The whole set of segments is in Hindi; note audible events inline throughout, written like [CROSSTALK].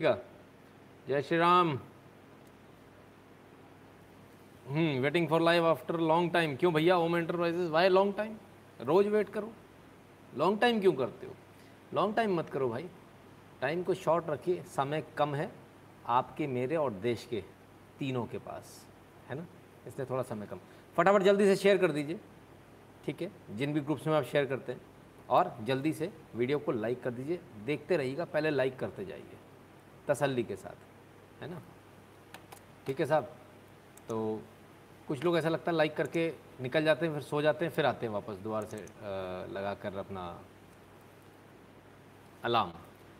जय Shri Ram. Hmm waiting for live after long time क्यों भैया? Om enterprises why long time rose wait करो। लॉन्ग टाइम क्यों करते हो? लॉन्ग टाइम मत करो भाई। टाइम को शॉर्ट रखिए। समय कम है आपके, मेरे और देश के तीनों के पास। है ना? इसलिए थोड़ा समय कम। फटाफट जल्दी से शेयर कर दीजिए। ठीक है? जिन भी ग्रुप्स में आप शेयर करते हैं। और जल्दी से वीडियो को लाइक कर दीजिए। देखते रहिएगा, पहले लाइक करते जाइए। तसल्ली के साथ, है ना? ठीक है साहब? तो कुछ लोग ऐसा लगता है लाइक करके निकल जाते हैं, फिर सो जाते हैं, फिर आते हैं वापस दोबारा से लगा कर अपना अलार्म।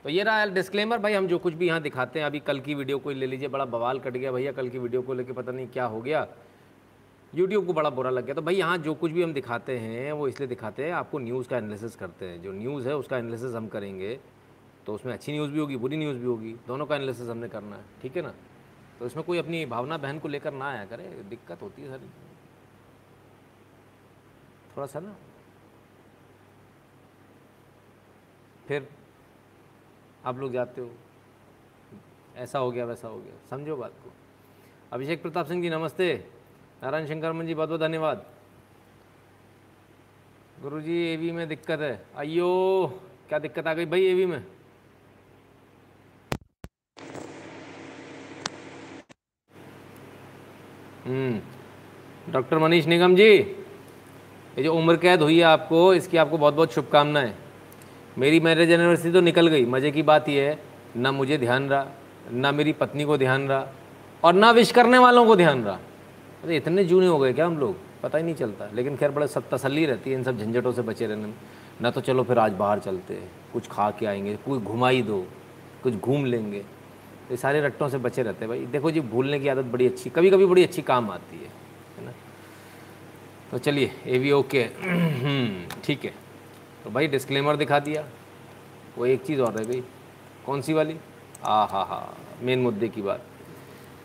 तो ये रहा डिस्क्लेमर भाई हम जो कुछ भी यहाँ दिखाते हैं, अभी कल की वीडियो को ले लीजिए, बड़ा बवाल कट गया भैया, कल की वीडियो को लेके पता नहीं क्या हो गया। यूट्यूब को बड़ा बुरा लग गया। तो भाई यहाँ जो कुछ भी हम दिखाते हैं, वो इसलिए दिखाते हैं, आपको न्यूज़ का एनालिसिस करते हैं। जो न्यूज़ है, उसका एनालिसिस हम करेंगे। तो उसमें अच्छी न्यूज़ भी होगी, बुरी न्यूज़ भी होगी। दोनों का एनालिसिस हमने करना है, ठीक है ना? तो इसमें कोई अपनी भावना बहन को लेकर ना आया करे, दिक्कत होती है सर। थोड़ा सा ना। फिर आप लोग जाते हो। ऐसा हो गया, वैसा हो गया। समझो बात को। अभिषेक प्रताप सिंह जी, नमस्ते। नारायण शंकर जी, बहुत बहुत धन्यवाद। गुरु जी एवी में दिक्कत है। अयो क्या दिक्कत आ गई भाई एवी में? डॉक्टर मनीष निगम जी, ये जो उम्र कैद हुई है आपको, इसकी आपको बहुत बहुत शुभकामनाएँ। मेरी मैरिज एनिवर्सरी तो निकल गई, मज़े की बात यह है, ना मुझे ध्यान रहा, ना मेरी पत्नी को ध्यान रहा, और ना विश करने वालों को ध्यान रहा। अरे, इतने जूने हो गए क्या हम लोग? पता ही नहीं चलता, लेकिन खैर बड़े सब तसली रहती है इन सब झंझटों से बचे रहने में। ना तो चलो फिर आज बाहर चलते कुछ खा के आएँगे कोई घुमाई दो, कुछ घूम लेंगे। ये सारे रट्टों से बचे रहते हैं भाई। देखो जी, भूलने की आदत बड़ी अच्छी कभी कभी बड़ी अच्छी काम आती है है ना? तो चलिए ए वी ओके। ठीक है। तो भाई डिस्क्लेमर दिखा दिया। वो एक चीज़ और रह गई कौन सी वाली? आ हा हा मेन मुद्दे की बात।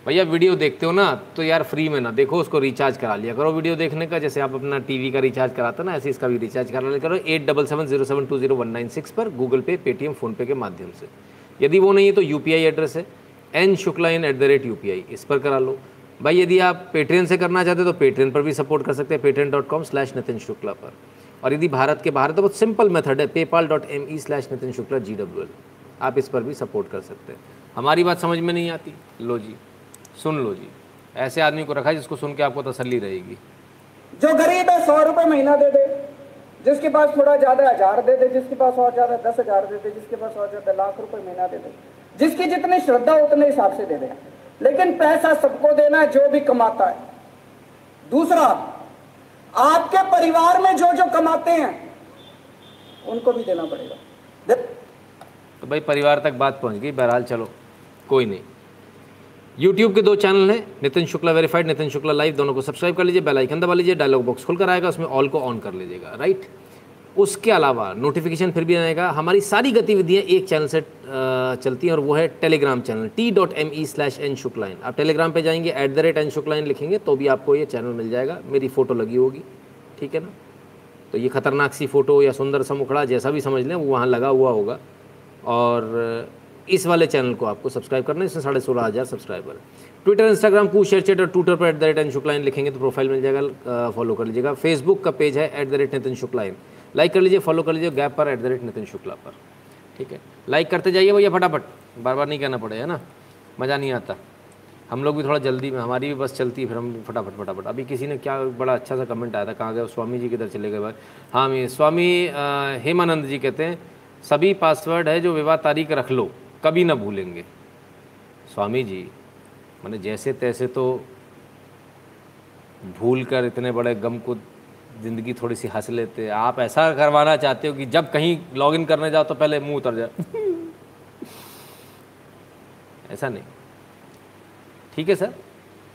भैया, वीडियो देखते हो ना तो यार फ्री में ना, देखो उसको रिचार्ज करा लिया करो वीडियो देखने का। जैसे आप अपना टीवी का रिचार्ज कराते ना, ऐसे इसका भी रिचार्ज करा लिया करो। Eight double seven zero seven two zero one nine six पर गूगल पे पेटीएम फ़ोनपे के माध्यम से। यदि वो नहीं है तो यूपीआई एड्रेस है। N Shukla in at the rate U इस पर करा लो। भाई, यदि आप पेट्रियन से करना चाहते तो पेट्रियन पर भी सपोर्ट कर सकते हैं Patreon dot com slash Nitin Shukla पर। और यदि भारत के बाहर तो बहुत सिंपल मेथड है PayPal dot M E slash Nitin Shukla G W L आप इस पर भी सपोर्ट कर सकते हैं। हमारी बात समझ में नहीं आती। लो जी, सुन लो जी। ऐसे आदमी को रखा है जिसको सुन के आपको तसली रहेगी। जो गरीब है, सौ रुपये महीना दे दे। जिसके पास थोड़ा ज़्यादा हज़ार दे दे, जिसके पास और ज़्यादा दस हज़ार दे दे, जिसके पास और ज़्यादा लाख रुपए महीना दे दे, जिसकी जितनी श्रद्धा उतने हिसाब से दे दे। लेकिन पैसा सबको देना जो भी कमाता है। दूसरा, आपके परिवार में जो जो कमाते हैं, उनको भी देना पड़ेगा। तो भाई, परिवार तक बात पहुँच गई, बहरहाल चलो, कोई नहीं। यूट्यूब के दो चैनल हैं, नितिन शुक्ला वेरीफाइड नितिन शुक्ला लाइव दोनों को सब्सक्राइब कर लीजिए बेल आइकन दबा लीजिए डायलॉग बॉक्स खुलकर आएगा, उसमें ऑल को ऑन कर लीजिएगा राइट उसके अलावा नोटिफिकेशन फिर भी आएगा, हमारी सारी गतिविधियाँ एक चैनल से चलती हैं और वो है Telegram channel T dot M E slash N Shukla in आप टेलीग्राम पे जाएँगे at the rate N Shukla in लिखेंगे तो भी आपको ये चैनल मिल जाएगा, मेरी फ़ोटो लगी होगी, ठीक है ना? तो ये खतरनाक सी फ़ोटो या सुंदर सा मुखड़ा, जैसा भी समझ लें, वो वहाँ लगा हुआ होगा, और इस वाले चैनल को आपको सब्सक्राइब करना है, इसमें साढ़े सोलह हज़ार subscriber Twitter Instagram Koo ShareChat और ट्विटर पर at the rate N Shukla in लिखेंगे तो प्रोफ़ाइल मिल जाएगा फॉलो कर लीजिएगा। फेसबुक का पेज है at the rate Nitin Shukla in like कर लीजिए फॉलो कर लीजिए गैप पर at the rate Nitin Shukla पर। ठीक है? लाइक करते जाइए भैया फटाफट। बार बार नहीं कहना पड़ेगा ना? मज़ा नहीं आता। हम लोग भी थोड़ा जल्दी में हमारी भी बस चलती है, फिर हम फटाफट फटाफट। अभी किसी ने क्या बड़ा अच्छा सा कमेंट आया था, कहाँ गए? स्वामी जी किधर चले गए भाई। हाँ मैं स्वामी हेमानंद जी कहते हैं, सभी पासवर्ड है जो विवाह तारीख रख लो। कभी ना भूलेंगे। स्वामी जी, मैंने जैसे तैसे तो भूल कर इतने बड़े गम को ज़िंदगी थोड़ी सी हंस लेते। आप ऐसा करवाना चाहते हो कि जब कहीं लॉगिन करने जाओ तो पहले मुँह उतर जाए। [LAUGHS] ऐसा नहीं। ठीक है सर,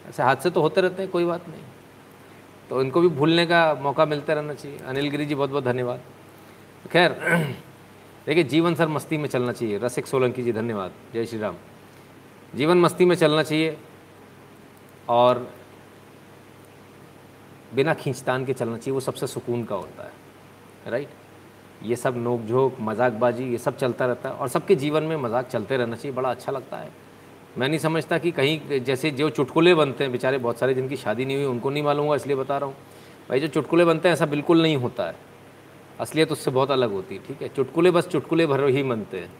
ऐसे हादसे तो होते रहते हैं, कोई बात नहीं। तो इनको भी भूलने का मौका मिलता रहना चाहिए। अनिल गिरी जी बहुत बहुत धन्यवाद। खैर देखिए, जीवन सर मस्ती में चलना चाहिए। रसिक सोलंकी जी, धन्यवाद। जय श्री राम। जीवन मस्ती में चलना चाहिए और बिना खींचतान के चलना चाहिए, वो सबसे सुकून का होता है राइट ये सब नोक झोंक मजाकबाजी, ये सब चलता रहता है और सबके जीवन में मज़ाक चलते रहना चाहिए, बड़ा अच्छा लगता है। मैं नहीं समझता कि कहीं जैसे जो चुटकुले बनते हैं, बेचारे बहुत सारे जिनकी शादी नहीं हुई, उनको नहीं मालूम हुआ इसलिए बता रहा हूँ। भाई, जो चुटकुले बनते हैं, ऐसा बिल्कुल नहीं होता है। असलियत उससे बहुत अलग होती है ठीक है? चुटकुले बस चुटकुले भर ही बनते हैं।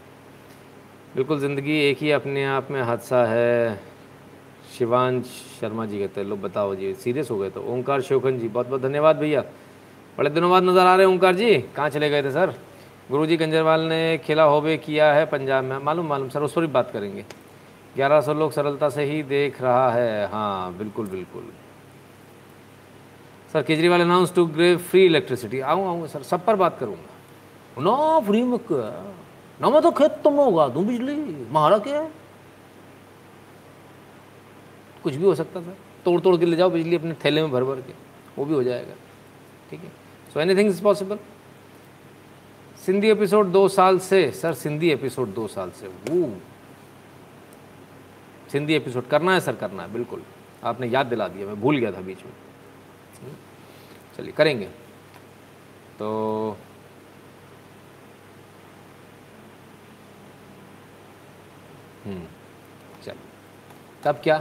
बिल्कुल ज़िंदगी एक ही अपने आप में हादसा है। शिवांश शर्मा जी कहते हैं लोग बताओ जी, सीरियस हो गए तो? ओंकार शोखन जी बहुत बहुत धन्यवाद भैया। बड़े दिनों बाद नज़र आ रहे हैं, ओंकार जी। कहाँ चले गए थे, सर? गुरु जी कंजरवाल ने खेला होबे किया है पंजाब में। मालूम मालूम, सर, उस पर भी बात करेंगे। ग्यारह सौ लोग सरलता से ही देख रहा है। हाँ बिल्कुल बिल्कुल। Sir, Kejriwal announce to grey free electricity आऊँ आऊँगा सर, सब पर बात करूँगा। ना फ्री में ना मैं तो खेत तुम होगा दूँ बिजली। महारा क्या है? कुछ भी हो सकता था। तोड़ तोड़ के ले जाओ बिजली अपने थैले में भर भर के। वो भी हो जाएगा। ठीक है? So anything is possible Sindhi episode दो साल से, सर, सिंधी एपिसोड दो साल से। वो सिंधी एपिसोड करना है, सर, करना है, बिल्कुल। आपने याद दिला दिया, मैं भूल गया था बीच में। चलिए, करेंगे। तो हम्म चलिए। तब क्या?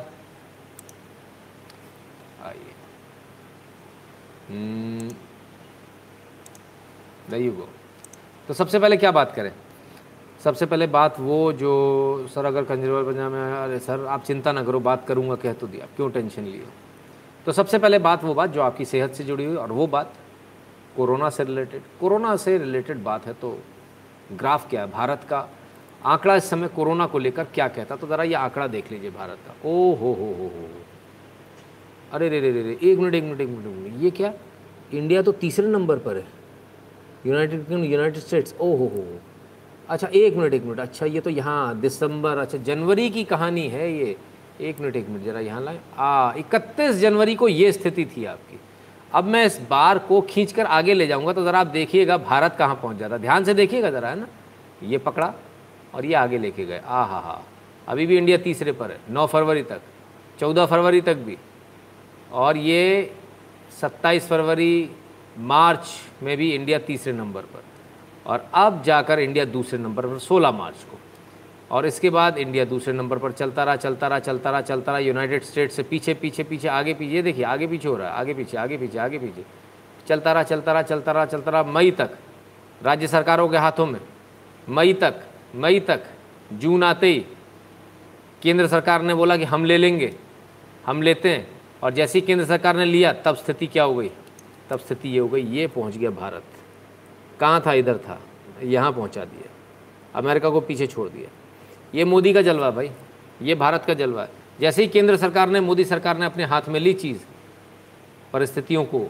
आइए। दही गो तो सबसे पहले क्या बात करें? सबसे पहले बात वो जो, सर, अगर कंजरवाल पंजाब में अरे सर, आप चिंता ना करो, बात करूँगा, कह तो दिया। क्यों टेंशन लिए तो सबसे पहले बात वो बात जो आपकी सेहत से जुड़ी हुई और वो बात कोरोना से रिलेटेड कोरोना से रिलेटेड बात है तो ग्राफ क्या है? भारत का आंकड़ा इस समय कोरोना को लेकर क्या कहता तो ज़रा ये आंकड़ा देख लीजिए भारत का। ओ हो हो हो हो अरे रे रे रे रे, एक मिनट एक मिनट एक मिनट एक मिनट। ये क्या? इंडिया तो तीसरे नंबर पर है। United Kingdom, United States. ओ हो हो। अच्छा एक मिनट एक मिनट। अच्छा ये तो यहाँ दिसंबर अच्छा जनवरी की कहानी है ये। एक मिनट एक मिनट, जरा यहाँ लाए। आ, इकतीस जनवरी को ये स्थिति थी आपकी। अब मैं इस बार को खींच कर आगे ले जाऊँगा तो ज़रा आप देखिएगा भारत कहाँ पहुँच जाता ध्यान से देखिएगा ज़रा, है ना? ये पकड़ा और ये आगे लेके गए। आ, हा हा। अभी भी इंडिया तीसरे पर है, नौ फरवरी तक, चौदह फरवरी तक भी। और ये सत्ताईस फरवरी, मार्च में भी इंडिया तीसरे नंबर पर। और अब जाकर इंडिया दूसरे नंबर पर 16 मार्च को। और इसके बाद इंडिया दूसरे नंबर पर चलता रहा चलता रहा चलता रहा चलता रहा। यूनाइटेड स्टेट्स से पीछे पीछे पीछे, आगे पीछे। देखिए, आगे पीछे हो रहा है, आगे पीछे आगे पीछे आगे पीछे। चलता रहा चलता रहा चलता रहा चलता रहा। मई तक, राज्य सरकारों के हाथों में, मई तक मई तक, जून आते ही केंद्र सरकार ने बोला कि हम ले लेंगे, हम लेते हैं। और जैसे ही केंद्र सरकार ने लिया, तब स्थिति क्या हो गई? तब स्थिति ये हो गई, ये पहुँच गया भारत। कहाँ था? इधर था, यहाँ पहुँचा दिया। अमेरिका को पीछे छोड़ दिया। ये मोदी का जलवा भाई, ये भारत का जलवा है। जैसे ही केंद्र सरकार ने, मोदी सरकार ने अपने हाथ में ली चीज़, परिस्थितियों को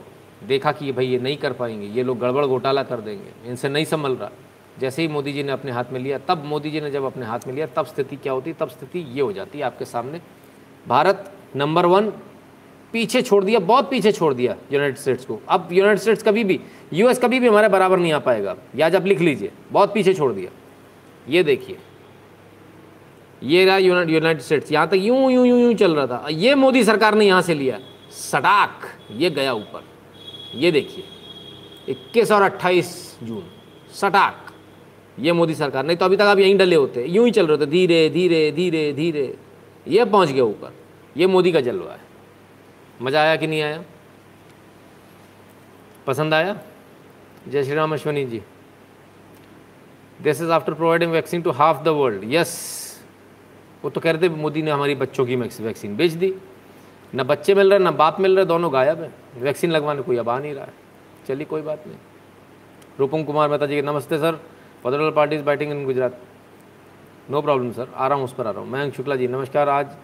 देखा कि भाई ये नहीं कर पाएँगे, ये लोग गड़बड़ घोटाला कर देंगे, इनसे नहीं संभल रहा। जैसे ही मोदी जी ने अपने हाथ में लिया, तब मोदी जी ने जब अपने हाथ में लिया, तब स्थिति क्या होती? तब स्थिति ये हो जाती है आपके सामने। भारत नंबर वन, पीछे छोड़ दिया, बहुत पीछे छोड़ दिया यूनाइटेड स्टेट्स को। अब यूनाइटेड स्टेट्स कभी भी, यूएस कभी भी हमारे बराबर नहीं आ पाएगा। या जब लिख लीजिए, बहुत पीछे छोड़ दिया। ये देखिए ये रहा यूनाइटेड स्टेट्स। यहाँ तक यूँ यूँ यूँ यूँ चल रहा था। ये मोदी सरकार ने यहाँ से लिया। सटाक ये गया ऊपर। ये देखिए, इक्कीस और अट्ठाईस जून। सटाक ये मोदी सरकार। नहीं तो अभी तक आप यहीं डले होते। यूँ ही चल रहे थे धीरे धीरे धीरे धीरे। ये पहुँच गया ऊपर। ये मोदी का जलवा है। मज़ा आया कि नहीं आया? पसंद आया? जय Shri Ram Ashwani ji. This is after providing vaccine to half the world yes वो तो कह रहे थे, मोदी ने हमारी बच्चों की वैक्सीन बेच दी। ना बच्चे मिल रहे, ना बाप मिल रहे, दोनों गायब है। वैक्सीन लगवाने कोई अब आ नहीं रहा है। चलिए, कोई बात नहीं। रूपम कुमार मेहता जी नमस्ते sir. Federal party is batting in Gujarat. No problem sir आ रहा हूँ, उस पर आ रहा हूँ। मयंक शुक्ला जी, नमस्कार। आज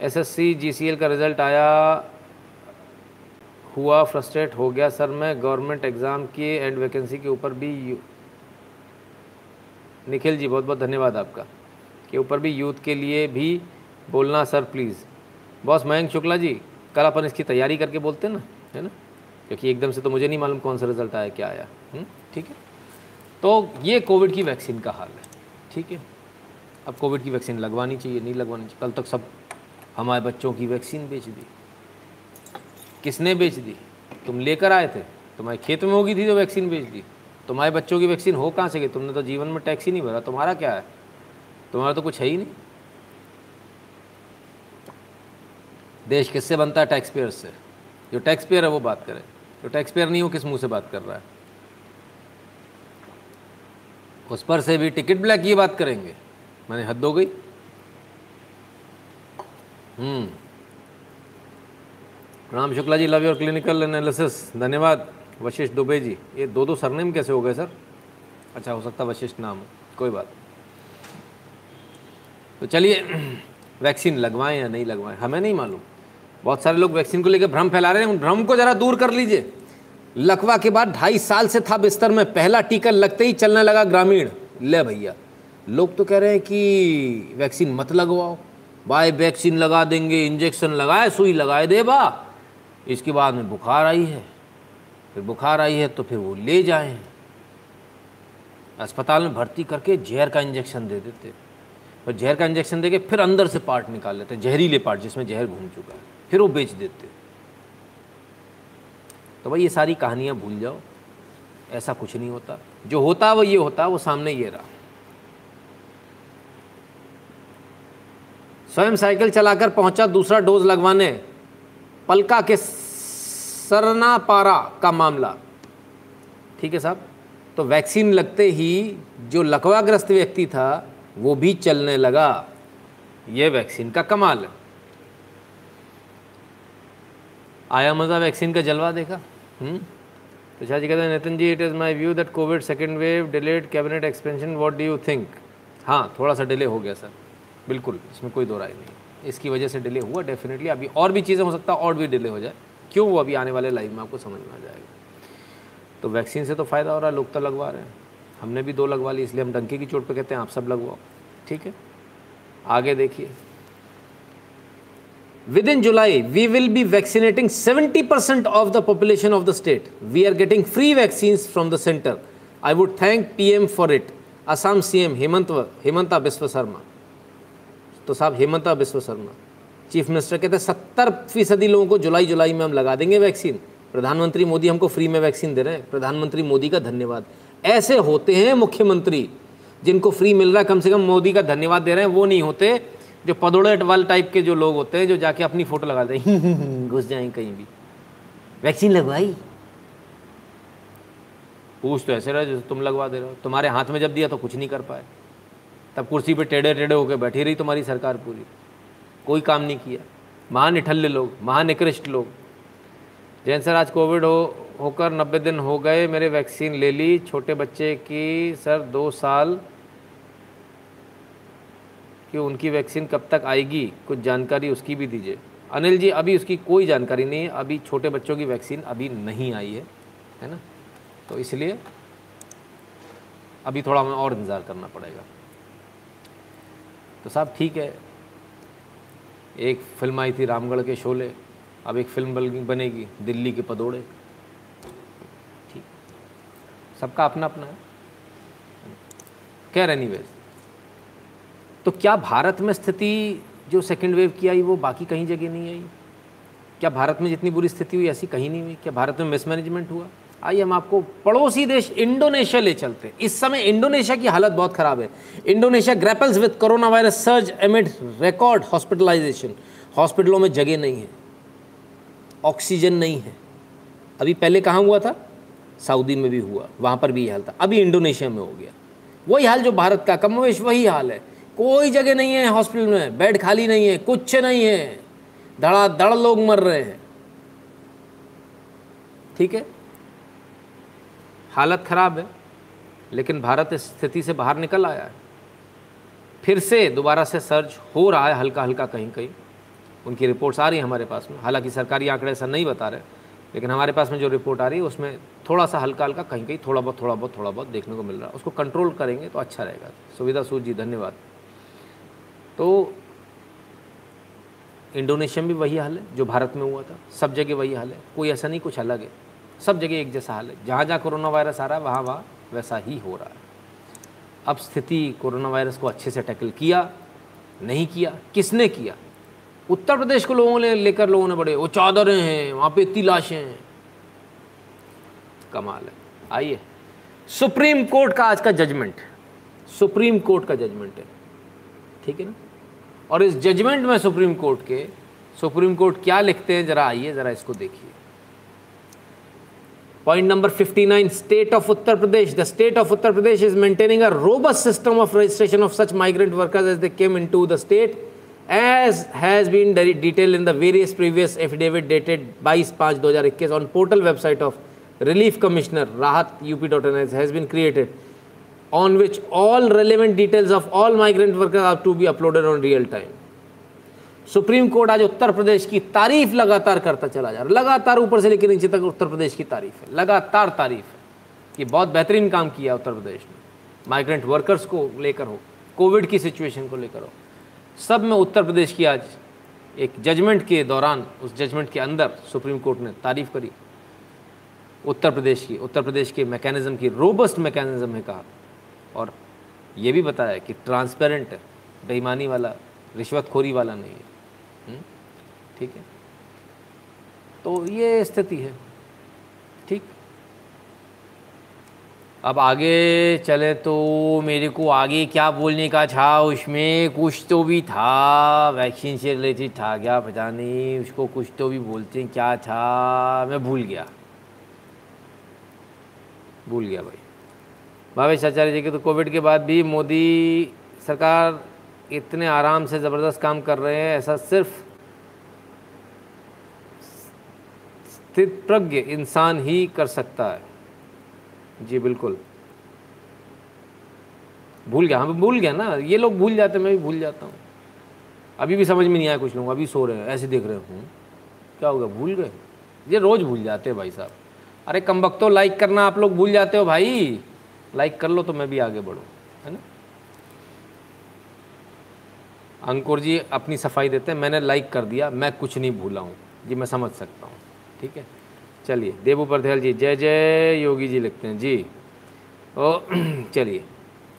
एसएससी जीसीएल का रिज़ल्ट आया। हुआ फ्रस्ट्रेट हो गया सर मैं। गवर्नमेंट एग्ज़ाम की एंड वैकेंसी के ऊपर भी निखिल जी बहुत बहुत धन्यवाद आपका। के ऊपर भी यूथ के लिए भी बोलना sir please boss Mayank Shukla ji कल अपन इसकी तैयारी करके बोलते हैं ना है ना? क्योंकि एकदम से तो मुझे नहीं मालूम कौन सा रिज़ल्ट आया क्या आया हम्म, ठीक है? तो ये कोविड की वैक्सीन का हाल है ठीक है? अब कोविड की वैक्सीन लगवानी चाहिए नहीं लगवानी चाहिए। कल तक सब हमारे बच्चों की वैक्सीन बेच दी। किसने बेच दी? तुम लेकर आए थे तुम्हारे खेत में होगी थी तो वैक्सीन बेच दी। तुम्हारे बच्चों की वैक्सीन हो कहाँ से गई? तुमने तो जीवन में टैक्स ही नहीं भरा तुम्हारा क्या है? तुम्हारा तो कुछ है ही नहीं। देश किससे बनता है? टैक्स पेयर से। जो टैक्स पेयर है, वो बात करे। जो टैक्स पेयर नहीं हो किस मुँह से बात कर रहा है? उस पर से भी टिकट ब्लैक की बात करेंगे। मैंने हद हो गई। हम्म। Ram Shukla ji love your clinical analysis धन्यवाद। वशिष्ठ दुबे जी, ये दो दो सरनेम कैसे हो गए, सर? अच्छा हो सकता वशिष्ठ नाम कोई बात तो चलिए, वैक्सीन लगवाएँ या नहीं लगवाएँ, हमें नहीं मालूम। बहुत सारे लोग वैक्सीन को लेकर भ्रम फैला रहे हैं, उन भ्रम को जरा दूर कर लीजिए। लकवा के बाद ढाई साल से था बिस्तर में, पहला टीका लगते ही चलने लगा ग्रामीण। ले भैया, लोग तो कह रहे हैं कि वैक्सीन मत लगवाओ। बाय, वैक्सीन लगा देंगे, इंजेक्शन लगाए, सुई लगाए दे बा। इसके बाद में बुखार आई है। फिर बुखार आई है तो फिर वो ले जाए। अस्पताल में भर्ती करके जहर का इंजेक्शन दे देते। और जहर का इंजेक्शन देके फिर अंदर से पार्ट निकाल लेते हैं, जहरीले पार्ट जिसमें जहर घूम चुका है। फिर वो बेच देते तो भाई ये सारी कहानियाँ भूल जाओ। ऐसा कुछ नहीं होता। जो होता वो ये होता, वो सामने ये रहा। स्वयं साइकिल चलाकर पहुँचा दूसरा डोज लगवाने। पलका के सरना पारा का मामला। ठीक है साहब? तो वैक्सीन लगते ही जो लकवाग्रस्त व्यक्ति था वो भी चलने लगा। ये वैक्सीन का कमाल है। आया मज़ा वैक्सीन का जलवा देखा। हम्म? तो शाह जी कहते हैं, Nitin ji it is my view that covid second wave delayed cabinet expansion what do you think हाँ थोड़ा सा डिले हो गया सर बिल्कुल, इसमें कोई दो राय नहीं। इसकी वजह से डिले हुआ डेफिनेटली अभी और भी चीज़ें हो सकता और भी डिले हो जाए। क्यों वो अभी आने वाले लाइव में आपको समझ में आ जाएगा? तो वैक्सीन से तो फ़ायदा हो रहा है, लोग तो लगवा रहे हैं। हमने भी दो लगवा ली, इसलिए हम डंके की चोट पे कहते हैं आप सब लगवाओ। ठीक है? आगे देखिए। Within July we will be vaccinating 70 percent of the population of the state we are getting free vaccine from the centre I would thank PM for it Assam CM Hemant Hemanta Biswa Sharma तो साहब हेमंता बिस्व शर्मा चीफ मिनिस्टर कहते हैं, सत्तर फ़ीसदी लोगों को जुलाई जुलाई में हम लगा देंगे वैक्सीन प्रधानमंत्री मोदी हमको फ्री में वैक्सीन दे रहे हैं। प्रधानमंत्री मोदी का धन्यवाद। ऐसे होते हैं मुख्यमंत्री जिनको फ्री मिल रहा है, कम से कम मोदी का धन्यवाद दे रहे हैं, वो नहीं होते, जो पदोड़े वाल टाइप के जो लोग होते हैं, जो जाके अपनी फ़ोटो लगा दे [LAUGHS] घुस जाए कहीं भी। वैक्सीन लगवाई? पूछ तो ऐसे रहे, जैसे तुम लगवा दे रहे हो। तुम्हारे हाथ में जब दिया तो कुछ नहीं कर पाए। तब कुर्सी पे टेढ़े टेढ़े होकर बैठी रही तुम्हारी सरकार पूरी। कोई काम नहीं किया। महानिठल्ले लोग, महानिकृष्ट लोग। जैन सर, आज कोविड हो होकर नब्बे दिन हो गए, मेरे वैक्सीन ले ली। छोटे बच्चे की सर दो साल कि उनकी वैक्सीन कब तक आएगी, कुछ जानकारी उसकी भी दीजिए। अनिल जी, अभी उसकी कोई जानकारी नहीं है। अभी छोटे बच्चों की वैक्सीन अभी नहीं आई है है ना? तो इसलिए अभी थोड़ा हमें और इंतज़ार करना पड़ेगा। तो साहब, ठीक है। एक फ़िल्म आई थी रामगढ़ के शोले। अब एक फ़िल्म बनेगी दिल्ली के पदोड़े। सबका अपना अपना है। कह एनी तो क्या भारत में स्थिति जो सेकेंड वेव की आई, वो बाकी कहीं जगह नहीं आई? क्या भारत में जितनी बुरी स्थिति हुई, ऐसी कहीं नहीं हुई? क्या भारत में मिसमैनेजमेंट हुआ? आइए हम आपको पड़ोसी देश इंडोनेशिया ले चलते हैं। इस समय इंडोनेशिया की हालत बहुत खराब है। Indonesia grapples with corona virus surge amid record hospitalisation हॉस्पिटलों में जगह नहीं है। ऑक्सीजन नहीं है। अभी पहले कहाँ हुआ था? सऊदी में भी हुआ, वहाँ पर भी यही हाल था। अभी इंडोनेशिया में हो गया। वही हाल जो भारत का कमोवेश वही हाल है। कोई जगह नहीं है हॉस्पिटल में, बेड खाली नहीं है, कुछ नहीं है। धड़ा धड़ लोग मर रहे हैं। ठीक है? हालत ख़राब है, लेकिन भारत इस स्थिति से बाहर निकल आया है। फिर से दोबारा से सर्च हो रहा है हल्का हल्का कहीं कहीं उनकी रिपोर्ट्स आ रही हैं हमारे पास में। हालाँकि सरकारी आंकड़े ऐसा नहीं बता रहे। लेकिन हमारे पास में जो रिपोर्ट आ रही है, उसमें थोड़ा सा हल्का हल्का कहीं कहीं थोड़ा बहुत थोड़ा बहुत थोड़ा बहुत देखने को मिल रहा है। उसको कंट्रोल करेंगे तो अच्छा रहेगा। सुविधा सूद जी, धन्यवाद। तो इंडोनेशिया में भी वही हाल है, जो भारत में हुआ था, सब जगह वही हाल है। कोई ऐसा नहीं, कुछ अलग है। सब जगह एक जैसा हाल है। जहाँ जहाँ कोरोना वायरस आ रहा है, वहाँ वहाँ वैसा ही हो रहा है। अब स्थिति कोरोना वायरस को अच्छे से टैकल किया, नहीं किया, किसने किया? उत्तर प्रदेश को लोगों ने लेकर लोगों ने बड़े वो चादरें हैं, वहाँ पे इतनी लाशें हैं। कमाल है। आइए। सुप्रीम कोर्ट का आज का जजमेंट। सुप्रीम कोर्ट का जजमेंट है। ठीक है ना? और इस जजमेंट में सुप्रीम कोर्ट के, सुप्रीम कोर्ट क्या लिखते हैं, जरा आइए, जरा इसको देखिए। Point number 59 state of Uttar Pradesh. The state of Uttar Pradesh is maintaining a robust system of registration of such migrant workers as they came into the state. As has been detail in the various previous affidavit dated 22 पाँच 2021 on portal website of relief commissioner Rahat U P dot N S has been created on which all relevant details of all migrant worker are to be uploaded on real time Supreme Court आज उत्तर प्रदेश की तारीफ़ लगातार करता चला जा रहा लगातार ऊपर से लेकर नीचे तक उत्तर प्रदेश की तारीफ़ है। लगातार तारीफ़ है कि बहुत बेहतरीन काम किया उत्तर प्रदेश ने। माइग्रेंट वर्कर्स को लेकर हो कोविड की सिचुएशन को लेकर हो। सब में उत्तर प्रदेश की आज एक जजमेंट के दौरान, उस जजमेंट के अंदर सुप्रीम कोर्ट ने तारीफ़ करी। उत्तर प्रदेश की, उत्तर प्रदेश के मैकेनिज़्म की रोबस्ट मैकेनिज़्म है कहा। और ये भी बताया कि ट्रांसपेरेंट है बेईमानी वाला, रिश्वतखोरी वाला नहीं है। हम्म? ठीक है? तो ये स्थिति है। ठीक? अब आगे चले तो मेरे को आगे क्या बोलने का था? उसमें कुछ तो भी था। वैक्सीन से रिलेटेड था क्या? पता नहीं। उसको कुछ तो भी बोलते हैं, क्या था? मैं भूल गया। भूल गया भाई। भावेश आचार्य जी के तो कोविड के बाद भी मोदी सरकार इतने आराम से ज़बरदस्त काम कर रहे हैं, ऐसा सिर्फ़ स्थित प्रज्ञ इंसान ही कर सकता है। जी, बिल्कुल। भूल गया हम भूल गया ना, ये लोग भूल जाते मैं भी भूल जाता हूँ। अभी भी समझ में नहीं आया कुछ लोग अभी सो रहे हैं, ऐसे देख रहे हूँ। क्या होगा, भूल गए? ये रोज़ भूल जाते हैं भाई साहब। अरे, कम वक्त तो लाइक करना, आप लोग भूल जाते हो भाई। लाइक कर लो तो मैं भी आगे बढ़ूँ, है ना? अंकुर जी, अपनी सफ़ाई देते हैं, मैंने लाइक कर दिया, मैं कुछ नहीं भूला हूँ। जी, मैं समझ सकता हूँ, ठीक है? चलिए देवू परधेल जी, जय जय, योगी जी लिखते हैं। जी, ओ, [CLEARS THROAT] चलिए,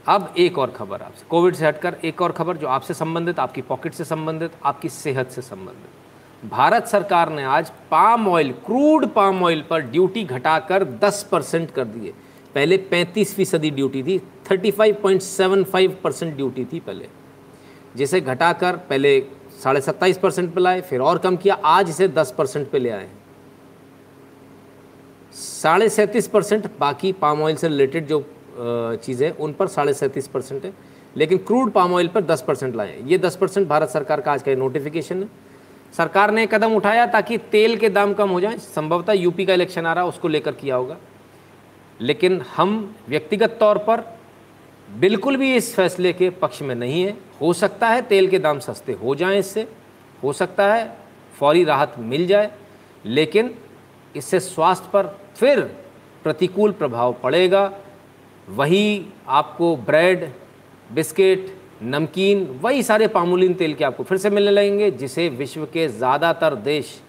अब एक और खबर आपसे। कोविड से हटकर एक और खबर जो आपसे संबंधित, आपकी पॉकेट से संबंधित, आपकी सेहत से संबंधित। भारत सरकार ने आज palm oil, crude palm oil पर ड्यूटी घटाकर 10 परसेंट कर दिए पहले 35 फ़ीसदी ड्यूटी थी 35.75 परसेंट ड्यूटी थी पहले। जिसे घटाकर पहले साढ़े सत्ताईस परसेंट पर लाए, फिर और कम किया, आज इसे 10 परसेंट पर ले आए साढ़े सैंतीस परसेंट बाकी पाम ऑयल से रिलेटेड जो चीज़ें, उन पर साढ़े सैंतीस परसेंट है। लेकिन क्रूड पाम ऑयल पर दस परसेंट लाए। ये दस परसेंट भारत सरकार का आज का नोटिफिकेशन है। सरकार ने कदम उठाया ताकि तेल के दाम कम हो जाएँ। संभवतः यूपी का इलेक्शन आ रहा, उसको लेकर किया होगा। लेकिन हम व्यक्तिगत तौर पर बिल्कुल भी इस फैसले के पक्ष में नहीं है। हो सकता है तेल के दाम सस्ते हो जाएँ इससे। हो सकता है फौरी राहत मिल जाए। लेकिन इससे स्वास्थ्य पर फिर प्रतिकूल प्रभाव पड़ेगा। वही आपको ब्रेड, बिस्किट, नमकीन, वही सारे पामोलिन तेल के आपको फिर से मिलने लगेंगे, जिसे विश्व के ज़्यादातर देश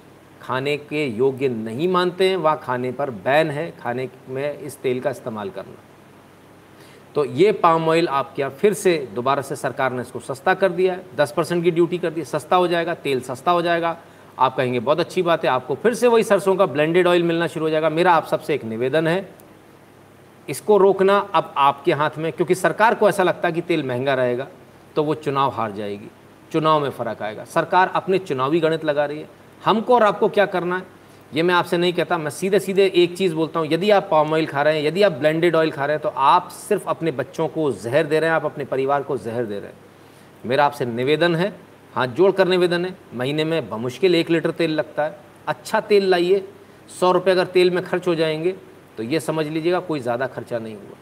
खाने के योग्य नहीं मानते हैं। वह खाने पर बैन है, खाने में इस तेल का इस्तेमाल करना। तो ये पाम ऑयल आपके यहाँ फिर से दोबारा से सरकार ने इसको सस्ता कर दिया है। दस परसेंट की ड्यूटी कर दी, सस्ता हो जाएगा, तेल सस्ता हो जाएगा। आप कहेंगे, बहुत अच्छी बात है। आपको फिर से वही सरसों का ब्लेंडेड ऑयल मिलना शुरू हो जाएगा। मेरा आप सबसे एक निवेदन है, इसको रोकना अब आपके हाथ में, क्योंकि सरकार को ऐसा लगता है कि तेल महँगा रहेगा तो वो चुनाव हार जाएगी। चुनाव में फ़र्क आएगा। सरकार अपने चुनावी गणित लगा रही है। हमको और आपको क्या करना है? ये मैं आपसे नहीं कहता, मैं सीधे सीधे एक चीज़ बोलता हूँ। यदि आप पाम ऑयल खा रहे हैं, यदि आप ब्लेंडेड ऑयल खा रहे हैं तो आप सिर्फ़ अपने बच्चों को जहर दे रहे हैं, आप अपने परिवार को जहर दे रहे हैं। मेरा आपसे निवेदन है हाथ जोड़ कर निवेदन है। महीने में बमुश्किल एक लीटर तेल लगता है। अच्छा तेल लाइए। सौ रुपये अगर तेल में खर्च हो जाएँगे तो ये समझ लीजिएगा कोई ज़्यादा खर्चा नहीं हुआ।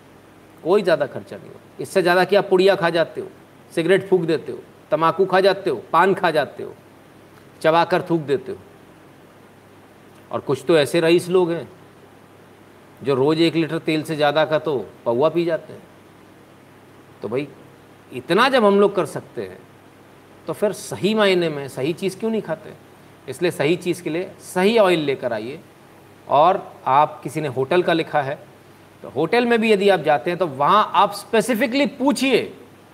कोई ज़्यादा खर्चा नहीं हुआ। इससे ज़्यादा कि आप पुड़िया खा जाते हो, सिगरेट फूक देते हो तम्बाकू खा जाते हो, पान खा जाते हो चबा कर थूक देते हो। और कुछ तो ऐसे रईस लोग हैं, जो रोज़ एक लीटर तेल से ज़्यादा का तो पौवा पी जाते हैं। तो भाई, इतना जब हम लोग कर सकते हैं तो फिर सही मायने में सही चीज़ क्यों नहीं खाते? इसलिए सही चीज़ के लिए सही ऑयल लेकर आइए। और आप किसी ने होटल का लिखा है तो होटल में भी यदि आप जाते हैं तो वहाँ आप स्पेसिफिकली पूछिए,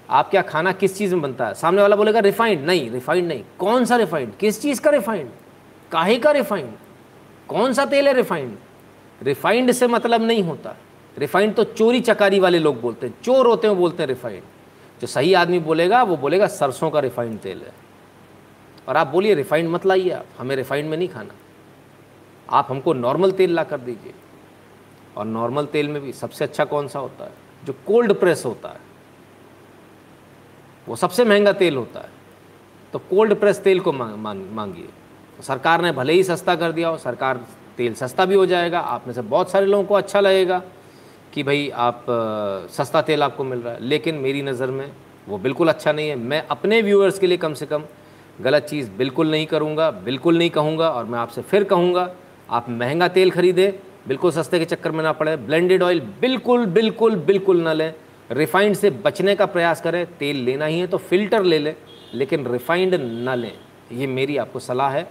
आप क्या खाना किस चीज़ में बनता है? सामने वाला बोलेगा रिफाइंड नहीं रिफाइंड नहीं। कौन सा रिफाइंड किस चीज़ का रिफाइंड काहे का रिफाइंड कौन सा तेल है रिफाइंड रिफाइंड से मतलब नहीं होता। रिफाइंड तो चोरी चकारी वाले लोग बोलते हैं। चोर होते हैं बोलते हैं रिफाइंड जो सही आदमी बोलेगा, वो बोलेगा, सरसों का रिफाइंड तेल है। और आप बोलिए, रिफाइंड मत लाइए आप, हमें रिफाइंड में नहीं खाना। आप हमको नॉर्मल तेल ला कर दीजिए। और नॉर्मल तेल में भी सबसे अच्छा कौन सा होता है? जो कोल्ड प्रेस होता है, वो सबसे महँगा तेल होता है। तो कोल्ड प्रेस तेल को मांग मांगिए। तो सरकार ने भले ही सस्ता कर दिया हो, सरकार तेल सस्ता भी हो जाएगा, आप में से बहुत सारे लोगों को अच्छा लगेगा। कि भाई आप सस्ता तेल आपको मिल रहा है। लेकिन मेरी नज़र में वो बिल्कुल अच्छा नहीं है। मैं अपने व्यूअर्स के लिए कम से कम गलत चीज़ बिल्कुल नहीं करूँगा, बिल्कुल नहीं कहूँगा और मैं आपसे फिर कहूँगा, आप महँगा तेल खरीदें, बिल्कुल सस्ते के चक्कर में ना पड़े, ब्लेंडेड ऑयल बिल्कुल बिल्कुल बिल्कुल ना लें। रिफाइंड से बचने का प्रयास करें, तेल लेना ही है तो फ़िल्टर ले लें, लेकिन रिफाइंड ना लें। ये मेरी आपको सलाह है।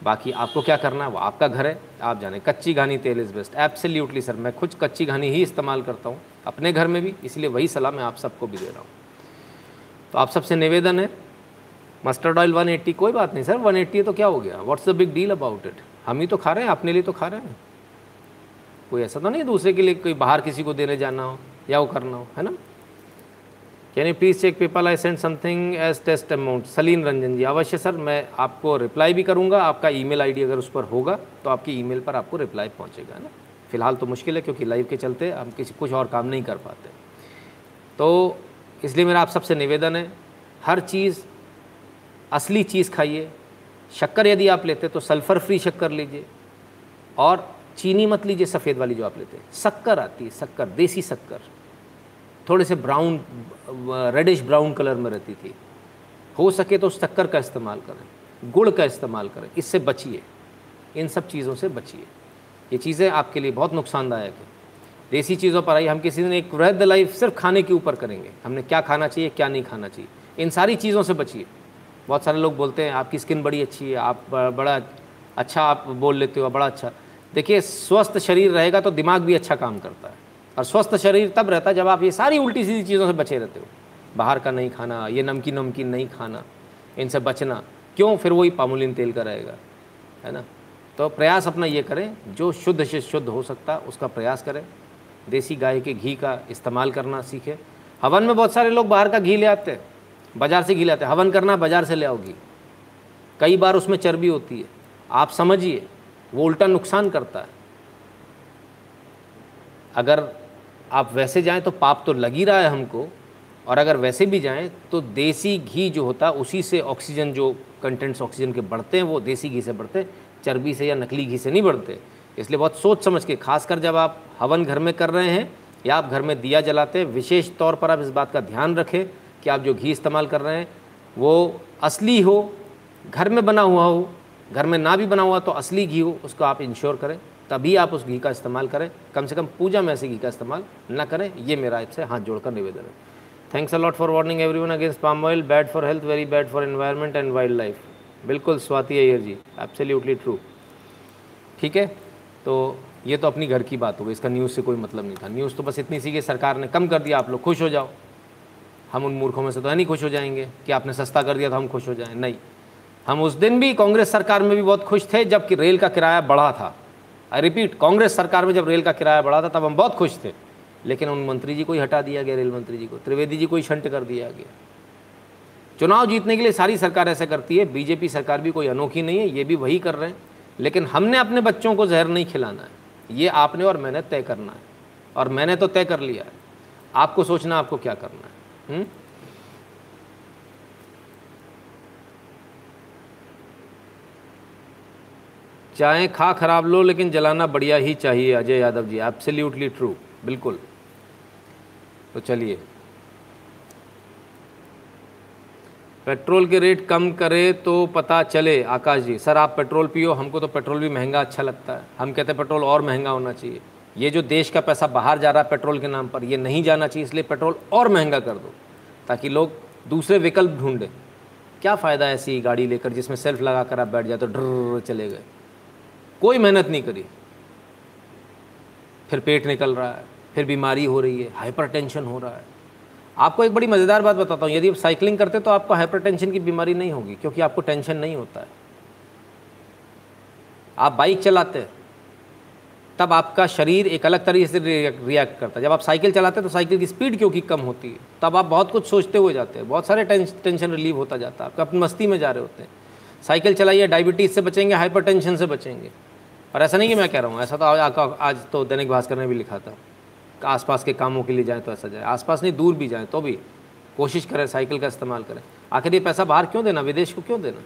बाकी आपको क्या करना है? वो आपका घर है, आप जाने। कच्ची घानी तेल इज़ बेस्ट एब्सोल्युटली सर मैं खुद कच्ची घानी ही इस्तेमाल करता हूँ, अपने घर में भी, इसलिए वही सलाह मैं आप सबको भी दे रहा हूँ। तो आप सबसे निवेदन है मस्टर्ड ऑयल 180 कोई बात नहीं सर 180 है तो क्या हो गया? What's the big deal about it हम ही तो खा रहे हैं, अपने लिए तो खा रहे हैं। कोई ऐसा तो नहीं दूसरे के लिए कोई बाहर किसी को देने जाना हो, या वो करना हो, है ना? Can you please check PayPal I send something as test amount Salin Ranjan ji, अवश्य सर मैं आपको रिप्लाई भी करूँगा। आपका ईमेल आईडी अगर उस पर होगा तो आपकी ईमेल पर आपको रिप्लाई पहुँचेगा ना? फ़िलहाल तो मुश्किल है, क्योंकि लाइव के चलते हम किसी, कुछ और काम नहीं कर पाते। तो इसलिए मेरा आप सबसे निवेदन है, हर चीज़, असली चीज़ खाइए। शक्कर यदि आप लेते तो सल्फ़र फ्री शक्कर लीजिए। और चीनी मत लीजिए, सफ़ेद वाली जो आप लेते हैं। शक्कर आती है, शक्कर, देसी शक्कर। थोड़े से ब्राउन रेडिश ब्राउन कलर में रहती थी। हो सके तो शक्कर का इस्तेमाल करें, गुड़ का इस्तेमाल करें, इससे बचिए, इन सब चीज़ों से बचिए। ये चीज़ें आपके लिए बहुत नुकसानदायक है। देसी चीज़ों पर आई हम किसी दिन एक वृद्ध लाइफ सिर्फ़ खाने के ऊपर करेंगे। हमने क्या खाना चाहिए, क्या नहीं खाना चाहिए, इन सारी चीज़ों से बचिए। बहुत सारे लोग बोलते हैं, आपकी स्किन बड़ी अच्छी है, आप बड़ा अच्छा आप बोल लेते हो, बड़ा अच्छा। देखिए, स्वस्थ शरीर रहेगा तो दिमाग भी अच्छा काम करता है। और स्वस्थ शरीर तब रहता है जब आप ये सारी उल्टी सीधी चीज़ों से बचे रहते हो। बाहर का नहीं खाना, ये नमकीन नमकीन नहीं खाना इनसे बचना, क्यों? फिर वही पामुलिन तेल का रहेगा, है ना? तो प्रयास अपना ये करें, जो शुद्ध से शुद्ध हो सकता, उसका प्रयास करें। देसी गाय के घी का इस्तेमाल करना सीखें। हवन में बहुत सारे लोग बाहर का घी ले आते हैं, बाज़ार से घी ले आते हैं। हवन करना, बाज़ार से ले आओ घी। कई बार उसमें चर्बी होती है। आप समझिए, वो उल्टा नुकसान करता है। अगर आप वैसे जाएँ तो पाप तो लग ही रहा है हमको, और अगर वैसे भी जाएँ तो देसी घी जो होता है उसी से ऑक्सीजन जो कंटेंट्स ऑक्सीजन के बढ़ते हैं, वो देसी घी से बढ़ते हैं, चर्बी से या नकली घी से नहीं बढ़ते। इसलिए बहुत सोच समझ के, खासकर जब आप हवन घर में कर रहे हैं या आप घर में दिया जलाते हैं, विशेष तौर पर आप इस बात का ध्यान रखें कि आप जो घी इस्तेमाल कर रहे हैं, वो असली हो, घर में बना हुआ हो, घर में ना भी बना हुआ तो असली घी हो, उसको आप इंश्योर करें। तभी आप उस घी का इस्तेमाल करें। कम से कम पूजा में ऐसे घी का इस्तेमाल ना करें, ये मेरा आपसे हाथ जोड़कर निवेदन है। Thanks a lot for warning everyone against palm oil bad for health very bad for environment and wildlife बिल्कुल, स्वाति अय्यर जी एब्सोल्युटली ट्रू ठीक है? तो ये तो अपनी घर की बात हो गई, इसका न्यूज़ से कोई मतलब नहीं था। न्यूज़ तो बस इतनी सी कि सरकार ने कम कर दिया, आप लोग खुश हो जाओ। हम उन मूर्खों में से तो है नहीं खुश हो जाएँगे कि आपने सस्ता कर दिया तो हम खुश हो जाएँ। नहीं। हम उस दिन भी कांग्रेस सरकार में भी बहुत खुश थे, जबकि रेल का किराया बढ़ा था। आई रिपीट कांग्रेस सरकार में जब रेल का किराया बढ़ा था, तब हम बहुत खुश थे। लेकिन उन मंत्री जी को ही हटा दिया गया, रेल मंत्री जी को। त्रिवेदी जी को ही शंट कर दिया गया। चुनाव जीतने के लिए सारी सरकार ऐसा करती है, बीजेपी सरकार भी कोई अनोखी नहीं है, ये भी वही कर रहे हैं। लेकिन हमने अपने बच्चों को जहर नहीं खिलाना है। ये आपने और मैंने तय करना है। और मैंने तो तय कर लिया है। आपको सोचना, आपको क्या करना है? हुँ? चाहे खा खराब लो, लेकिन जलाना बढ़िया ही चाहिए, अजय यादव जी। एब्सोल्युटली ट्रू बिल्कुल। तो चलिए। पेट्रोल के रेट कम करे तो पता चले। आकाश जी, सर, आप पेट्रोल पियो, हमको तो पेट्रोल भी महँगा अच्छा लगता है। हम कहते हैं पेट्रोल और महँगा होना चाहिए। ये जो देश का पैसा बाहर जा रहा है पेट्रोल के नाम पर, ये नहीं जाना चाहिए, इसलिए पेट्रोल और महँगा कर दो, ताकि लोग दूसरे विकल्प ढूंढें। क्या फ़ायदा ऐसी गाड़ी लेकर, जिसमें सेल्फ लगा कर आप बैठ जाए तो ड्र चले गए। कोई मेहनत नहीं करी। फिर पेट निकल रहा है, फिर बीमारी हो रही है हाइपरटेंशन हो रहा है। आपको एक बड़ी मज़ेदार बात बताता हूँ, यदि आप साइकिलिंग करते तो आपको हाइपरटेंशन की बीमारी नहीं होगी, क्योंकि आपको टेंशन नहीं होता है। आप बाइक चलाते तब आपका शरीर एक अलग तरीके से रिएक्ट करता है। जब आप साइकिल चलाते तो साइकिल की स्पीड क्योंकि कम होती है, तब आप बहुत कुछ सोचते हुए जाते हैं। बहुत सारे टेंशन रिलीव होता जाता है, आप अपनी मस्ती में जा रहे होते हैं। साइकिल चलाइए डायबिटीज़ से बचेंगे हाइपर से बचेंगे। और ऐसा नहीं कि मैं कह रहा हूँ ऐसा तो आज, आज तो दैनिक भास्कर ने भी लिखा था आसपास के कामों के लिए जाएँ तो ऐसा जाए आसपास नहीं दूर भी जाएँ तो भी कोशिश करें साइकिल का इस्तेमाल करें। आखिर ये पैसा बाहर क्यों देना विदेश को क्यों देना?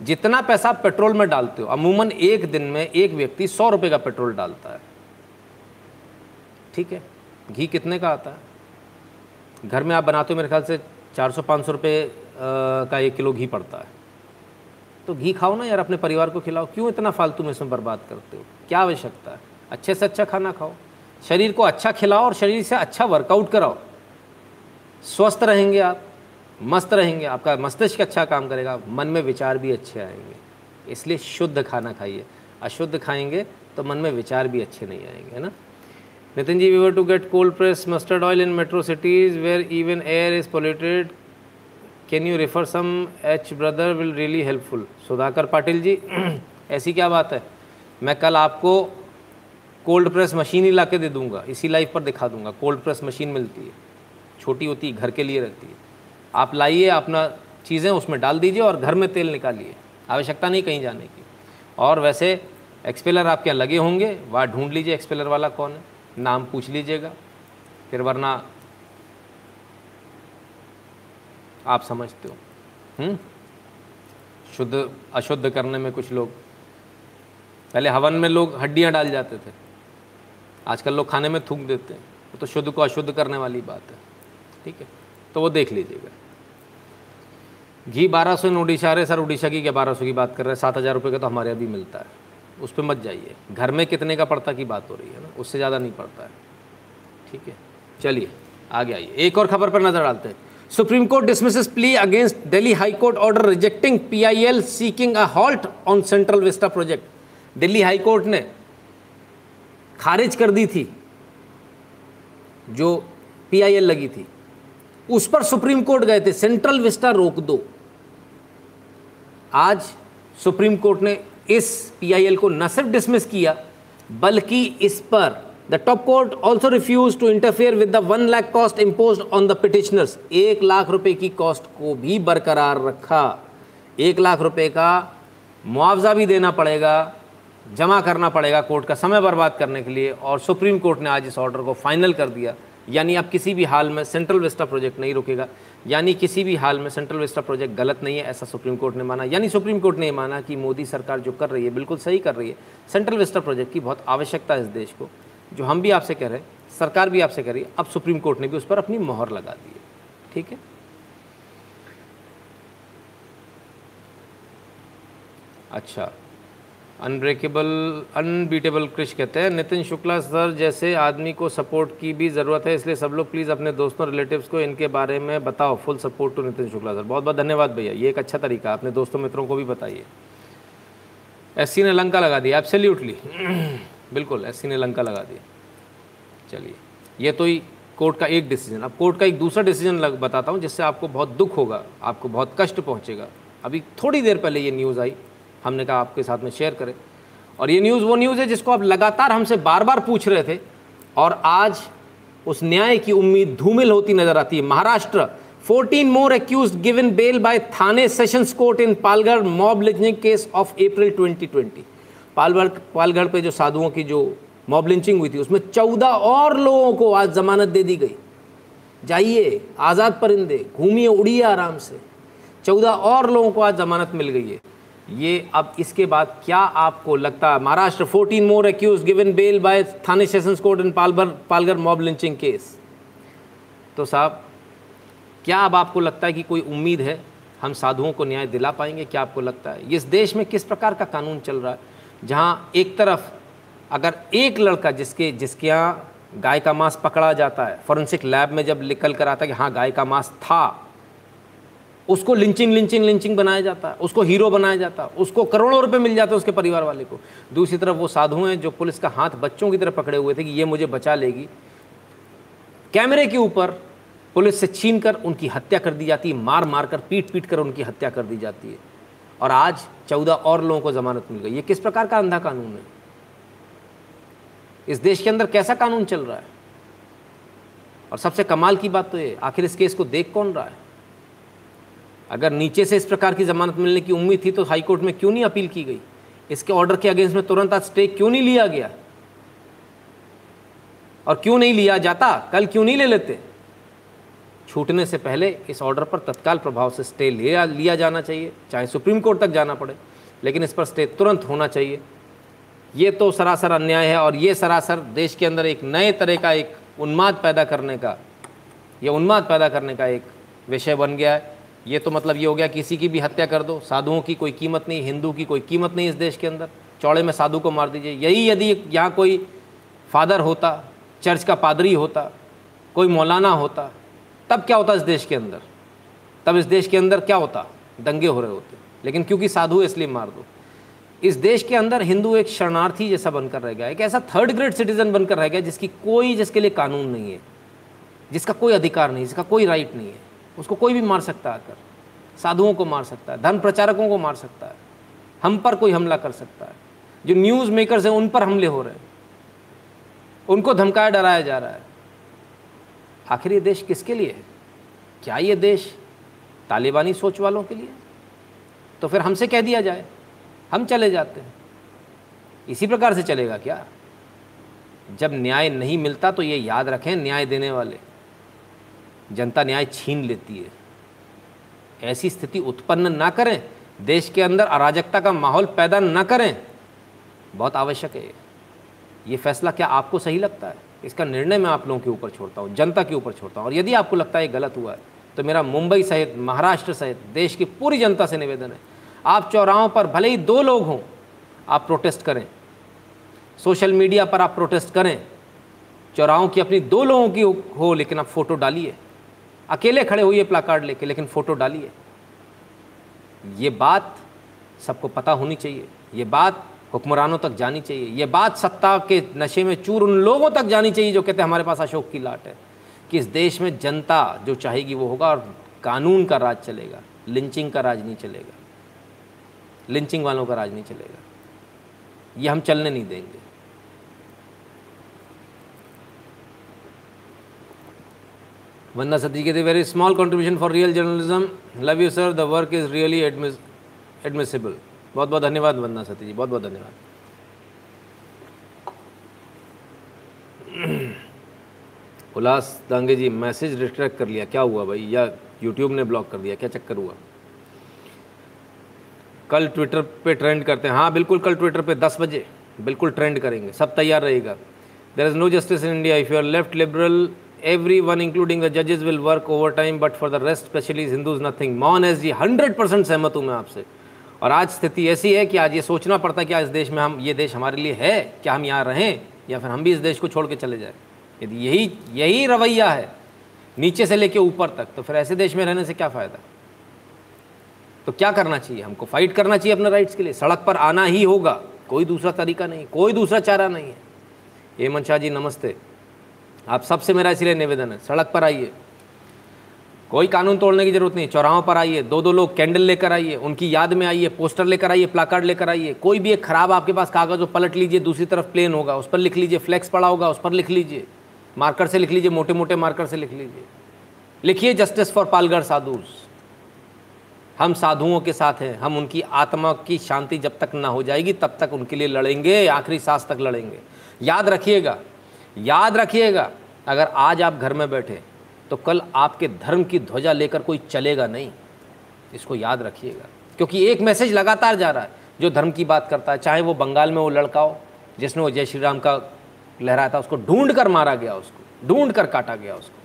जितना पैसा आप पेट्रोल में डालते हो अमूमन एक दिन में एक व्यक्ति सौ रुपये का पेट्रोल डालता है। ठीक है घी कितने का आता है? घर में आप बनाते हो मेरे ख्याल से चार सौ पाँच सौ रुपये का एक किलो घी पड़ता है। तो घी खाओ ना यार, अपने परिवार को खिलाओ। क्यों इतना फालतू में इसमें बर्बाद करते हो? क्या आवश्यकता है? अच्छे से अच्छा खाना खाओ। शरीर को अच्छा खिलाओ और शरीर से अच्छा वर्कआउट कराओ। स्वस्थ रहेंगे आप, मस्त रहेंगे। आपका मस्तिष्क अच्छा काम करेगा, मन में विचार भी अच्छे आएँगे। इसलिए शुद्ध खाना खाइए। अशुद्ध खाएँगे तो मन में विचार भी अच्छे नहीं आएँगे, है ना? Nitin ji we where to get cold press mustard oil in metro cities where even air is polluted can you refer some each brother will really helpful Sudhakar Patil ji ऐसी क्या बात है? मैं कल आपको कोल्ड प्रेस मशीन ही ला के दे दूँगा। इसी लाइफ पर दिखा दूँगा। कोल्ड प्रेस मशीन मिलती है। छोटी होती है, घर के लिए रहती है। आप लाइए, अपना चीज़ें उसमें डाल दीजिए और घर में तेल निकालिए। आवश्यकता नहीं कहीं जाने की। और वैसे एक्सपेलर आपके यहाँ लगे होंगे। वहाँ ढूंढ लीजिए एक्सपेलर वाला कौन है? नाम पूछ लीजिएगा। फिर वरना आप समझते हो। हुँ? शुद्ध, अशुद्ध करने में कुछ लोग, पहले हवन में लोग हड्डियाँ डाल जाते थे। आजकल लोग खाने में थूक देते हैं। वो तो शुद्ध को अशुद्ध करने वाली बात है। ठीक है? तो वो देख लीजिएगा घी बारह सौ इन उड़ीसा रहे सर उड़ीसा की क्या बारह सौ की बात कर रहे हैं? सात हज़ार रुपये का तो हमारे अभी मिलता है। उस पर मत जाइए। घर में कितने का पड़ता की बात हो रही है ना? उससे ज़्यादा नहीं पड़ता है। ठीक है? चलिए, आगे आइए। एक और खबर पर नज़र डालते हैं। Supreme Court dismisses plea against Delhi High Court order rejecting PIL seeking a halt on Central Vista project Delhi High Court ने खारिज कर दी थी जो पीआईएल लगी थी। उस पर सुप्रीम कोर्ट गए थे। सेंट्रल विस्टा रोक दो। आज सुप्रीम कोर्ट ने इस पीआईएल को न सिर्फ़ डिसमिस किया, बल्कि इस पर the top court also refuse to interfere with the one lakh cost impose on the petitioners एक लाख रुपए की कॉस्ट को भी बरकरार रखा। एक लाख रुपए का मुआवजा भी देना पड़ेगा, जमा करना पड़ेगा कोर्ट का समय बर्बाद करने के लिए और सुप्रीम कोर्ट ने आज इस ऑर्डर को फाइनल कर दिया। यानी अब किसी भी हाल में सेंट्रल वेस्टा प्रोजेक्ट नहीं रुकेगा। यानी किसी भी हाल में सेंट्रल वेस्टा प्रोजेक्ट गलत नहीं है, ऐसा सुप्रीम कोर्ट ने माना। यानी सुप्रीम कोर्ट ने माना कि मोदी सरकार जो कर रही है, बिल्कुल सही कर रही है। सेंट्रल वेस्टा प्रोजेक्ट की बहुत आवश्यकता है इस देश को। जो हम भी आपसे कह रहे हैं, सरकार भी आपसे कह रही है, अब सुप्रीम कोर्ट ने भी उस पर अपनी मोहर लगा दी है। ठीक है? अच्छा। अनब्रेकेबल अनबीटेबल क्रिश कहते हैं, नितिन शुक्ला सर जैसे आदमी को सपोर्ट की भी ज़रूरत है, इसलिए सब लोग प्लीज़ अपने दोस्तों रिलेटिव्स को इनके बारे में बताओ full support to Nitin Shukla sir. बहुत बहुत धन्यवाद भैया, ये एक अच्छा तरीका अपने दोस्तों मित्रों को भी बताइए। एस ने लंका लगा दिया एब्सोल्यूटली बिल्कुल एस ने लंका लगा दिया। चलिए, ये तो ही कोर्ट का एक डिसीज़न अब कोर्ट का एक दूसरा डिसीज़न लग, बताता हूँ, जिससे आपको बहुत दुख होगा, आपको बहुत कष्ट पहुँचेगा। अभी थोड़ी देर पहले ये न्यूज़ आई, हमने कहा आपके साथ में शेयर करें। और ये न्यूज़ वो न्यूज़ है जिसको आप लगातार हमसे बार बार पूछ रहे थे, और आज उस न्याय की उम्मीद धूमिल होती नज़र आती है। Maharashtra 14 more accused given bail by Thane sessions court in Palghar mob lynching case of April 2020 Palghar Palghar पे जो साधुओं की जो मॉब लिंचिंग हुई थी, उसमें 14 और लोगों को आज जमानत दे दी गई। जाइए, आज़ाद परिंदे, घूमिए, उड़िए आराम से। चौदह और लोगों को आज जमानत मिल गई है। ये अब इसके बाद क्या आपको लगता है? Maharashtra 14 more accused given bail by Thane sessions court in Palghar Palghar mob lynching case तो साहब, क्या अब आपको लगता है कि कोई उम्मीद है? हम साधुओं को न्याय दिला पाएँगे? क्या आपको लगता है? इस देश में किस प्रकार का कानून चल रहा है? जहाँ एक तरफ़ अगर एक लड़का जिसके जिसके यहाँ गाय का मांस पकड़ा जाता है फॉरेंसिक लैब में जब निकल कर आता है कि हाँ गाय का मांस था, उसको लिंचिंग लिंचिंग लिंचिंग बनाया जाता है, उसको हीरो बनाया जाता है, उसको करोड़ों रुपए मिल जाते हैं उसके परिवार वाले को। दूसरी तरफ़ वो साधु हैं जो पुलिस का हाथ बच्चों की तरफ़ पकड़े हुए थे कि ये मुझे बचा लेगी। कैमरे के ऊपर पुलिस से छीन कर उनकी हत्या कर दी जाती है मार मार कर पीट पीट कर उनकी हत्या कर दी जाती है। और आज चौदह और लोगों को जमानत मिल गई। ये किस प्रकार का अंधा कानून है? इस देश के अंदर कैसा कानून चल रहा है? और सबसे कमाल की बात तो ये, आखिर इस केस को देख कौन रहा है? अगर नीचे से इस प्रकार की जमानत मिलने की उम्मीद थी तो हाईकोर्ट में क्यों नहीं अपील की गई? इसके ऑर्डर के अगेंस्ट में तुरंत आज स्टे क्यों नहीं लिया गया? और क्यों नहीं लिया जाता? कल क्यों नहीं ले लेते? छूटने से पहले इस ऑर्डर पर तत्काल प्रभाव से स्टे लिया लिया जाना चाहिए, चाहे सुप्रीम कोर्ट तक जाना पड़े, लेकिन इस पर स्टे तुरंत होना चाहिए। ये तो सरासर अन्याय है, और ये सरासर देश के अंदर एक नए तरह का एक उन्माद पैदा करने का, ये उन्माद पैदा करने का एक विषय बन गया है। ये तो मतलब ये हो गया, किसी की भी हत्या कर दो, साधुओं की कोई कीमत नहीं, हिंदू की कोई कीमत नहीं इस देश के अंदर। चौड़े में साधु को मार दीजिए। यही यदि यहाँ कोई फादर होता, चर्च का पादरी होता, कोई मौलाना होता तब क्या होता इस देश के अंदर? तब इस देश के अंदर क्या होता? दंगे हो रहे होते। लेकिन क्योंकि साधु इसलिए मार दो। इस देश के अंदर हिंदू एक शरणार्थी जैसा बनकर रह गया, एक ऐसा थर्ड ग्रेड सिटीजन बनकर रह गया, जिसकी कोई, जिसके लिए कानून नहीं है, जिसका कोई अधिकार नहीं, जिसका कोई राइट नहीं है। उसको कोई भी मार सकता है आकर। साधुओं को मार सकता है, धर्म प्रचारकों को मार सकता है। हम पर कोई हमला कर सकता है। जो न्यूज़ मेकर्स हैं, उन पर हमले हो रहे हैं। उनको धमकाया, डराया जा रहा है। आखिर ये देश किसके लिए है? क्या ये देश तालिबानी सोच वालों के लिए? तो फिर हमसे कह दिया जाए। हम चले जाते हैं। इसी प्रकार से चलेगा क्या? जब न्याय नहीं मिलता तो ये याद रखें, न्याय देने वाले। जनता न्याय छीन लेती है। ऐसी स्थिति उत्पन्न ना करें। देश के अंदर अराजकता का माहौल पैदा ना करें। बहुत आवश्यक है। ये फैसला क्या आपको सही लगता है? इसका निर्णय मैं आप लोगों के ऊपर छोड़ता हूँ, जनता के ऊपर छोड़ता हूँ। और यदि आपको लगता है गलत हुआ है तो मेरा मुंबई सहित, महाराष्ट्र सहित, देश की पूरी जनता से निवेदन है। आप चौराहों पर भले ही दो लोग हों, आप प्रोटेस्ट करें। सोशल मीडिया पर आप प्रोटेस्ट करें। चौराहों की अपनी दो लोगों की हो, लेकिन आप फ़ोटो डालिए। अकेले खड़े हुए प्लाकार्ड लेके, लेकिन फ़ोटो डालिए। ये बात सबको पता होनी चाहिए। ये बात हुक्मरानों तक जानी चाहिए। ये बात सत्ता के नशे में चूर उन लोगों तक जानी चाहिए जो कहते हैं हमारे पास अशोक की लाट है कि इस देश में जनता जो चाहेगी वो होगा और कानून का राज चलेगा, लिंचिंग का राज नहीं चलेगा, लिंचिंग वालों का राज नहीं चलेगा। ये हम चलने नहीं देंगे। वंदा सती कहते very small contribution for real journalism love you sir the work is really admissible बहुत बहुत धन्यवाद वंदना सती जी, बहुत बहुत धन्यवाद। उल्लास दांगे जी, मैसेज रिस्ट्रैक्ट कर लिया, क्या हुआ भाई? या यूट्यूब ने ब्लॉक कर दिया, क्या चक्कर हुआ? कल ट्विटर पे ट्रेंड करते हैं। हाँ बिल्कुल कल ट्विटर पे 10 बजे बिल्कुल ट्रेंड करेंगे, सब तैयार रहेगा। There is no justice in India if you are left liberal everyone including the जजेस will work overtime but for the rest specially Hindus nothing मॉन S ji hundred percent सहमत हूँ मैं आपसे। और आज स्थिति ऐसी है कि आज ये सोचना पड़ता है कि इस देश में हम, ये देश हमारे लिए है, क्या हम यहाँ रहें, या फिर हम भी इस देश को छोड़ के चले जाए? यदि यही यही रवैया है, नीचे से लेके ऊपर तक तो फिर ऐसे देश में रहने से क्या फ़ायदा? तो क्या करना चाहिए? हमको फाइट करना चाहिए अपने राइट्स के लिए। सड़क पर आना ही होगा। कोई दूसरा तरीका नहीं, कोई दूसरा चारा नहीं है। हेमंत शाह जी, नमस्ते। आप सबसे मेरा इसलिए निवेदन है, सड़क पर आइए। कोई कानून तोड़ने की ज़रूरत नहीं, चौराहों पर आइए दो दो लोग कैंडल लेकर आइए, उनकी याद में आइए, पोस्टर लेकर आइए प्लाकार्ड लेकर आइए, कोई भी एक खराब आपके पास कागज़ हो, पलट लीजिए, दूसरी तरफ़ प्लेन होगा, उस पर लिख लीजिए फ्लैक्स पड़ा होगा, उस पर लिख लीजिए मार्कर से लिख लीजिए मोटे मोटे मार्कर से लिख लीजिए। लिखिए जस्टिस फॉर पालगढ़ साधुस हम साधुओं के साथ हैं, हम उनकी आत्मा की शांति जब तक ना हो जाएगी, तब तक उनके लिए लड़ेंगे, आखिरी सांस तक लड़ेंगे। याद रखिएगा याद रखिएगा, अगर आज आप घर में बैठे तो कल आपके धर्म की ध्वजा लेकर कोई चलेगा नहीं। इसको याद रखिएगा। क्योंकि एक मैसेज लगातार जा रहा है, जो धर्म की बात करता है, चाहे वो बंगाल में वो लड़का हो, जिसने वो जय श्री राम का लहराया था, उसको ढूंढ कर मारा गया उसको, ढूंढ कर काटा गया उसको।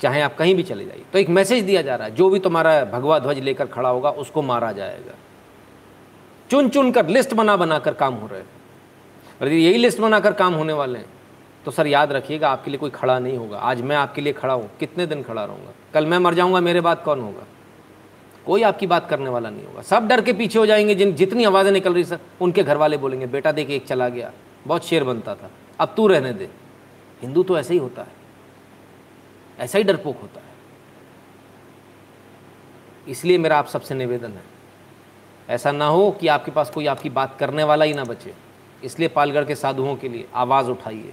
चाहे आप कहीं भी चले जाइए। तो एक मैसेज दिया जा रहा है, जो भी तुम्हारा भगवा ध्वज लेकर खड़ा होगा, उसको मारा जाएगा। चुन चुन कर लिस्ट बना बनाकर काम हो रहे हैं। यही लिस्ट बनाकर काम होने वाले हैं। तो सर याद रखिएगा, आपके लिए कोई खड़ा नहीं होगा। आज मैं आपके लिए खड़ा हूँ, कितने दिन खड़ा रहूँगा? कल मैं मर जाऊँगा, मेरे बाद कौन होगा? कोई आपकी बात करने वाला नहीं होगा। सब डर के पीछे हो जाएँगे, जिन, जितनी आवाज़ें निकल रही सर, उनके घर वाले बोलेंगे, बेटा देख, एक चला गया, बहुत शेर बनता था, अब तू रहने दे। हिंदू तो ऐसे ही होता है। ऐसा ही डरपोक होता है। इसलिए मेरा आप सबसे निवेदन है, ऐसा ना हो कि आपके पास कोई आपकी बात करने वाला ही ना बचे। इसलिए पालगढ़ के साधुओं के लिए आवाज़ उठाइए।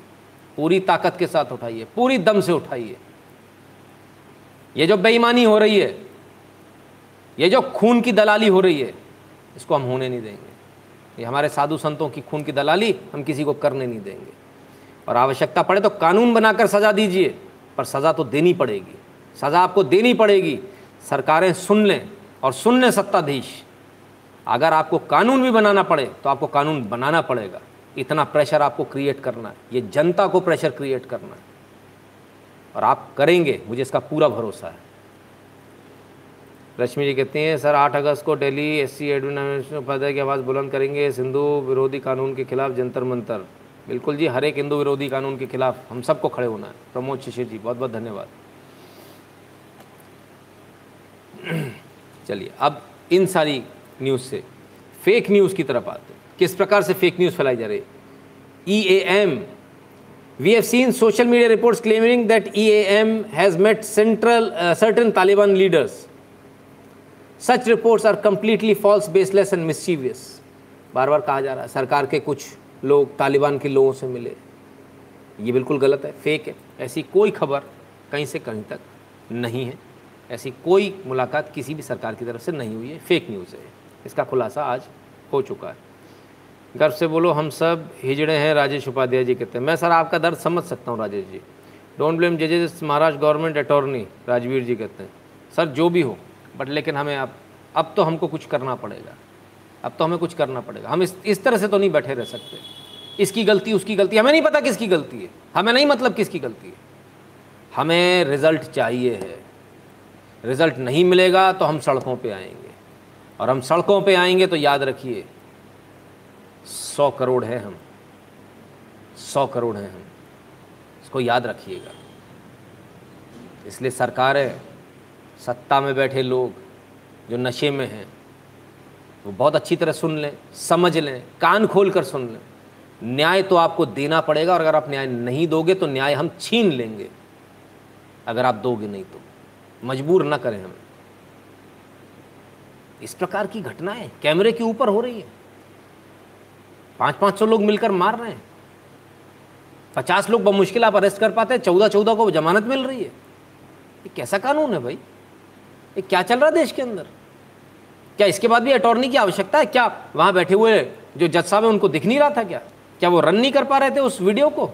पूरी ताकत के साथ उठाइए, पूरी दम से उठाइए। ये जो बेईमानी हो रही है, ये जो खून की दलाली हो रही है, इसको हम होने नहीं देंगे। ये हमारे साधु संतों की खून की दलाली हम किसी को करने नहीं देंगे। और आवश्यकता पड़े तो कानून बनाकर सज़ा दीजिए, पर सज़ा तो देनी पड़ेगी। सज़ा आपको देनी पड़ेगी। सरकारें सुन लें और सुन लें सत्ताधीश। अगर आपको कानून भी बनाना पड़े तो आपको कानून बनाना पड़ेगा। इतना प्रेशर आपको क्रिएट करना है। ये जनता को प्रेशर क्रिएट करना है। और आप करेंगे, मुझे इसका पूरा भरोसा है। रश्मि जी कहती हैं, सर, आठ अगस्त को Delhi S C administration Upadhyay की आवाज़ बुलंद करेंगे। सिंधु विरोधी कानून के खिलाफ जंतर मंतर। बिल्कुल जी, हर एक हिंदू विरोधी कानून के खिलाफ हम सबको खड़े होना है। प्रमोद शिशिर जी, बहुत बहुत धन्यवाद। [CLEARS THROAT] चलिए, अब इन सारी न्यूज़ से फेक न्यूज़ की तरफ़ आते हैं। किस प्रकार से फेक न्यूज़ फैलाई जा रही है? E M we have seen social media report claiming that E M has met central certain Taliban leaders such reports are completely false baseless and mischievous बार बार कहा जा रहा है, सरकार के कुछ लोग तालिबान के लोगों से मिले। ये बिल्कुल गलत है फेक है। ऐसी कोई खबर कहीं से कहीं तक नहीं है। ऐसी कोई मुलाकात किसी भी सरकार की तरफ़ से नहीं हुई है फेक न्यूज़ है। इसका खुलासा आज हो चुका है। गर्व से बोलो, हम सब हिजड़े हैं राजेश उपाध्याय जी कहते हैं मैं सर आपका दर्द समझ सकता हूँ, राजेश जी। डोंट ब्लेम जजेस महाराष्ट्र गवर्नमेंट अटॉर्नी राजवीर जी कहते हैं सर, जो भी हो बट लेकिन हमें अब अब तो हमको कुछ करना पड़ेगा। अब तो हमें कुछ करना पड़ेगा। हम इस इस तरह से तो नहीं बैठे रह सकते। इसकी गलती, उसकी गलती, हमें नहीं पता किसकी गलती है। हमें नहीं मतलब किसकी गलती है। हमें रिज़ल्ट चाहिए है। रिज़ल्ट नहीं मिलेगा तो हम सड़कों पे आएँगे। और हम सड़कों पे आएँगे तो याद रखिए सौ करोड़ है हम। सौ करोड़ हैं हम। इसको याद रखिएगा। इसलिए सरकारें सत्ता में बैठे लोग जो नशे में हैं, वो बहुत अच्छी तरह सुन लें, समझ लें, कान खोल कर सुन लें। न्याय तो आपको देना पड़ेगा और अगर आप न्याय नहीं दोगे तो न्याय हम छीन लेंगे। अगर आप दोगे नहीं तो। मजबूर ना करें हमें। इस प्रकार की घटनाएँ कैमरे के ऊपर हो रही है। पाँच पाँच सौ लोग मिलकर मार रहे हैं। पचास लोग बमुश्किल आप अरेस्ट कर पाते हैं चौदह चौदह को जमानत मिल रही है। ये कैसा कानून है भाई? ये क्या चल रहा है देश के अंदर? क्या इसके बाद भी अटॉर्नी की आवश्यकता है? क्या वहाँ बैठे हुए जो जज साहब है, उनको दिख नहीं रहा था क्या? क्या वो रन नहीं कर पा रहे थे उस वीडियो को?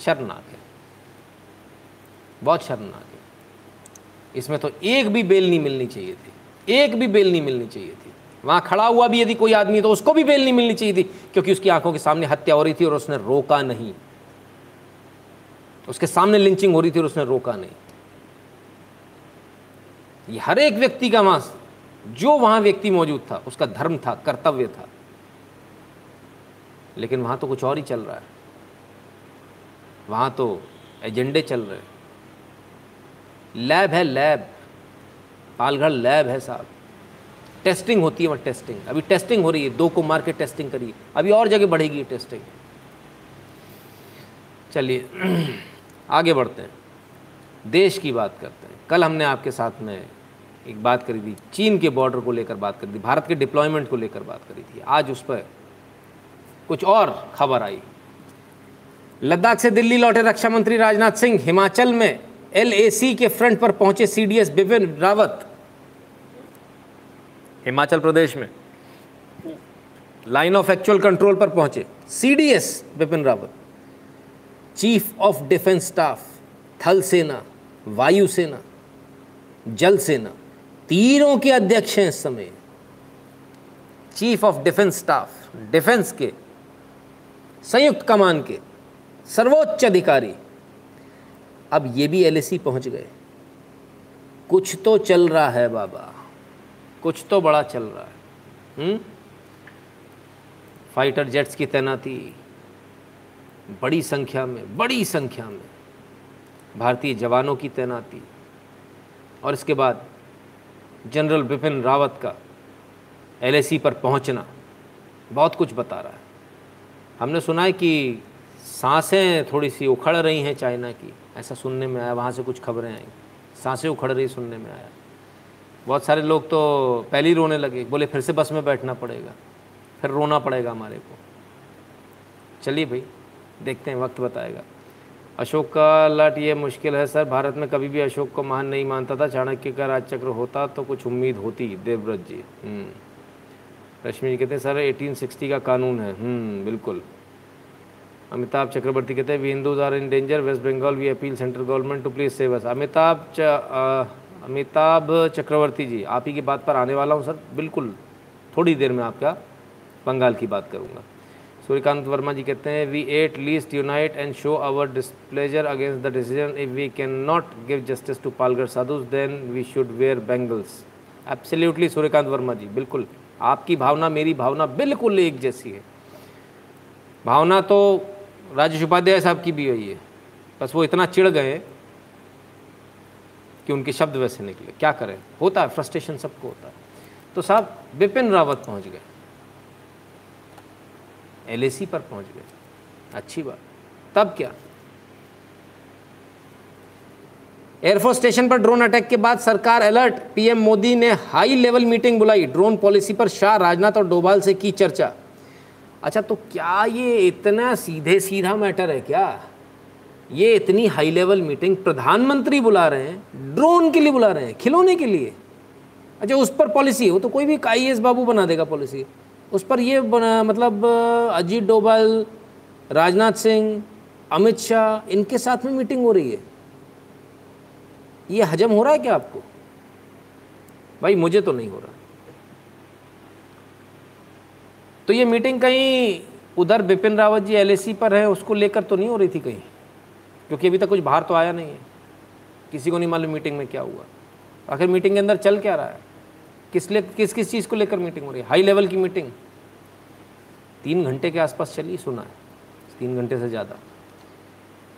शर्मनाक है। बहुत शर्मनाक है। इसमें तो एक भी बेल नहीं मिलनी चाहिए थी। एक भी बेल नहीं मिलनी चाहिए वहाँ खड़ा हुआ भी यदि कोई आदमी तो उसको भी बेल नहीं मिलनी चाहिए थी, क्योंकि उसकी आँखों के सामने हत्या हो रही थी और उसने रोका नहीं। उसके सामने लिंचिंग हो रही थी और उसने रोका नहीं। ये हर एक व्यक्ति का वहाँ, जो वहाँ व्यक्ति मौजूद था, उसका धर्म था, कर्तव्य था। लेकिन वहाँ तो कुछ और ही चल रहा है। वहाँ तो एजेंडे चल रहे लैब है लैब, पालघर लैब है साहब। टेस्टिंग होती है, वहाँ टेस्टिंग। अभी टेस्टिंग हो रही है, दो को मार के टेस्टिंग करिए। अभी और जगह बढ़ेगी टेस्टिंग। चलिए, [CLEARS THROAT] आगे बढ़ते हैं। देश की बात करते हैं। कल हमने आपके साथ में एक बात करी थी, चीन के बॉर्डर को लेकर बात करी थी, भारत के डिप्लॉयमेंट को लेकर बात करी थी। आज उस पर कुछ और खबर आई। लद्दाख से दिल्ली लौटे रक्षा मंत्री राजनाथ सिंह, हिमाचल में एलएसी के फ्रंट पर पहुँचे सीडीएस बिपिन रावत। हिमाचल प्रदेश में। लाइन ऑफ़ एक्चुअल कंट्रोल पर पहुँचे। CDS Bipin Rawat. Chief of defence staff थल सेना वायुसेना जल सेना तीनों के अध्यक्ष हैं इस समय। Chief of defence staff defence के, संयुक्त कमान के, सर्वोच्च अधिकारी। अब ये भी एलएसी पहुँच गए। कुछ तो चल रहा है बाबा। कुछ तो बड़ा चल रहा है। हुँ? फाइटर जेट्स की तैनाती, बड़ी संख्या में, बड़ी संख्या में भारतीय जवानों की तैनाती और इसके बाद जनरल बिपिन रावत का एलएसी पर पहुँचना, बहुत कुछ बता रहा है। हमने सुना है कि साँसें थोड़ी सी उखड़ रही हैं चाइना की, ऐसा सुनने में आया, वहाँ से कुछ खबरें आई। साँसें उखड़ रही सुनने में आया। बहुत सारे लोग तो पहले ही रोने लगे। बोले, फिर से बस में बैठना पड़ेगा। फिर रोना पड़ेगा हमारे को। चलिए भाई, देखते हैं, वक्त बताएगा। अशोक का लट ये मुश्किल है, सर, भारत में कभी भी अशोक को महान नहीं मानता था। चाणक्य का राजचक्र होता तो कुछ उम्मीद होती। देवव्रत जी हम्म। रश्मि जी कहते हैं, सर 1860 का कानून है। हम्म बिल्कुल। अमिताभ चक्रवर्ती कहते हैं we Hindus are in danger West Bengal we appeal central government to please save us Amitabh Amitabh Chakraborty ji, आप ही की बात पर आने वाला हूँ सर। बिल्कुल, थोड़ी देर में आपका बंगाल की बात करूँगा। सूर्यकांत वर्मा जी कहते हैं we at least unite and show our displeasure against the decision if we can not give justice to Palghar sadhus then we should wear bangles absolutely Suryakant Verma ji, बिल्कुल। आपकी भावना मेरी भावना बिल्कुल एक जैसी है। भावना तो राजेश उपाध्याय साहब की भी हुई है बस वो इतना चिढ़ गए कि उनके शब्द वैसे निकले। क्या करें? होता है फ्रस्ट्रेशन सबको होता है। तो साहब बिपिन रावत पहुँच गए। एलएसी पर पहुँच गए। अच्छी बात। तब क्या? एयरफोर्स स्टेशन पर ड्रोन अटैक के बाद सरकार अलर्ट पीएम मोदी ने हाई लेवल मीटिंग बुलाई। ड्रोन पॉलिसी पर शाह राजनाथ और डोभाल से की चर्चा। अच्छा तो क्या ये इतना सीधे सीधा मैटर है क्या? ये इतनी हाई लेवल मीटिंग प्रधानमंत्री बुला रहे हैं ड्रोन के लिए बुला रहे हैं खिलौने के लिए। अच्छा उस पर पॉलिसी हो तो कोई भी आई बाबू बना देगा पॉलिसी उस पर ये बना, मतलब अजीत डोभाल राजनाथ सिंह अमित शाह इनके साथ में मीटिंग हो रही है। ये हजम हो रहा है क्या आपको? भाई मुझे तो नहीं हो रहा। तो ये मीटिंग कहीं उधर बिपिन रावत जी एलएसी पर है उसको लेकर तो नहीं हो रही थी कहीं? क्योंकि अभी तक कुछ बाहर तो आया नहीं है। किसी को नहीं मालूम मीटिंग में क्या हुआ। आखिर मीटिंग के अंदर चल क्या रहा है? किस ले, किस किस चीज़ को लेकर मीटिंग हो रही है? हाई लेवल की मीटिंग तीन घंटे के आसपास चली, सुना है। तीन घंटे से ज़्यादा।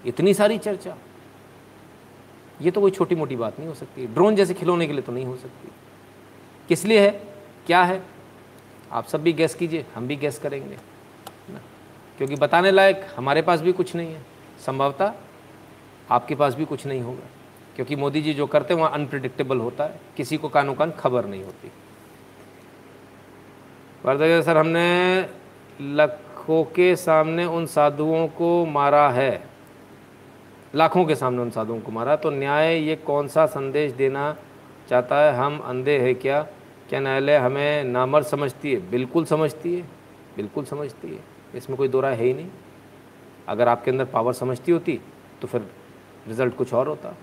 इतनी सारी चर्चा। ये तो कोई छोटी मोटी बात नहीं हो सकती। ड्रोन जैसे खिलौने के लिए तो नहीं हो सकती। किस लिए है? क्या है? आप सब भी गैस कीजिए। हम भी गैस करेंगे। ना? क्योंकि बताने लायक हमारे पास भी कुछ नहीं है। संभवतः आपके पास भी कुछ नहीं होगा। क्योंकि मोदी जी जो करते हैं, वहाँ अनप्रिडिक्टेबल होता है। किसी को कानों कान खबर नहीं होती। वर्धा सर, हमने लखों के सामने उन साधुओं को मारा है। लाखों के सामने उन साधुओं को मारा। तो न्याय ये कौन सा संदेश देना चाहता है? हम अंधे हैं क्या? क्या न्यायालय हमें नामर समझती है? बिल्कुल समझती है। बिल्कुल समझती है। इसमें कोई दो राय है ही नहीं। अगर आपके अंदर पावर समझती होती तो फिर रिज़ल्ट कुछ और होता।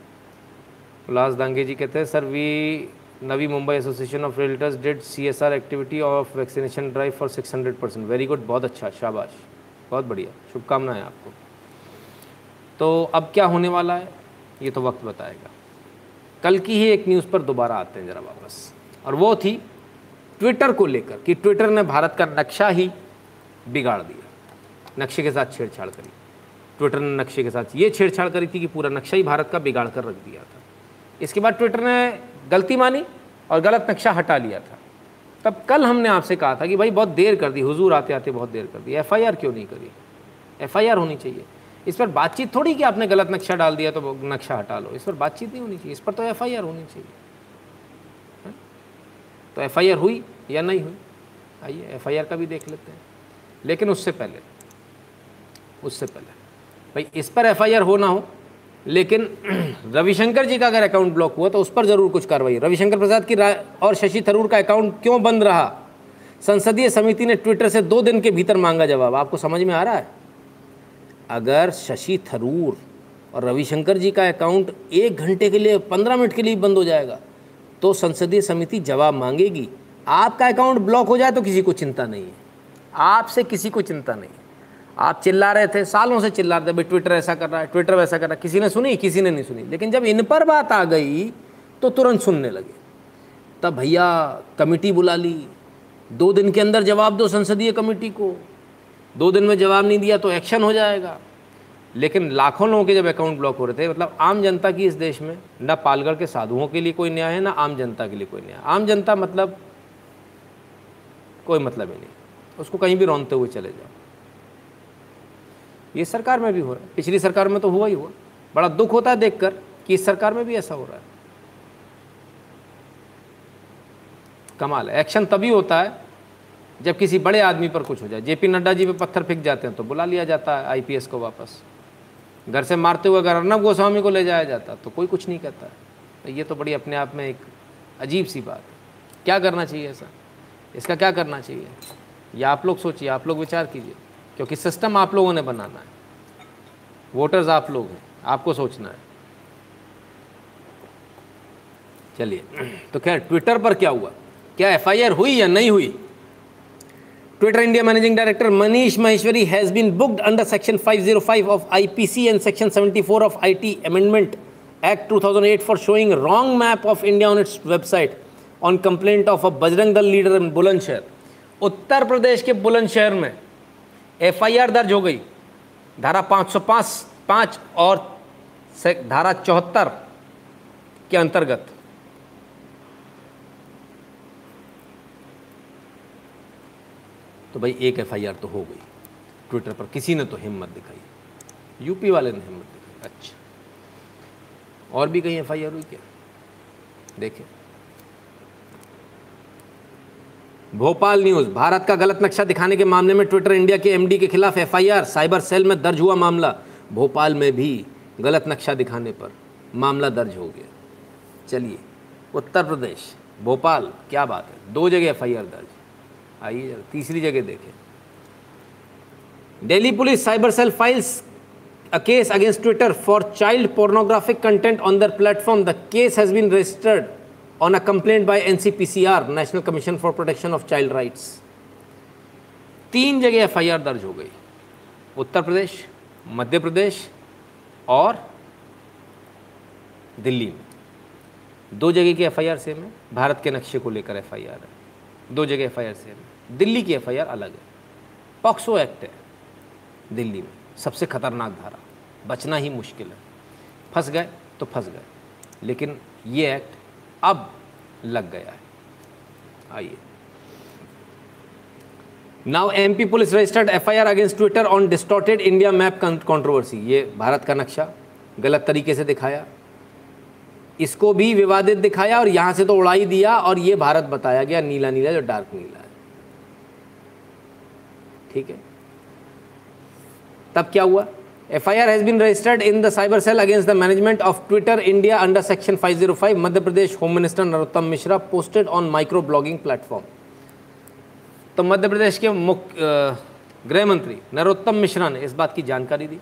उल्लास दांगे जी कहते हैं, sir we Navi Mumbai association of realtors did C S R activity of vaccination drive for six hundred percent very good बहुत अच्छा शाबाश, बहुत बढ़िया, शुभकामनाएँ आपको। तो अब क्या होने वाला है? ये तो वक्त बताएगा। कल की ही एक न्यूज़ पर दोबारा आते हैं ज़रा वापस। और वो थी ट्विटर को लेकर कि ट्विटर ने भारत का नक्शा ही बिगाड़ दिया। नक्शे के साथ छेड़छाड़ करी। ट्विटर ने नक्शे के साथ ये छेड़छाड़ करी थी कि पूरा नक्शा ही भारत का बिगाड़ कर रख दिया था। इसके बाद ट्विटर ने गलती मानी और गलत नक्शा हटा लिया था। तब कल हमने आपसे कहा था कि भाई बहुत देर कर दी, हुजूर आते आते बहुत देर कर दी। एफआईआर क्यों नहीं करी? एफआईआर होनी चाहिए। इस पर बातचीत थोड़ी कि आपने गलत नक्शा डाल दिया तो नक्शा हटा लो। इस पर बातचीत नहीं होनी चाहिए। इस पर तो एफआईआर होनी चाहिए। तो एफआईआर हुई या नहीं हुई? आइए, एफआईआर का भी देख लेते हैं। लेकिन उससे पहले उससे पहले। भाई, इस पर एफआईआर हो ना हो, लेकिन [CLEARS THROAT] रविशंकर जी का अगर अकाउंट ब्लॉक हुआ तो उस पर ज़रूर कुछ कार्रवाई। रविशंकर प्रसाद की और शशि थरूर का अकाउंट क्यों बंद रहा? संसदीय समिति ने ट्विटर से दो दिन के भीतर मांगा जवाब। आपको समझ में आ रहा है? अगर शशि थरूर और रविशंकर जी का अकाउंट एक घंटे के लिए, पंद्रह मिनट के लिए बंद हो जाएगा तो संसदीय समिति जवाब मांगेगी। आपका अकाउंट ब्लॉक हो जाए तो किसी को चिंता नहीं है। आपसे किसी को चिंता नहीं आप चिल्ला रहे थे, सालों से चिल्ला रहे थे, भाई ट्विटर ऐसा कर रहा है ट्विटर वैसा कर रहा है। किसी ने सुनी, किसी ने नहीं सुनी। लेकिन जब इन पर बात आ गई तो तुरंत सुनने लगे। तब भैया कमेटी बुला ली। दो दिन के अंदर जवाब दो संसदीय कमेटी को। दो दिन में जवाब नहीं दिया तो एक्शन हो जाएगा। लेकिन लाखों लोगों के जब अकाउंट ब्लॉक हो रहे थे मतलब आम जनता की इस देश में, ना पालगढ़ के साधुओं के लिए कोई न्याय है, ना आम जनता के लिए कोई न्याय। आम जनता मतलब कोई मतलब ही नहीं। उसको कहीं भी रौनते हुए चले जाओ। ये सरकार में भी हो रहा है। पिछली सरकार में तो हुआ ही हुआ। बड़ा दुख होता है देखकर कि इस सरकार में भी ऐसा हो रहा है। कमाल है। एक्शन तभी होता है जब किसी बड़े आदमी पर कुछ हो जाए। जेपी नड्डा जी पे पत्थर फेंक जाते हैं तो बुला लिया जाता है आईपीएस को वापस। घर से मारते हुए अगर अर्नब गोस्वामी को ले जाया जाता तो कोई कुछ नहीं कहता। तो ये तो बड़ी अपने आप में एक अजीब सी बात है। क्या करना चाहिए ऐसा? इसका क्या करना चाहिए? या आप लोग सोचिए, आप लोग विचार कीजिए। क्योंकि सिस्टम आप लोगों ने बनाना है। वोटर्स आप लोग हैं, आपको सोचना है। चलिए तो खैर ट्विटर पर क्या हुआ? क्या एफआईआर हुई या नहीं हुई? Twitter India managing director Manish Maheshwari has been booked under section 505 of IPC and section 74 of IT amendment act 2008 for showing wrong map of India on its website on complaint of a Bajrang Dal leader in Bulandshahr Uttar Pradesh के बुलंदशहर में एफआईआर दर्ज हो गई। धारा 505 पाँच और धारा चौहत्तर के अंतर्गत। तो भाई, एक एफआईआर तो हो गई। ट्विटर पर किसी ने तो हिम्मत दिखाई। यूपी वाले ने हिम्मत दिखाई। अच्छा। और भी कहीं एफआईआर हुई क्या? देखिए। भोपाल न्यूज़। भारत का गलत नक्शा दिखाने के मामले में ट्विटर इंडिया के एमडी के खिलाफ एफआईआर, साइबर सेल में दर्ज हुआ मामला। भोपाल में भी गलत नक्शा दिखाने पर मामला दर्ज हो गया। चलिए, उत्तर प्रदेश, भोपाल, क्या बात है? दो जगह एफआईआर दर्ज। आइए तीसरी जगह देखें। Delhi police cyber cell files a case against Twitter for child pornographic content on their platform. The case has been registered on a complaint by NCPCR, National Commission for Protection of Child Rights. तीन जगह एफआईआर दर्ज हो गई। उत्तर प्रदेश मध्य प्रदेश और दिल्ली में। दो जगह की एफआईआर सेम है। भारत के नक्शे को लेकर एफआईआर है। दो जगह एफआईआर सेम है। दिल्ली की एफआईआर अलग है। पॉक्सो एक्ट है दिल्ली में। सबसे खतरनाक धारा। बचना ही मुश्किल है। फंस गए तो फंस गए। लेकिन ये एक्ट अब लग गया है। आइए। Now MP police registered FIR against Twitter on distorted India map controversy ये भारत का नक्शा, गलत तरीके से दिखाया। इसको भी विवादित दिखाया और यहाँ से तो उड़ाई दिया और ये भारत बताया गया नीला नीला जो डार्क नीला है। ठीक है? तब क्या हुआ? F I R has been registered in the cyber cell against the management of Twitter India under section 505 Madhya Pradesh home minister Narottam Mishra posted on microblogging platform तो मध्य प्रदेश के मुख्य गृह मंत्री नरोत्तम मिश्रा ने इस बात की जानकारी दी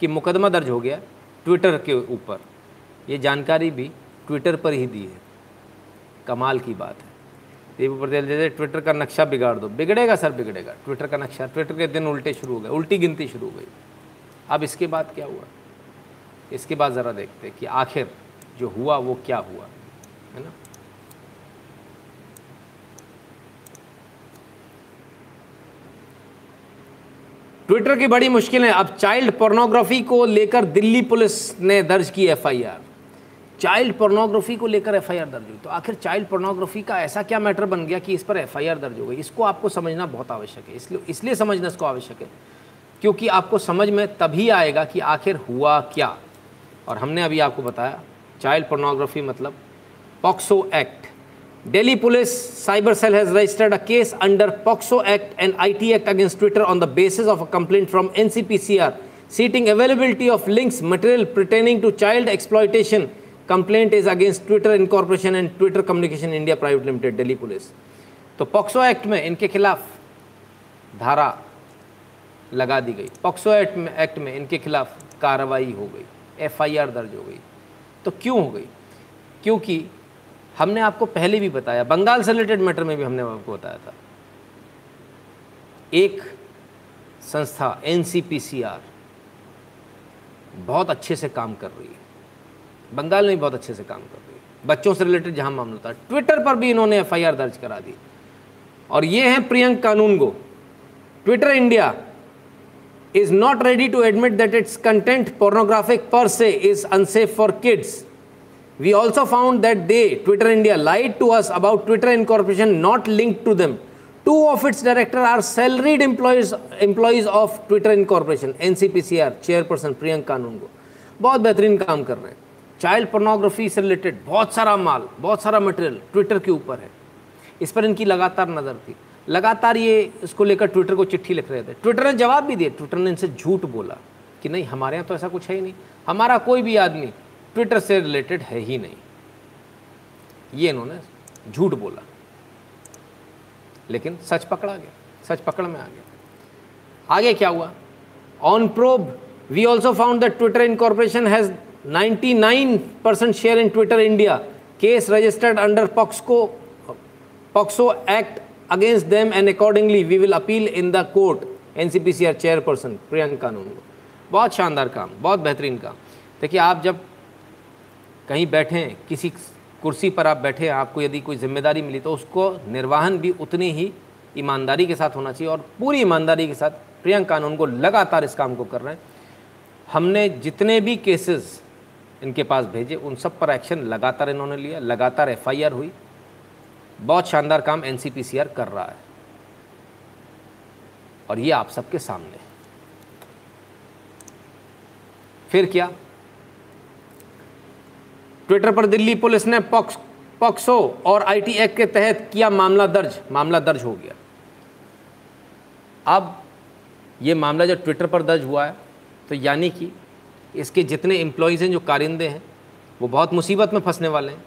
कि मुकदमा दर्ज हो गया ट्विटर के ऊपर। ये जानकारी भी ट्विटर पर ही दी है। कमाल की बात है। देवी पटेल जैसे ट्विटर का नक्शा बिगाड़ दो। बिगड़ेगा सर, बिगड़ेगा। ट्विटर का नक्शा ट्विटर के दिन उल्टे शुरू हो गए, उल्टी गिनती शुरू हो गई। अब इसके बाद क्या हुआ? इसके बाद ज़रा देखते कि आखिर जो हुआ, वो क्या हुआ? है ना? ट्विटर की बड़ी मुश्किल। है अब चाइल्ड पोर्नोग्राफी को लेकर दिल्ली पुलिस ने दर्ज की एफआईआर। चाइल्ड पोर्नोग्राफी को लेकर एफआईआर दर्ज हुई। तो आखिर चाइल्ड पोर्नोग्राफी का ऐसा क्या मैटर बन गया कि इस पर एफआईआर दर्ज हो गई? इसको आपको समझना बहुत आवश्यक है। इसलिए इसलिए समझना इसको आवश्यक है क्योंकि आपको समझ में तभी आएगा कि आखिर हुआ क्या। और हमने अभी आपको बताया चाइल्ड पोर्नोग्राफी मतलब POCSO act Delhi police cyber cell has registered a case under POCSO act and IT act against Twitter on the basis of a complaint from NCPCR citing availability of links material pertaining to child exploitation complaint is against Twitter incorporation and Twitter communication India private limited Delhi police तो पॉक्सो एक्ट में इनके खिलाफ धारा लगा दी गई। पॉक्सो एक्ट में इनके खिलाफ कार्रवाई हो गई। एफआईआर दर्ज हो गई। तो क्यों हो गई? क्योंकि हमने आपको पहले भी बताया, बंगाल से रिलेटेड मैटर में भी हमने आपको बताया था। एक संस्था, एनसीपीसीआर, बहुत अच्छे से काम कर रही है। बंगाल में बहुत अच्छे से काम कर रही है। बच्चों से रिलेटेड जहाँ मामला था, ट्विटर पर भी इन्होंने एफआईआर दर्ज करा दी। और ये हैं Priyank Kanoongo Twitter India is not ready to admit that its content pornographic per se is unsafe for kids. We also found that they, Twitter India, lied to us about Twitter Incorporation not linked to them. Two of its directors are salaried employees, employees of Twitter Incorporation, NCPCR, chairperson Priyank Kanungo. बहुत बेहतरीन काम कर रहे हैं चाइल्ड पोर्नोग्राफी से रिलेटेड बहुत सारा माल बहुत सारा मटेरियल ट्विटर के ऊपर है इस पर इनकी लगातार नज़र थी लगातार ये इसको लेकर ट्विटर को चिट्ठी लिख रहे थे। ट्विटर ने जवाब भी दिया ट्विटर ने इनसे झूठ बोला कि नहीं हमारे यहाँ तो ऐसा कुछ है ही नहीं। हमारा कोई भी आदमी ट्विटर से रिलेटेड है ही नहीं। ये इन्होंने झूठ बोला। लेकिन सच पकड़ा गया सच पकड़ में आ गया। आगे क्या हुआ? On probe we also found that Twitter incorporation has 99% share in Twitter India. Case registered under POXCO, POXO Act against them and accordingly we will appeal in the court. NCPCR chairperson Priyanka Kanoongo बहुत शानदार काम, बहुत बेहतरीन काम। देखिए, आप जब कहीं बैठे किसी कुर्सी पर आप बैठे आपको यदि कोई ज़िम्मेदारी मिली तो उसको निर्वाहन भी उतनी ही ईमानदारी के साथ होना चाहिए और पूरी ईमानदारी के साथ प्रियंका कानून को लगातार इस काम को कर रहे हैं। हमने जितने भी केसेस इनके पास भेजे, उन सब पर एक्शन लगातार इन्होंने लिया, लगातार एफआईआर हुई। बहुत शानदार काम एनसीपीसीआर कर रहा है। और ये आप सबके सामने। फिर क्या? ट्विटर पर दिल्ली पुलिस ने पॉक्स पॉक्सो और आईटी एक्ट के तहत किया मामला दर्ज। मामला दर्ज हो गया। अब ये मामला जब ट्विटर पर दर्ज हुआ है तो यानी कि इसके जितने एम्प्लॉयज़ हैं, जो कारिंदे हैं, वो बहुत मुसीबत में फंसने वाले हैं,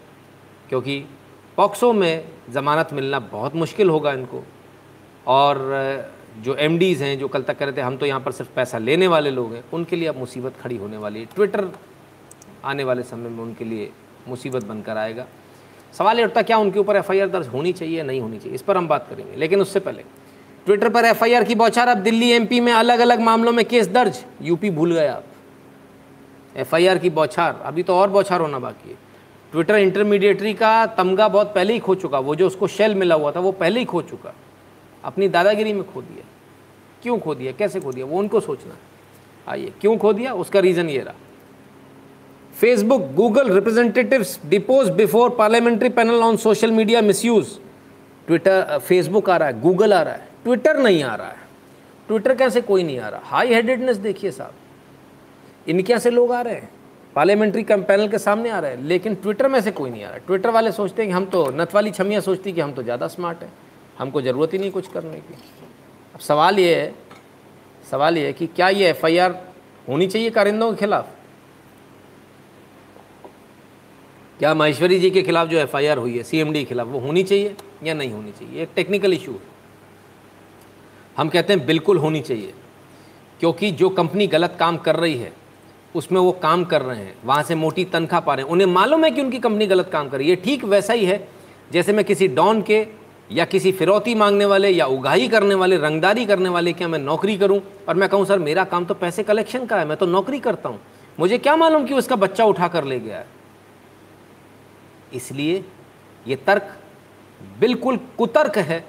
क्योंकि पॉक्सो में ज़मानत मिलना बहुत मुश्किल होगा इनको। और जो एम हैं, जो कल तक कह रहे थे, हम तो यहाँ पर सिर्फ़ पैसा लेने वाले लोग हैं, उनके लिए अब मुसीबत खड़ी होने वाली है। ट्विटर आने वाले समय में उनके लिए मुसीबत बनकर आएगा। सवाल ये उठता क्या उनके ऊपर एफआईआर दर्ज होनी चाहिए, नहीं होनी चाहिए? इस पर हम बात करेंगे। लेकिन उससे पहले ट्विटर पर एफआईआर की बौछार, अब दिल्ली एमपी में अलग अलग मामलों में केस दर्ज। यूपी भूल गए आप। एफआईआर की बौछार, अभी तो और बौछार होना बाकी है। ट्विटर इंटरमीडिएटरी का तमगा बहुत पहले ही खो चुका। वो जो उसको शेल मिला हुआ था, वो पहले ही खो चुका। अपनी दादागिरी में खो दिया। क्यों खो दिया? कैसे खो दिया? वो उनको सोचना आइए, क्यों खो दिया? उसका रीज़न ये रहा। Facebook Google representatives depose before parliamentary panel on social media misuse Twitter Facebook आ रहा है गूगल आ रहा है। ट्विटर नहीं आ रहा है। ट्विटर कैसे कोई नहीं आ रहा? हाई हेडेडनेस देखिए साहब। इनके यहाँ से लोग आ रहे हैं। पार्लियामेंट्री पैनल के सामने आ रहे हैं, लेकिन ट्विटर में से कोई नहीं आ रहा। ट्विटर वाले सोचते हैं कि हम तो नत वाली छमियाँ सोचती कि हम तो ज़्यादा स्मार्ट हैं। हमको ज़रूरत ही नहीं कुछ करने की। अब सवाल ये है, सवाल ये है कि क्या ये एफआईआर होनी चाहिए कारिंदों के खिलाफ? क्या महेश्वरी जी के खिलाफ जो एफआईआर हुई है सीएमडी के खिलाफ, वो होनी चाहिए या नहीं होनी चाहिए? एक टेक्निकल इशू है। हम कहते हैं बिल्कुल होनी चाहिए, क्योंकि जो कंपनी गलत काम कर रही है उसमें वो काम कर रहे हैं, वहाँ से मोटी तनख्वाह पा रहे हैं। उन्हें मालूम है कि उनकी कंपनी गलत काम कर रही है। ठीक वैसा ही है, जैसे मैं किसी डॉन के या किसी फिरौती मांगने वाले या उगाही करने वाले, रंगदारी करने वाले क्या मैं नौकरी करूँ और मैं कहूँ, सर, मेरा काम तो पैसे कलेक्शन का है, मैं तो नौकरी करता हूँ। मुझे क्या मालूम कि उसका बच्चा उठा कर ले गया है? इसलिए ये तर्क बिल्कुल कुतर्क है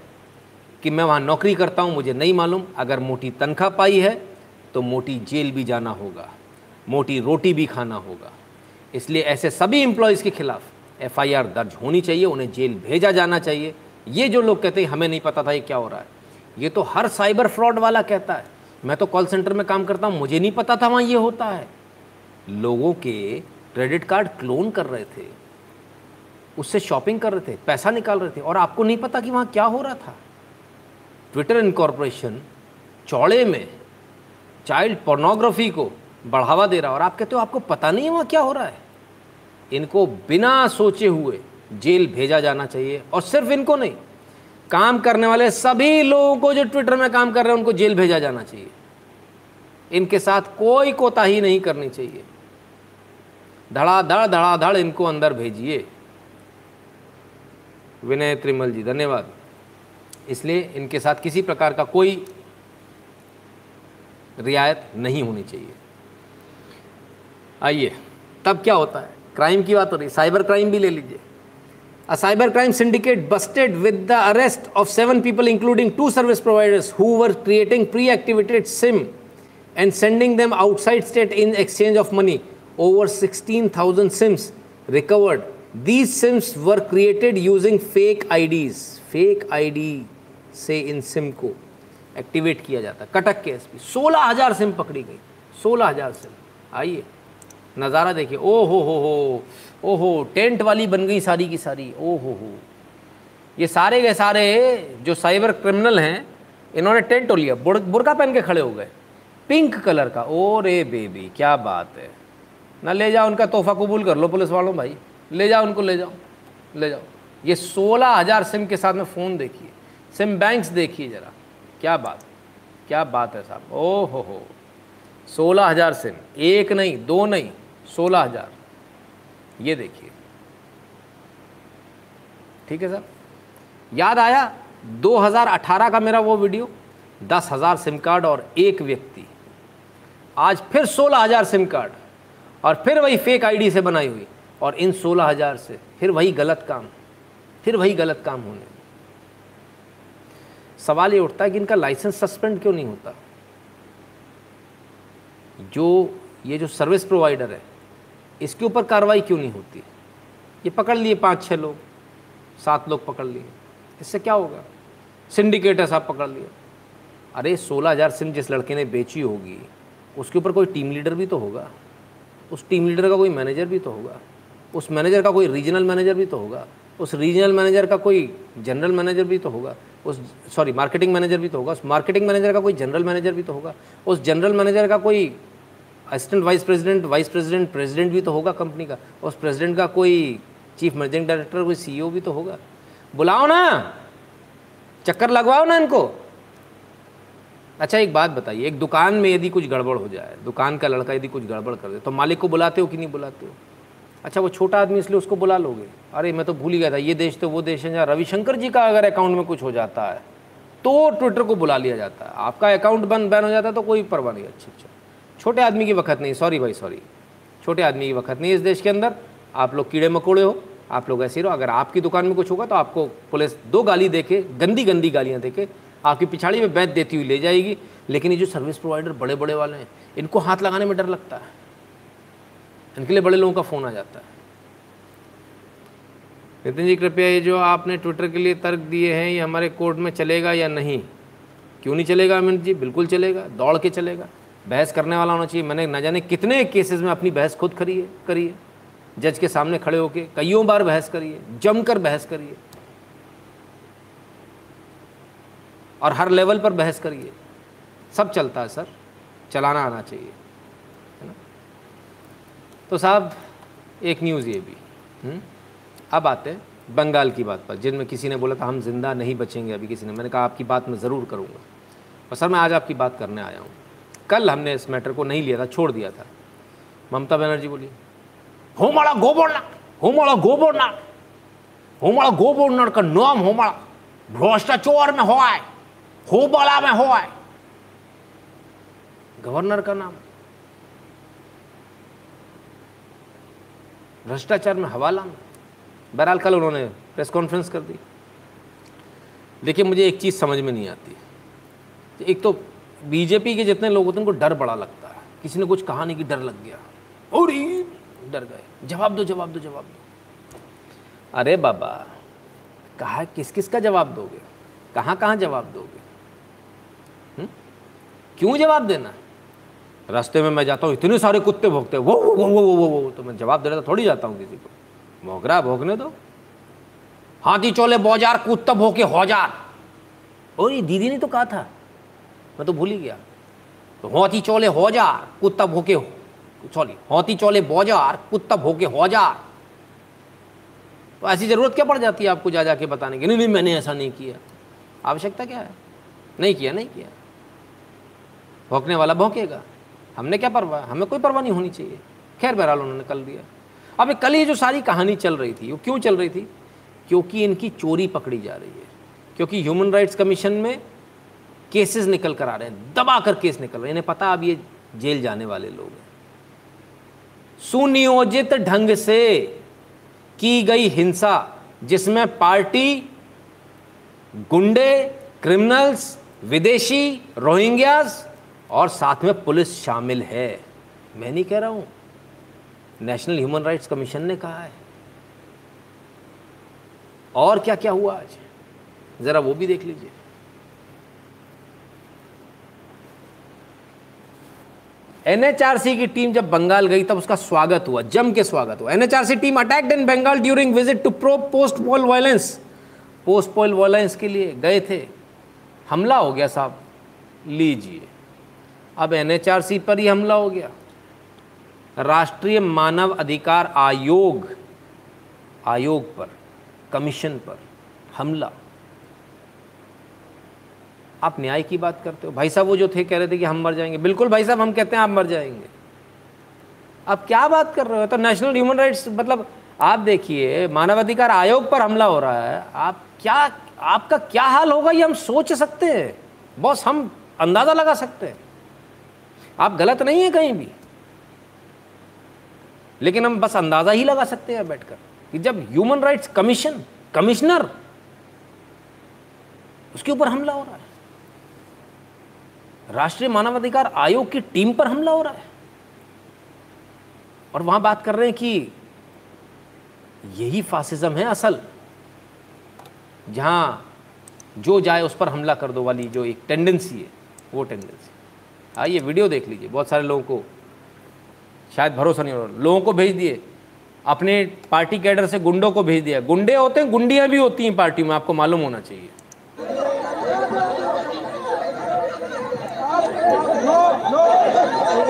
कि मैं वहाँ नौकरी करता हूँ, मुझे नहीं मालूम। अगर मोटी तनख्वाह पाई है तो मोटी जेल भी जाना होगा। मोटी रोटी भी खाना होगा। इसलिए ऐसे सभी एम्प्लॉयज़ के खिलाफ एफआईआर दर्ज होनी चाहिए, उन्हें जेल भेजा जाना चाहिए। ये जो लोग कहते हैं, हमें नहीं पता था ये क्या हो रहा है। ये तो हर साइबर फ्रॉड वाला कहता है। मैं तो कॉल सेंटर में काम करता हूँ, मुझे नहीं पता था वहाँ ये होता है। लोगों के क्रेडिट कार्ड क्लोन कर रहे थे। उससे शॉपिंग कर रहे थे, पैसा निकाल रहे थे, और आपको नहीं पता कि वहाँ क्या हो रहा था। ट्विटर इनकॉर्पोरेशन चौड़े में चाइल्ड पोर्नोग्राफी को बढ़ावा दे रहा और आप कहते हो, आपको पता नहीं है वहाँ क्या हो रहा है? इनको बिना सोचे हुए जेल भेजा जाना चाहिए, और सिर्फ़ इनको नहीं, काम करने वाले सभी लोगों को जो ट्विटर में काम कर रहे हैं, उनको जेल भेजा जाना चाहिए। इनके साथ कोई कोताही नहीं करनी चाहिए। धड़ाधड़ धड़ाधड़ इनको अंदर भेजिए। विनय त्रिमल जी, धन्यवाद। इसलिए इनके साथ किसी प्रकार का कोई रियायत नहीं होनी चाहिए। आइए। तब क्या होता है? क्राइम की बात हो रही साइबर क्राइम भी ले लीजिए। A cyber crime syndicate busted with the arrest of seven people including two service providers who were creating pre activated SIM and sending them outside state in exchange of money over sixteen thousand SIMs recovered these SIMs were created using fake IDs fake ID से इन सिम को एक्टिवेट किया जाता कटक के एस पी सोलह हज़ार सिम पकड़ी गई। सोलह हज़ार सिम आइए। नज़ारा देखिए ओ हो हो हो ओहो टेंट वाली बन गई सारी की सारी ओ हो हो। ये सारे के सारे जो साइबर क्रिमिनल हैं इन्होंने टेंट हो लिया बुर, बुरका पहन के खड़े हो गए पिंक कलर का ओ रे बेबी क्या बात है। ना ले जाओ उनका तोहफा कबूल कर लो पुलिस वालों भाई। ले जाओ उनको ले जाओ ले जाओ। ये सोलह हज़ार सिम के साथ में फ़ोन देखिए सिम बैंक्स देखिए ज़रा क्या बात क्या बात है साहब ओ हो हो। सोलह हज़ार सिम एक नहीं दो नहीं सोलह हज़ार। ये देखिए। ठीक है सर? याद आया? 2018 का मेरा वो वीडियो, दस हज़ार सिम कार्ड और एक व्यक्ति। आज फिर सोलह हज़ार सिम कार्ड और फिर वही फेक आईडी से बनाई हुई और इन सोलह हज़ार से फिर वही गलत काम, फिर वही गलत काम होने। सवाल ये उठता है कि इनका लाइसेंस सस्पेंड क्यों नहीं होता? जो ये जो सर्विस प्रोवाइडर है इसके ऊपर कार्रवाई क्यों नहीं होती? ये पकड़ लिए पाँच छः लोग। सात लोग पकड़ लिए। इससे क्या होगा? सिंडिकेट है साहब पकड़ लिया। अरे, सोलह हज़ार सिम जिस लड़के ने बेची होगी, उसके ऊपर कोई टीम लीडर भी तो होगा। उस टीम लीडर का कोई मैनेजर भी तो होगा। उस मैनेजर का कोई रीजनल मैनेजर भी तो होगा। उस रीजनल मैनेजर का कोई जनरल मैनेजर भी तो होगा। उस, सॉरी, मार्केटिंग मैनेजर भी तो होगा। उस मार्केटिंग मैनेजर का कोई जनरल मैनेजर भी तो होगा। उस जनरल मैनेजर का कोई assistant vice president vice president president भी तो होगा कंपनी का। उस प्रेसिडेंट का कोई चीफ मैनेजिंग डायरेक्टर कोई सीईओ भी तो होगा। बुलाओ ना। चक्कर लगवाओ ना इनको। अच्छा एक बात बताइए। एक दुकान में यदि कुछ गड़बड़ हो जाए, दुकान का लड़का यदि कुछ गड़बड़ कर दे तो मालिक को बुलाते हो कि नहीं बुलाते हो? अच्छा वो छोटा आदमी इसलिए उसको बुला लोगे। अरे, मैं तो भूल ही गया था। ये देश तो वो देश है जहाँ रविशंकर जी का अगर अकाउंट में कुछ हो जाता है तो ट्विटर को बुला लिया जाता है। आपका अकाउंट बंद बैन हो जाता है तो कोई परवाह नहीं। अच्छा। छोटे आदमी की वक्त नहीं सॉरी भाई सॉरी छोटे आदमी की वक्त नहीं इस देश के अंदर। आप लोग कीड़े मकोड़े हो, आप लोग ऐसे रहो। अगर आपकी दुकान में कुछ होगा तो आपको पुलिस दो गाली देके, गंदी गंदी गालियाँ देके आपकी पिछाड़ी में बैत देती हुई ले जाएगी। लेकिन ये जो सर्विस प्रोवाइडर बड़े बड़े वाले हैं, इनको हाथ लगाने में डर लगता है। इनके लिए बड़े लोगों का फ़ोन आ जाता है। नितिन जी, कृपया ये जो आपने ट्विटर के लिए तर्क दिए हैं, ये हमारे कोर्ट में चलेगा या नहीं? क्यों नहीं चलेगा अमित जी? बिल्कुल चलेगा। दौड़ के चलेगा। बहस करने वाला होना चाहिए। मैंने न जाने कितने केसेस में अपनी बहस खुद करी है जज के सामने खड़े होके कईयों बार बहस करिए जमकर बहस करिए और हर लेवल पर बहस करिए सब चलता है सर, चलाना आना चाहिए, है ना? तो साहब, एक न्यूज़ ये भी हुँ? हम्म? अब आते हैं बंगाल की बात पर, जिनमें किसी ने बोला था, हम ज़िंदा नहीं बचेंगे अभी किसी ने। मैंने कहा, आपकी बात मैं ज़रूर करूँगा। और सर, मैं आज आपकी बात करने आया हूँ। कल हमने इस मैटर को नहीं लिया था, छोड़ दिया था। ममता बनर्जी बोली होमाड़ा गोबोड़ना होमाड़ा गोबोड़ना होमाड़ा गोबोड़ना का नाम होमाड़ा भ्रष्टाचार में हो आए होबाला में हो आए गवर्नर का नाम। भ्रष्टाचार में हवाला में। बहरहाल कल उन्होंने प्रेस कॉन्फ्रेंस कर दी। देखिए, मुझे एक चीज़ समझ में नहीं आती। एक तो बीजेपी के जितने लोग होते हैं उनको डर बड़ा लगता है। किसी ने कुछ कहा नहीं कि डर लग गया। और डर गए। जवाब दो जवाब दो जवाब दो। अरे बाबा कहा किस किस का जवाब दोगे? कहाँ कहाँ जवाब दोगे? हुँ? क्यों जवाब देना? रास्ते में मैं जाता हूँ इतने सारे कुत्ते भोगते वो वो वो वो वो वो तो मैं जवाब दे रहा थोड़ी जाता हूँ किसी को। भोगरा भोगने दो। हाथी चोले बौजार कुत्ता भोके हौजार। और ये दीदी ने तो कहा था। मैं तो भूल ही गया। तो हाथी चोले हौजार कुत्ता भोके हो। सॉरी हाथी चोले बौजार कुत्ता भोके हौजार तो ऐसी ज़रूरत क्या पड़ जाती है आपको जा जाके बताने की? नहीं नहीं, मैंने ऐसा नहीं किया। आवश्यकता क्या है? नहीं किया नहीं किया। भोंकने वाला भोंकेगा। हमने क्या परवाह? हमें कोई परवाह नहीं होनी चाहिए। खैर, बहरहाल, उन्होंने कल दिया। अब कल ये जो सारी कहानी चल रही थी, वो क्यों चल रही थी? क्योंकि इनकी चोरी पकड़ी जा रही है। क्योंकि ह्यूमन राइट्स कमीशन में केसेस निकल कर आ रहे हैं दबा कर केस निकल रहे हैं। इन्हें पता अब ये जेल जाने वाले लोग हैं। सुनियोजित ढंग से की गई हिंसा, जिसमें पार्टी, गुंडे क्रिमिनल्स विदेशी, रोहिंग्यास और साथ में पुलिस शामिल है। मैं नहीं कह रहा हूँ। नेशनल ह्यूमन राइट्स कमीशन ने कहा है। और क्या क्या हुआ आज? ज़रा वो भी देख लीजिए। एनएचआरसी की टीम जब बंगाल गई, तब उसका स्वागत हुआ, जम के स्वागत हुआ। NHRC team attacked in Bengal during visit to pro post poll violence post poll violence के लिए गए थे। हमला हो गया साहब। लीजिए। अब एनएचआरसी पर ही हमला हो गया। राष्ट्रीय मानव अधिकार आयोग आयोग पर, कमीशन पर हमला। आप न्याय की बात करते हो? भाई साहब, वो जो थे, कह रहे थे कि हम मर जाएँगे। बिल्कुल भाई साहब, हम कहते हैं आप मर जाएँगे। आप क्या बात कर रहे हो? तो नेशनल ह्यूमन राइट्स मतलब आप देखिए, मानवाधिकार आयोग पर हमला हो रहा है। आप क्या, आपका क्या हाल होगा ये हम सोच सकते हैं। बॉस, हम अंदाज़ा लगा सकते हैं। आप गलत नहीं है कहीं भी। लेकिन हम बस अंदाज़ा ही लगा सकते हैं बैठकर कि जब ह्यूमन राइट्स कमीशन, कमिश्नर, उसके ऊपर हमला हो रहा है। राष्ट्रीय मानवाधिकार आयोग की टीम पर हमला हो रहा है। और वहाँ बात कर रहे हैं कि यही फासिज्म है असल। जहाँ जो जाए उस पर हमला कर दो वाली जो एक टेंडेंसी है, वो टेंडेंसी आइए वीडियो देख लीजिए, बहुत सारे लोगों को शायद भरोसा नहीं हो रहा। लोगों को भेज दिए, अपने पार्टी कैडर से गुंडों को भेज दिया। गुंडे होते हैं, गुंडियाँ भी होती हैं पार्टी में, आपको मालूम होना चाहिए।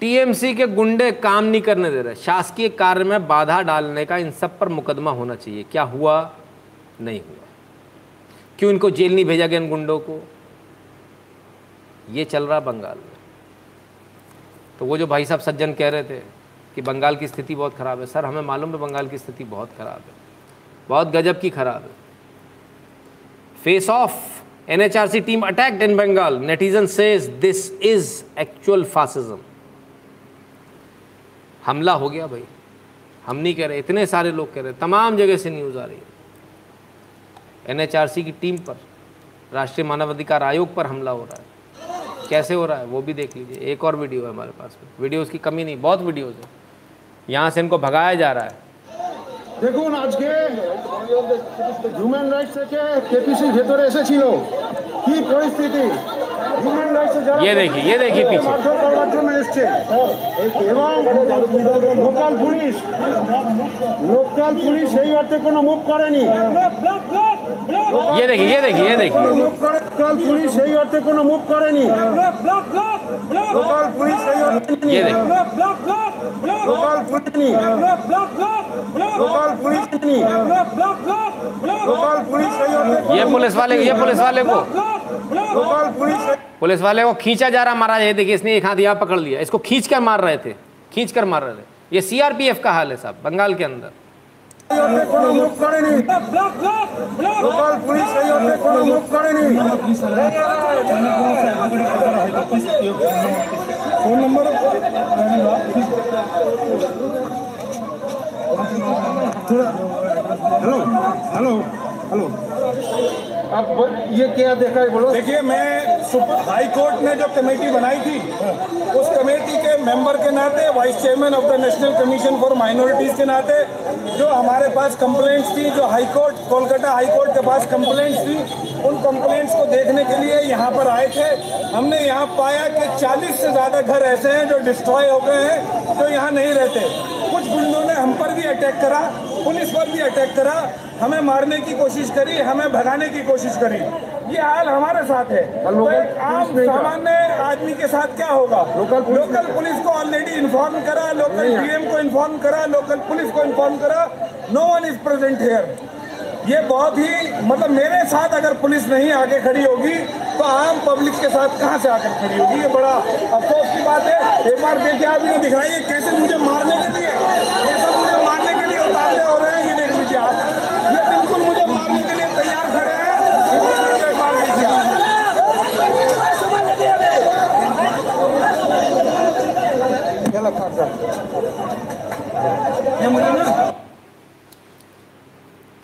टीएमसी के गुंडे काम नहीं करने दे रहे। शासकीय कार्य में बाधा डालने का इन सब पर मुकदमा होना चाहिए। क्या हुआ? नहीं हुआ। क्यों इनको जेल नहीं भेजा गया इन गुंडों को? ये चल रहा बंगाल में। तो वो जो भाई साहब सज्जन कह रहे थे कि बंगाल की स्थिति बहुत ख़राब है। सर, हमें मालूम है बंगाल की स्थिति बहुत ख़राब है। बहुत गजब की ख़राब है। Face of NHRC team attacked in Bengal netizen says this is actual fascism हमला हो गया भाई। हम नहीं कह रहे, इतने सारे लोग कह रहे तमाम जगह से न्यूज़ आ रही है। एनएचआरसी की टीम पर, राष्ट्रीय मानवाधिकार आयोग पर हमला हो रहा है। कैसे हो रहा है? वो भी देख लीजिए। एक और वीडियो है हमारे पास वीडियोज़ की कमी नहीं, बहुत वीडियोज़ है। यहाँ से इनको भगाया जा रहा है দেখুন আজকে হিউম্যান রাইটস থেকে কেপিসির ভেতরে এসেছিল কি পরিস্থিতি হিউম্যান রাইটস ये देखिए ये देखिए पीछे মারধর করার জন্য এসছে এবং লোকাল পুলিশ লোকাল পুলিশ সেই অর্থে কোনো মুভ করেনি ये देखिए ये देखिए ये देखिए লোকাল পুলিশ সেই অর্থে কোনো মুভ করেনি লোকাল পুলিশ সেই অর্থে ये देखिए লোকাল পুলিশ নি লোকাল পুলিশ নি লোকাল পুলিশ সেই অর্থে ये पुलिस वाले ये पुलिस वाले को লোকাল পুলিশ पुलिस वाले को खींचा जा रहा महाराज ये देखिए इसने एक हाथ यहाँ पकड़ लिया इसको खींच कर मार रहे थे खींच कर मार रहे थे ये सीआरपीएफ का हाल है साहब बंगाल के अंदर সেই অর্থে কোনো মুখ করেনি লোকাল পুলিশ এই অর্থে কোনো মুখ করেনি phone number hello hello hello आप ब- ये क्या देखा है, बोलो। देखिए, मैं हाई कोर्ट ने जो कमेटी बनाई थी, उस कमेटी के मेंबर के नाते vice chairman of the national commission for minorities के नाते, जो हमारे पास कंप्लेंट्स थी, जो high court Kolkata high court के पास कंप्लेंट्स थी, उन कंप्लेंट्स को देखने के लिए यहाँ पर आए थे। हमने यहाँ पाया कि 40 से ज़्यादा घर ऐसे हैं जो डिस्ट्रॉय हो गए हैं, जो यहाँ नहीं रहते। कुछ गुंडों ने हम पर भी अटैक करा पुलिस पर भी अटैक करा। हमें मारने की कोशिश करी हमें भगाने की कोशिश करी। ये हाल हमारे साथ है। तो एक आम। सामान्य आदमी के साथ क्या होगा? लोकल पुलिस लोकल पुलिस को ऑलरेडी इन्फॉर्म करा लोकल डीएम को इन्फॉर्म करा लोकल पुलिस को इन्फॉर्म करा। No one is present here ये बहुत ही मतलब मेरे साथ अगर पुलिस नहीं आगे खड़ी होगी तो आम पब्लिक के साथ कहाँ से आकर खड़ी होगी? ये बड़ा अफसोस की बात है। एक बार देखिए आप इन्हें तो दिखाइए कैसे मुझे मारने के लिए, ये मुझे मारने के लिए हो रहे हैं, ये देख लीजिए आप। ये बिल्कुल मुझे मारने के लिए तैयार खड़े ये मुझे ना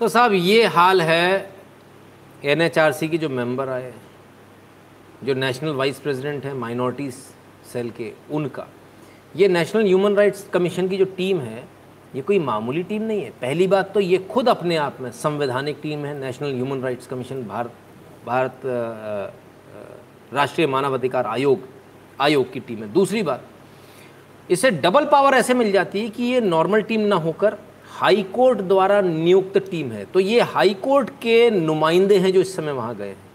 तो साहब, ये हाल है एनएचआरसी की जो मेंबर आए जो नेशनल वाइस प्रेसिडेंट हैं, माइनॉरिटीज़ सेल के, उनका। ये नेशनल ह्यूमन राइट्स कमीशन की जो टीम है, ये कोई मामूली टीम नहीं है। पहली बात तो ये खुद अपने आप में संवैधानिक टीम है, national human rights commission, Bharat Bharat राष्ट्रीय मानवाधिकार आयोग आयोग की टीम है। दूसरी बात, इसे डबल पावर ऐसे मिल जाती है कि ये नॉर्मल टीम ना होकर हाई कोर्ट द्वारा नियुक्त टीम है। तो ये हाई कोर्ट के नुमाइंदे हैं जो इस समय वहाँ गए हैं।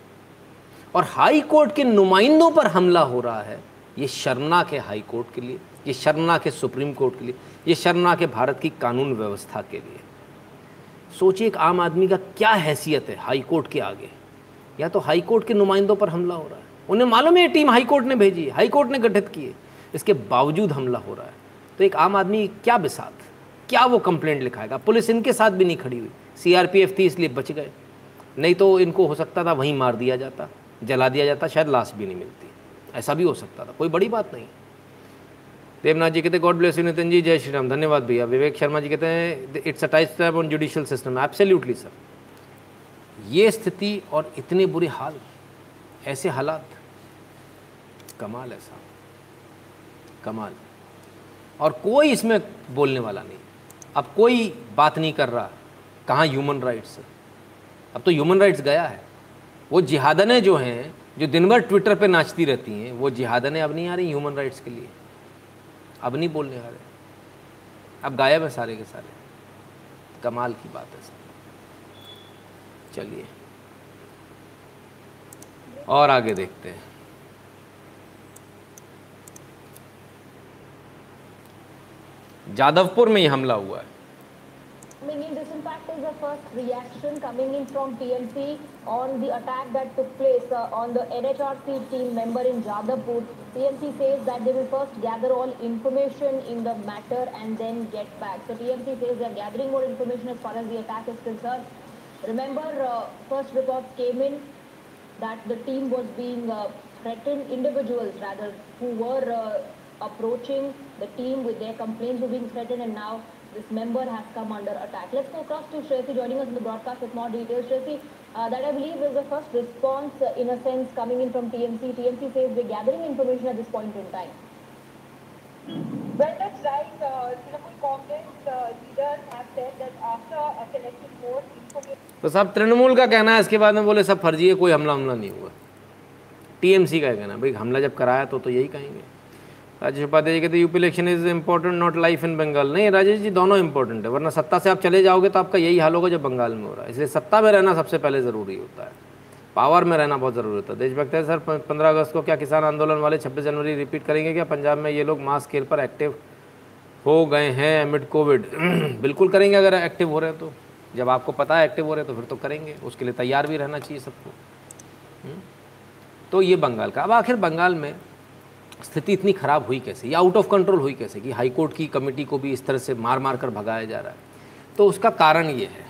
और हाई कोर्ट के नुमाइंदों पर हमला हो रहा है, ये शर्मनाक है हाई कोर्ट के लिए, ये शर्मनाक है सुप्रीम कोर्ट के लिए, ये शर्मनाक है भारत की कानून व्यवस्था के लिए। सोचिए एक आम आदमी का क्या हैसियत है हाई कोर्ट के आगे। या तो हाई कोर्ट के नुमाइंदों पर हमला हो रहा है। उन्हें मालूम है ये टीम हाई कोर्ट ने भेजी हाई कोर्ट ने गठित किए इसके बावजूद हमला हो रहा है। तो एक आम आदमी क्या बिसात? क्या वो कंप्लेंट लिखाएगा? पुलिस इनके साथ भी नहीं खड़ी हुई। सीआरपीएफ थी, इसलिए बच गए। नहीं तो इनको हो सकता था वहीं मार दिया जाता, जला दिया जाता, शायद लाश भी नहीं मिलती। ऐसा भी हो सकता था, कोई बड़ी बात नहीं। देवनाथ जी कहते God bless you Nitin ji, जय श्री राम धन्यवाद भैया। विवेक शर्मा जी कहते हैं it's a type step on judicial system absolutely sir ये स्थिति और इतने बुरे हाल, ऐसे हालात, कमाल ऐसा कमाल। और कोई इसमें बोलने वाला नहीं। अब कोई बात नहीं कर रहा, कहाँ ह्यूमन राइट्स अब तो ह्यूमन राइट्स गया है। वो जिहादनें जो हैं, जो दिन भर ट्विटर पे नाचती रहती हैं, वो जिहादनें अब नहीं आ रही ह्यूमन राइट्स के लिए। अब नहीं बोलने आ रहे। अब गायब है सारे के सारे। कमाल की बात है सर चलिए। और आगे देखते हैं। जादवपुर में ये हमला हुआ है the first reaction coming in from TMC on the attack that took place uh, on the NHRC team member in Jadavpur. TMC says that they will first gather all information in the matter and then get back. So TMC says they are gathering more information as far as the attack is concerned. Remember, uh, first reports came in that the team was being uh, threatened, individuals rather, who were uh, approaching the team with their complaints were being threatened and now this member has come under attack. Let's go across to Shresi joining us in the broadcast with more details. Shresi, uh, that I believe is the first response uh, in a sense coming in from TMC. TMC says we're gathering information at this point in time. Well, that's right. Uh, Trinamool Congress uh, leaders have said that after uh, collecting more information. तो सब तृणमूल का कहना है इसके बाद में बोले सब फर्जी है कोई हमला हमला नहीं हुआ टीएमसी का कहना है भाई हमला जब कराया तो तो यही कहेंगे राजेश उपाध्याय कहते UP election is important not life in Bengal नहीं, राजेश जी, दोनों इंपॉर्टेंट है, वरना सत्ता से आप चले जाओगे तो आपका यही हाल होगा जो बंगाल में हो रहा है। इसलिए सत्ता में रहना सबसे पहले ज़रूरी होता है। पावर में रहना बहुत ज़रूरी होता है। देशभक्त है सर पंद्रह अगस्त को क्या किसान आंदोलन वाले छब्बीस जनवरी रिपीट करेंगे क्या? पंजाब में ये लोग मास स्केल पर एक्टिव हो गए हैं एमिड कोविड [CLEARS THROAT] बिल्कुल करेंगे अगर एक्टिव हो रहे हैं तो। जब आपको पता है एक्टिव हो रहे हैं तो फिर तो करेंगे। उसके लिए तैयार भी रहना चाहिए सबको। हम्म? तो ये बंगाल का। अब आखिर बंगाल में स्थिति इतनी ख़राब हुई कैसे? या आउट ऑफ़ कंट्रोल हुई कैसे कि हाई कोर्ट की कमेटी को भी इस तरह से मार मार कर भगाया जा रहा है? तो उसका कारण ये है।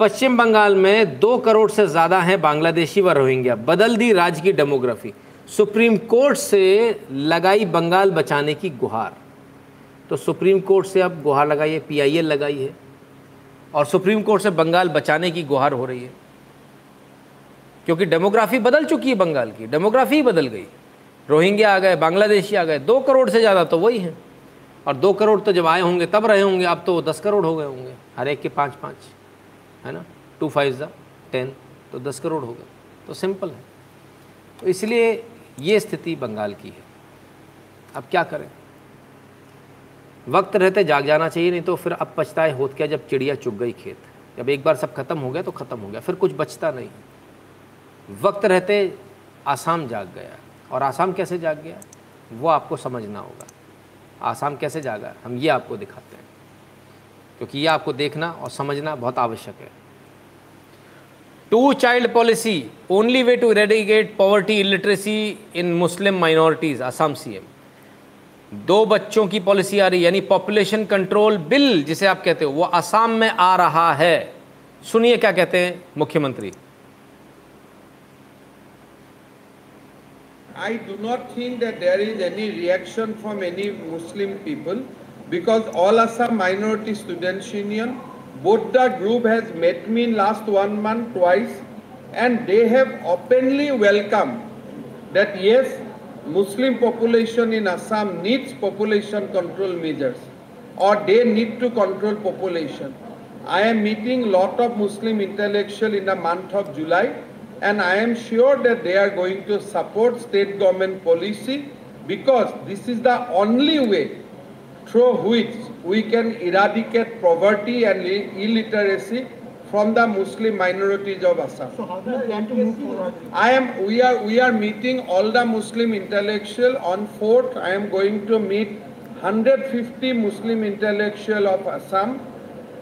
पश्चिम बंगाल में दो करोड़ से ज़्यादा हैं बांग्लादेशी व रोहिंग्या। बदल दी राज्य की डेमोग्राफी सुप्रीम कोर्ट से लगाई बंगाल बचाने की गुहार। तो सुप्रीम कोर्ट से अब गुहार लगाई है पीआईएल लगाई है। और सुप्रीम कोर्ट से बंगाल बचाने की गुहार हो रही है। क्योंकि डेमोग्राफी बदल चुकी है बंगाल की। डेमोग्राफी ही बदल गई। रोहिंग्या आ गए, बांग्लादेशी आ गए, दो करोड़ से ज़्यादा तो वही हैं। और दो करोड़ तो जब आए होंगे, तब रहे होंगे, अब तो दस करोड़ हो गए होंगे। हर एक के पाँच पाँच, है ना? टू फाइव ज़ा, टेन तो दस करोड़ हो गए। तो सिंपल है। तो इसलिए ये स्थिति बंगाल की है। अब क्या करें? वक्त रहते जाग जाना चाहिए, नहीं तो फिर अब पछताए होत क्या जब चिड़िया चुग गई खेत। जब एक बार सब खत्म हो गया तो ख़त्म हो गया, फिर कुछ बचता नहीं। वक्त रहते आसाम जाग गया। और आसाम कैसे जाग गया? वो आपको समझना होगा। आसाम कैसे जागा? हम ये आपको दिखाते हैं। क्योंकि ये आपको देखना और समझना बहुत आवश्यक है। Two child policy only way to eradicate poverty illiteracy in Muslim minorities Assam CM दो बच्चों की पॉलिसी आ रही, यानी पॉपुलेशन कंट्रोल बिल जिसे आप कहते हो, वो आसाम में आ रहा है। सुनिए क्या कहते हैं मुख्यमंत्री। I do not think that there is any reaction from any Muslim people because all Assam Minority Students Union, both the group has met me in last one month twice and they have openly welcomed that yes, Muslim population in Assam needs population control measures or they need to control population. I am meeting lot of Muslim intellectual in the month of July and I am sure that they are going to support state government policy because this is the only way through which we can eradicate poverty and illiteracy from the Muslim minorities of Assam. So how do you plan to move forward? I am, we are, we are meeting all the Muslim intellectual on 4th. I am going to meet 150 Muslim intellectual of Assam.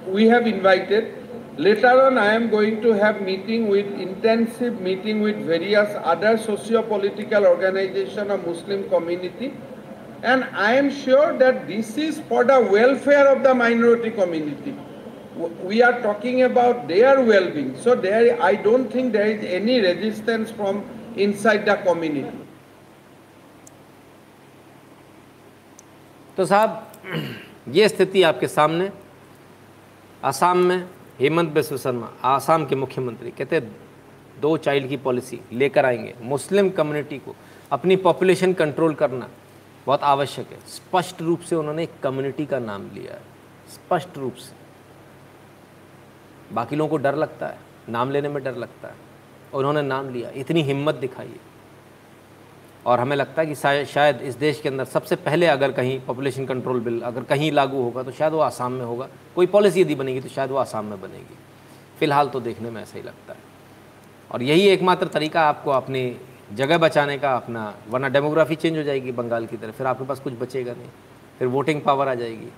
We have invited. Later on, I am going to have meeting with, intensive meeting with various other socio-political organization of Muslim community. And I am sure that this is for the welfare of the minority community. We are talking about their well-being. So there, I don't think there is any resistance from inside the community. तो साहब ये स्थिति आपके सामने असम में हेमंत बिस्व शर्मा, आसाम के मुख्यमंत्री, कहते दो चाइल्ड की पॉलिसी लेकर आएँगे। मुस्लिम कम्युनिटी को अपनी पॉपुलेशन कंट्रोल करना बहुत आवश्यक है। स्पष्ट रूप से उन्होंने एक कम्युनिटी का नाम लिया है। स्पष्ट रूप से। बाकी लोगों को डर लगता है। नाम लेने में डर लगता है। उन्होंने नाम लिया। इतनी हिम्मत दिखाई है। और हमें लगता है कि शायद इस देश के अंदर सबसे पहले अगर कहीं पॉपुलेशन कंट्रोल बिल अगर कहीं लागू होगा तो शायद वो आसाम में होगा। कोई पॉलिसी यदि बनेगी तो शायद वो आसाम में बनेगी। फ़िलहाल तो देखने में ऐसा ही लगता है। और यही एकमात्र तरीका आपको अपनी जगह बचाने का, अपना, वरना डेमोग्राफी चेंज हो जाएगी बंगाल की तरफ़। फिर आपके पास कुछ बचेगा नहीं। फिर वोटिंग पावर आ जाएगी।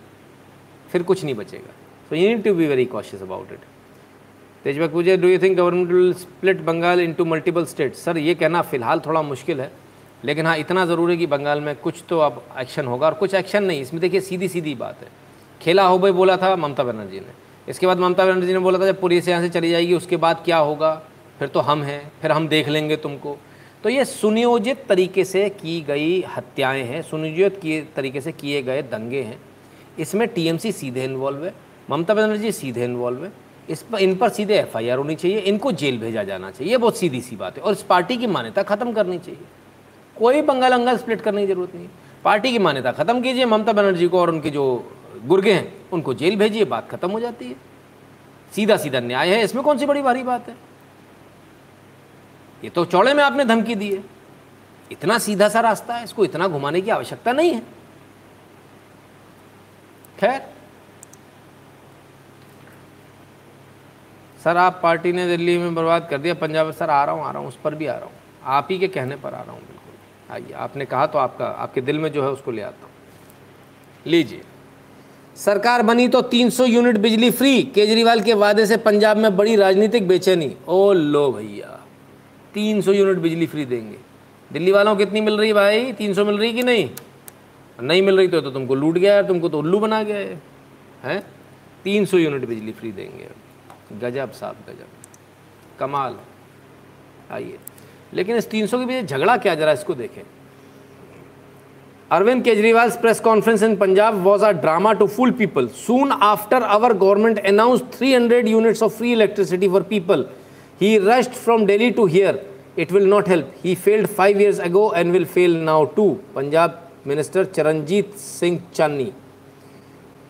फिर कुछ नहीं बचेगा। So you need to be very cautious about it तेजबक पूछे do you think government will split Bengal into multiple state sir ये कहना फ़िलहाल थोड़ा मुश्किल है। लेकिन हाँ इतना ज़रूरी है कि बंगाल में कुछ तो अब एक्शन होगा और कुछ एक्शन नहीं। इसमें देखिए, सीधी सीधी बात है। खेला हो भाई, बोला था ममता बनर्जी ने। इसके बाद ममता बनर्जी ने बोला था, जब पुलिस यहाँ से चली जाएगी, उसके बाद क्या होगा? फिर तो हम हैं, फिर हम देख लेंगे तुमको। तो ये सुनियोजित तरीके से की गई हत्याएँ हैं, सुनियोजित किए, तरीके से किए गए दंगे हैं। इसमें टीएमसी सीधे इन्वॉल्व है, ममता बनर्जी सीधे इन्वॉल्व है। इस पर, इन पर सीधे एफआईआर होनी चाहिए, इनको जेल भेजा जाना चाहिए। ये बहुत सीधी सी बात है, और इस पार्टी की मान्यता खत्म करनी चाहिए। कोई बंगाल अंगाल स्प्लिट करने की ज़रूरत नहीं। पार्टी की मान्यता खत्म कीजिए ममता बनर्जी को और उनके जो गुर्गे हैं, उनको जेल भेजिए, बात खत्म हो जाती है। सीधा सीधा न्याय है, इसमें कौन सी बड़ी भारी बात है? ये तो चौड़े में आपने धमकी दी है। इतना सीधा सा रास्ता है, इसको इतना घुमाने की आवश्यकता नहीं है। खैर। सर, आप पार्टी ने दिल्ली में बर्बाद कर दिया, पंजाब में सर, आ रहा हूँ, आ रहा हूँ, उस पर भी आ रहा हूँ। आप ही के कहने पर आ रहा हूँ आइए आपने कहा तो आपका आपके दिल में जो है उसको ले आता हूँ। लीजिए। सरकार बनी तो 300 यूनिट बिजली फ्री केजरीवाल के वादे से पंजाब में बड़ी राजनीतिक बेचैनी। ओ लो भैया 300 यूनिट बिजली फ्री देंगे। दिल्ली वालों को कितनी मिल रही भाई? 300 मिल रही कि नहीं? नहीं मिल रही तो, तो तुमको लूट गया है तुमको तो उल्लू बना गया है हैं? 300 यूनिट बिजली फ्री देंगे। गजब साहब गजब। कमाल। आइए। लेकिन इस तीन सौ के पीछे झगड़ा क्या जा इसको देखें। Arvind Kejriwal press conference in Punjab was a drama to fool people soon after our government announce 300 units of free electricity for people he rushed from Delhi to here it will not help he failed five years ago and will fail now to Punjab minister Charanjit Singh Channi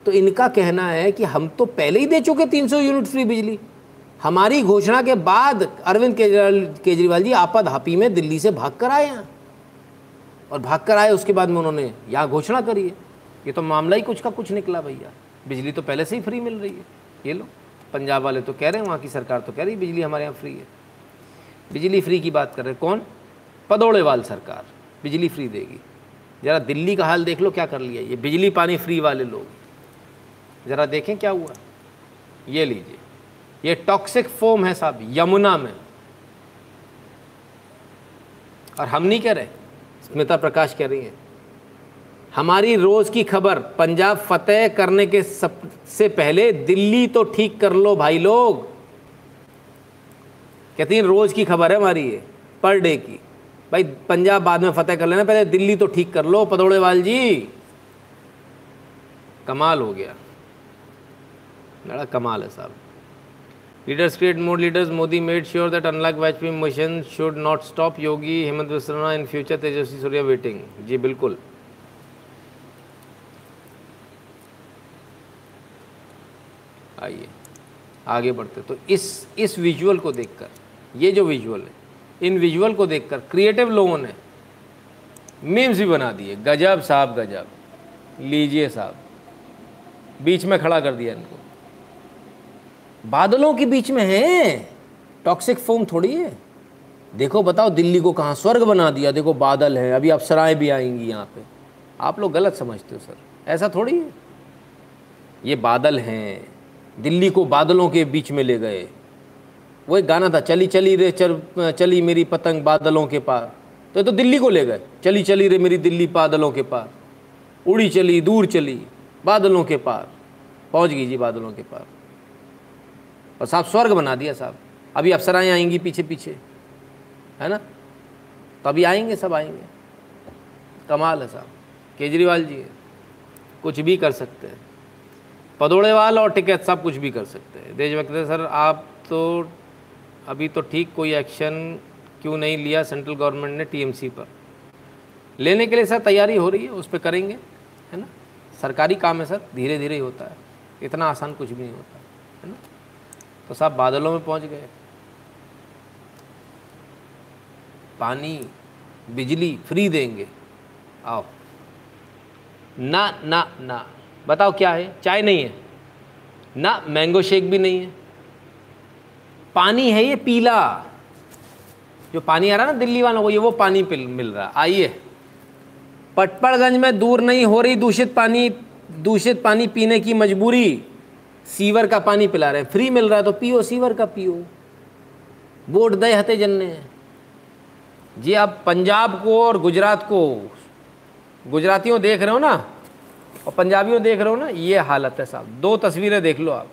तो इनका कहना है कि हम तो पहले ही दे चुके 300 यूनिट फ्री बिजली। हमारी घोषणा के बाद अरविंद केजरीवाल केजरीवाल जी आपाधापी में दिल्ली से भाग कर आए हैं। और भाग कर आए, उसके बाद में उन्होंने यहाँ घोषणा करी है। ये तो मामला ही कुछ का कुछ निकला भैया। बिजली तो पहले से ही फ्री मिल रही है। ये लो, पंजाब वाले तो कह रहे हैं, वहाँ की सरकार तो कह रही है, बिजली हमारे यहाँ फ्री है। बिजली फ्री की बात कर रहे हैं कौन? पदौड़ेवाल सरकार, बिजली फ्री देगी। ज़रा दिल्ली का हाल देख लो, क्या कर लिया ये। बिजली पानी फ्री वाले लोग। ज़रा देखें क्या हुआ। ये लीजिए। ये टॉक्सिक फोम है साहब, यमुना में। और हम नहीं कह रहे, स्मिता प्रकाश कह रही है। हमारी रोज की खबर, पंजाब फतेह करने के सब, से पहले दिल्ली तो ठीक कर लो भाई लोग। कहती हैं, रोज की खबर है हमारी ये, पर डे की। भाई, पंजाब बाद में फतेह कर लेना, पहले दिल्ली तो ठीक कर लो, पदौड़ेवाल जी। कमाल हो गया। बड़ा कमाल है साहब। Leaders create more leaders Modi made sure that unlock Vajpayee mission should not stop Yogi Hemant Vishwanath in future Tejasvi Surya waiting जी बिल्कुल आइए आगे बढ़ते तो इस इस विजुअल को देखकर, ये जो विजुअल है, इन विजुअल को देखकर क्रिएटिव लोगों ने मीम्स भी बना दिए। गजब साहब, गजब। लीजिए साहब। बीच में खड़ा कर दिया इनको। बादलों के बीच में है। टॉक्सिक फोम थोड़ी है। देखो, बताओ, दिल्ली को कहाँ स्वर्ग बना दिया? देखो, बादल हैं, अभी अप्सराएँ भी आएँगी यहाँ पे। आप लोग गलत समझते हो, सर। ऐसा थोड़ी है। ये बादल हैं। दिल्ली को बादलों के बीच में ले गए। वो एक गाना था, चली चली रे चल चली मेरी पतंग बादलों के पार। तो ये तो दिल्ली को ले गए। चली चली रे, मेरी दिल्ली बादलों के पार। उड़ी चली, दूर चली, बादलों के पार। पहुँच गई जी, बादलों के पार। और साहब स्वर्ग बना दिया साहब। अभी अप्सराएँ आएँगी पीछे पीछे, है ना? तो अभी आएँगे, सब आएँगे। कमाल है साहब। केजरीवाल जी, कुछ भी कर सकते हैं। पदोड़ेवाल और टिकैत सब कुछ भी कर सकते हैं। देशभक्त सर, आप तो अभी तो ठीक कोई एक्शन क्यों नहीं लिया सेंट्रल गवर्नमेंट ने टीएमसी पर। लेने के लिए सर तैयारी हो रही है, उस पर करेंगे, है ना? सरकारी काम है सर धीरे धीरे ही होता है। इतना आसान कुछ भी नहीं होता। तो साहब बादलों में पहुँच गए। पानी, बिजली फ्री देंगे। आओ। ना ना ना। बताओ क्या है? चाय नहीं है। ना, मैंगो शेक भी नहीं है। पानी है ये पीला। जो पानी आ रहा है ना दिल्ली वालों को, ये वो पानी मिल रहा आइए। पटपड़गंज में दूर नहीं हो रही दूषित पानी दूषित पानी पीने की मजबूरी। सीवर का पानी पिला रहे हैं। फ्री मिल रहा है तो पियो, सीवर का पियो। वोट दे हते जन्ने जी आप पंजाब को और गुजरात को, गुजरातियों देख रहे हो ना, और पंजाबियों देख रहे हो ना, ये हालत है साहब। दो तस्वीरें देख लो आप।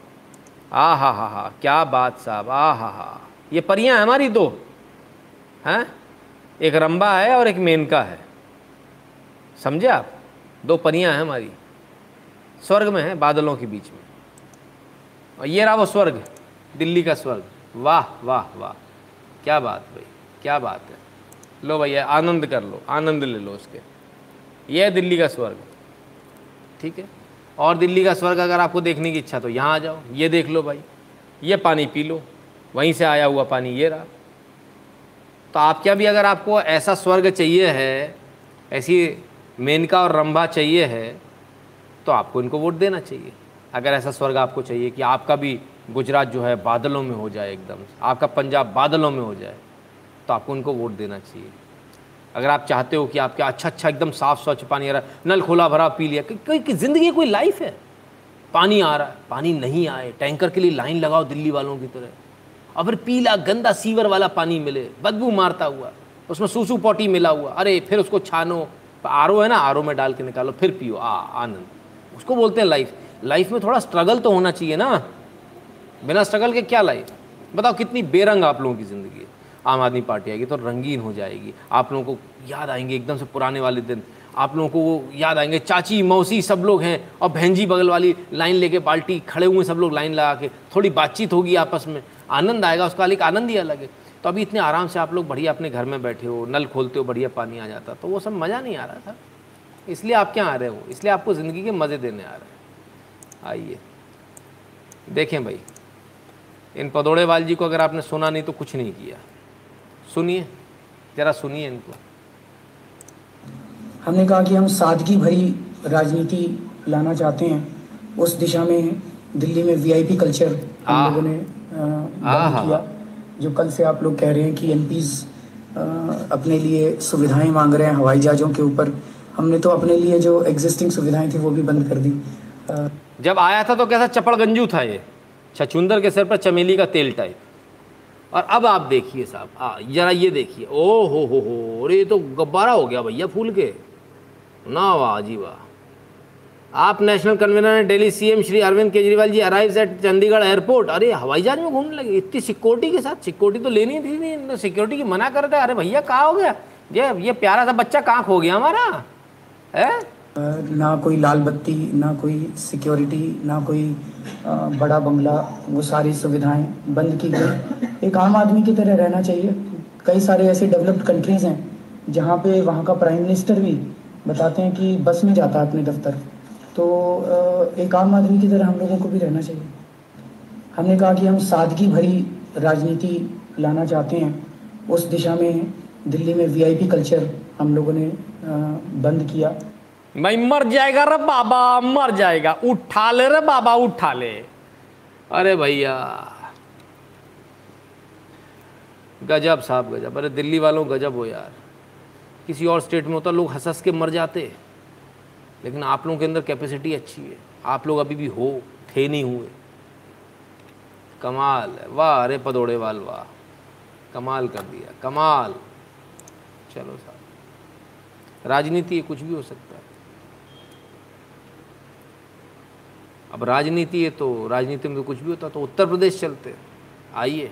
आ हा हा हा, क्या बात साहब, आ हा हा। ये परियाँ हमारी दो। हैं? एक रंबा है और एक मेनका है। समझे आप? दो परियाँ हैं हमारी। स्वर्ग में है, बादलों के बीच में। और ये रहा वो स्वर्ग, दिल्ली का स्वर्ग। वाह वाह वाह। क्या बात भाई, क्या बात है। लो भैया आनंद कर लो, आनंद ले लो उसके। ये है दिल्ली का स्वर्ग, ठीक है? और दिल्ली का स्वर्ग अगर आपको देखने की इच्छा तो यहाँ आ जाओ, ये देख लो भाई। ये पानी पी लो, वहीं से आया हुआ पानी, ये रहा। तो आप क्या भी अगर आपको ऐसा स्वर्ग चाहिए है, ऐसी मेनका और रंभा चाहिए है तो आपको इनको वोट देना चाहिए। अगर ऐसा स्वर्ग आपको चाहिए कि आपका भी गुजरात जो है बादलों में हो जाए एकदम आपका पंजाब बादलों में हो जाए तो आपको उनको वोट देना चाहिए। अगर आप चाहते हो कि आपका अच्छा अच्छा एकदम साफ़ स्वच्छ पानी आ रहा है, नल खोला भरा पी लिया कोई ज़िंदगी कोई लाइफ है? पानी आ रहा है, पानी नहीं आए, टैंकर के लिए लाइन लगाओ दिल्ली वालों की तरह। और फिर पीला, गंदा सीवर वाला पानी मिले, बदबू मारता हुआ, उसमें सूसू पॉटी मिला हुआ, अरे फिर उसको छानो, आर है ना, आर में डाल के निकालो, फिर पियो, आ, आनंद। उसको बोलते हैं लाइफ लाइफ में थोड़ा स्ट्रगल तो होना चाहिए ना। बिना स्ट्रगल के क्या लाइफ बताओ कितनी बेरंग आप लोगों की ज़िंदगी है। आम आदमी पार्टी आएगी तो रंगीन हो जाएगी। आप लोगों को याद आएँगे एकदम से पुराने वाले दिन। आप लोगों को वो याद आएँगे, चाची, मौसी सब लोग हैं और बहन जी बगल वाली लाइन लेके बाल्टी खड़े हुए सब लोग लाइन लगा के। थोड़ी बातचीत होगी आपस में। आनंद आएगा, उसका एक आनंद ही अलग है। तो अभी इतने आराम से आप लोग बढ़िया अपने घर में बैठे हो, नल खोलते हो, बढ़िया पानी आ जाता। तो वो सब मज़ा नहीं आ रहा था। इसलिए आप क्या आ रहे हो? इसलिए आपको ज़िंदगी के मज़े देने आ रहे हैं। आइए। देखें भाई इन पदौड़ेवाल जी को अगर आपने सुना नहीं तो कुछ नहीं किया। सुनिए ज़रा सुनिए इनको। हमने कहा कि हम सादगी भरी राजनीति लाना चाहते हैं। उस दिशा में दिल्ली में वीआईपी कल्चर हम लोगों ने किया जो कल से आप लोग कह रहे हैं कि एम अपने लिए सुविधाएँ मांग रहे हैं हवाई जहाज़ों के ऊपर। हमने तो अपने लिए जो एग्जिस्टिंग सुविधाएँ थी वो भी बंद कर दी। जब आया था तो कैसा चपड़गंजू था ये। छचुंदर के सर पर चमेली का तेल टाइप। और अब आप देखिए साहब जरा ये देखिए। ओ हो हो हो अरे तो गब्बारा हो गया भैया फूल के। ना वाह जी वाह। आप नेशनल कन्वीनर हैं, Delhi CM Shri Arvind Kejriwal ji arrive at Chandigarh airport अरे हवाई जहाज़ में घूमने लगे, इतनी सिक्योरिटी के साथ। सिक्योरिटी तो लेनी थी, नहीं सिक्योरिटी की मना कर रहे अरे भैया कहाँ हो गया? ये ये प्यारा सा बच्चा कहाँ खो गया हमारा? है? ना कोई लाल बत्ती, ना कोई सिक्योरिटी, ना कोई बड़ा बंगला, वो सारी सुविधाएँ बंद की गई। एक आम आदमी की तरह रहना चाहिए। कई सारे ऐसे डेवलप्ड कंट्रीज़ हैं, जहाँ पे वहाँ का प्राइम मिनिस्टर भी बताते हैं कि बस में जाता है अपने दफ्तर। तो एक आम आदमी की तरह हम लोगों को भी रहना चाहिए। हमने कहा कि हम सादगी भरी राजनीति लाना चाहते हैं। उस दिशा में दिल्ली में वीआईपी कल्चर हम लोगों ने बंद किया। भाई मर जाएगा रे बाबा, मर जाएगा। उठा ले रे बाबा, उठा ले। अरे भैया। गजब साहब, गजब। अरे दिल्ली वालों गजब हो यार। किसी और स्टेट में होता, लोग हंस हंस के मर जाते। लेकिन आप लोगों के अंदर कैपेसिटी अच्छी है। आप लोग अभी भी हो, थे नहीं हुए। कमाल है। वाह, अरे पदोड़े वाल, वाह। कमाल कर दिया, कमाल। चलो साहब। राजनीति कुछ भी हो सकता है अब राजनीति है तो राजनीति में तो कुछ भी होता तो उत्तर प्रदेश चलते। आइए।